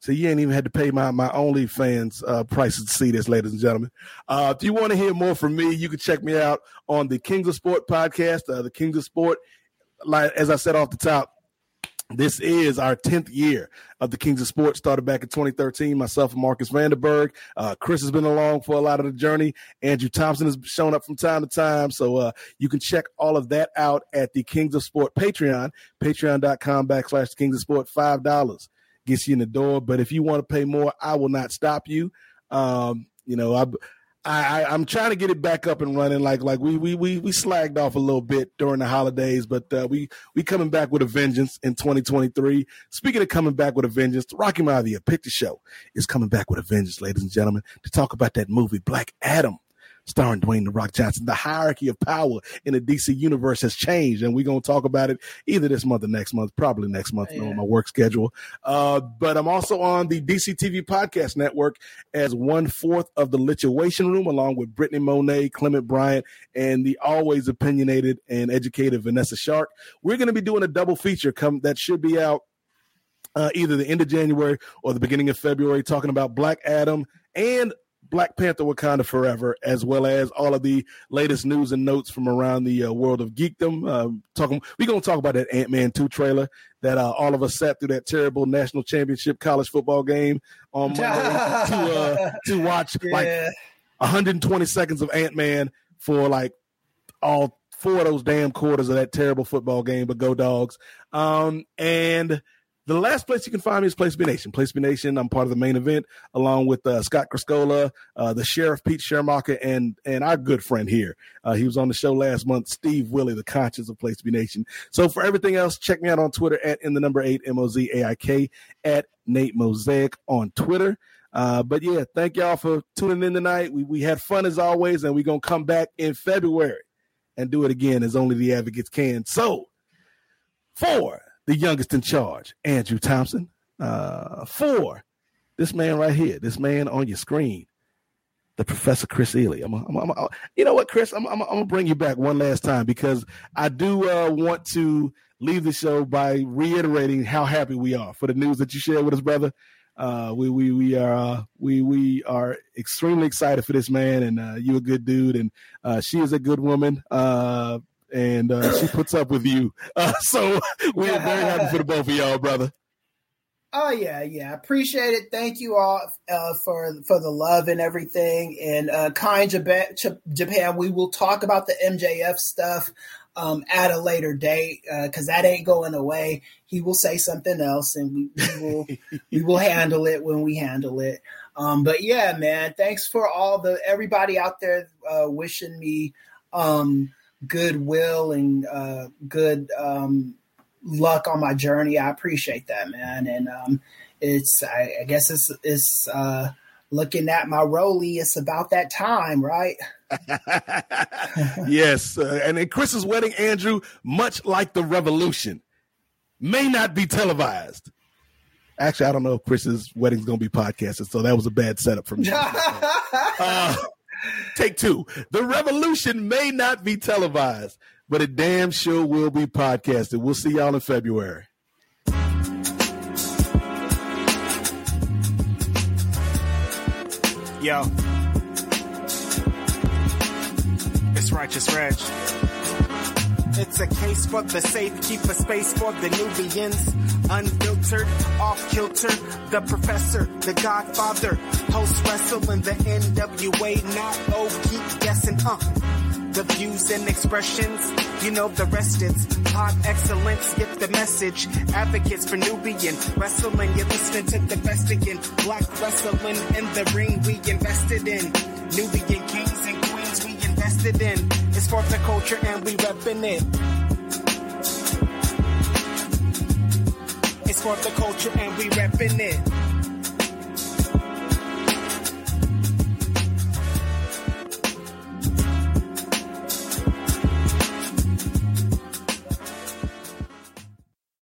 So you ain't even had to pay my my OnlyFans uh, prices to see this, ladies and gentlemen. Uh, if you want to hear more from me, you can check me out on the Kings of Sport podcast. Uh, the Kings of Sport, like as I said off the top, this is our 10th year of the Kings of Sports, started back in 2013. Myself and Marcus Vanderberg. Uh, Chris has been along for a lot of the journey. Andrew Thompson has shown up from time to time. So uh, you can check all of that out at the Kings of Sport Patreon, patreon.com backslash Kings of Sport, $5 gets you in the door. But if you want to pay more, I will not stop you. Um, you know, I, I, I- I'm trying to get it back up and running. Like, like we, we, we, we slagged off a little bit during the holidays, but uh, we, we coming back with a vengeance in 2023. Speaking of coming back with a vengeance, the Rocky Maivia Picture Show is coming back with a vengeance, ladies and gentlemen, to talk about that movie Black Adam starring Dwayne The Rock Johnson. The hierarchy of power in the DC universe has changed, and we're going to talk about it either this month or next month, probably next month, knowing my work schedule. Uh, but I'm also on the DC TV Podcast Network as one fourth of the Lituation Room, along with Brittany Monet, Clement Bryant, and the always opinionated and educated Vanessa Shark. We're going to be doing a double feature come that should be out uh, either the end of January or the beginning of February, talking about Black Adam and Black Panther Wakanda Forever, as well as all of the latest news and notes from around the uh, world of geekdom. Um, talking, we're going to talk about that Ant Man 2 trailer that uh, all of us sat through that terrible national championship college football game on Monday to, uh, to watch like 120 seconds of Ant Man for like all four of those damn quarters of that terrible football game, but go dogs. Um, and the last place you can find me is Place B Nation. Place B Nation, I'm part of the main event along with uh, Scott Criscuolo, uh, the sheriff Pete Shermacher, and and our good friend here. Uh, he was on the show last month, Steve Willie, the conscience of Place B Nation. So for everything else, check me out on Twitter at in the number eight M O Z A I K at Nate Mozaik on Twitter. Uh, but yeah, thank y'all for tuning in tonight. We we had fun as always, and we're gonna come back in February and do it again as only the advocates can. So for the youngest in charge, Andrew Thompson. Uh, for this man right here, this man on your screen, the Professor Chris Ely. I'm, I'm, I'm, you know what, Chris? I'm gonna bring you back one last time because I do uh, want to leave the show by reiterating how happy we are for the news that you shared with us, brother. Uh, we we we are uh, we we are extremely excited for this man, and uh, you a good dude, and uh, she is a good woman, uh, and uh, she puts up with you. Uh, so we are very happy for the both of y'all, brother. Oh yeah, yeah. Appreciate it. Thank you all uh, for for the love and everything. And uh, kind Japan, we will talk about the MJF stuff um, at a later date because that ain't going away. He will say something else, and we, we will we will handle it when we handle it. Um, but yeah, man, thanks for all the everybody out there uh, wishing me um, goodwill and uh, good. Um, luck on my journey. I appreciate that, man. And um, it's I, I guess it's it's uh, looking at my Rolly. It's about that time, right? yes, uh, and in Chris's wedding, Andrew, much like the revolution, may not be televised. Actually, I don't know if Chris's wedding's going to be podcasted, so that was a bad setup for me. uh, take two. The revolution may not be televised, but it damn sure will be podcasted. We'll see y'all in February. Yo. It's Righteous Reg. It's a case for the safe, keep a space for the Nubians. Unfiltered, off kilter, the professor, the godfather, host wrestling the NWA, not oh, keep guessing, uh. The views and expressions, you know the rest it's pod excellence, get the message. Advocates for Nubian wrestling, you're listening to the best again. Black wrestling in the ring we invested in. Nubian kings and invested in. It's for the culture and we reppin' it. It's for the culture and we reppin' it.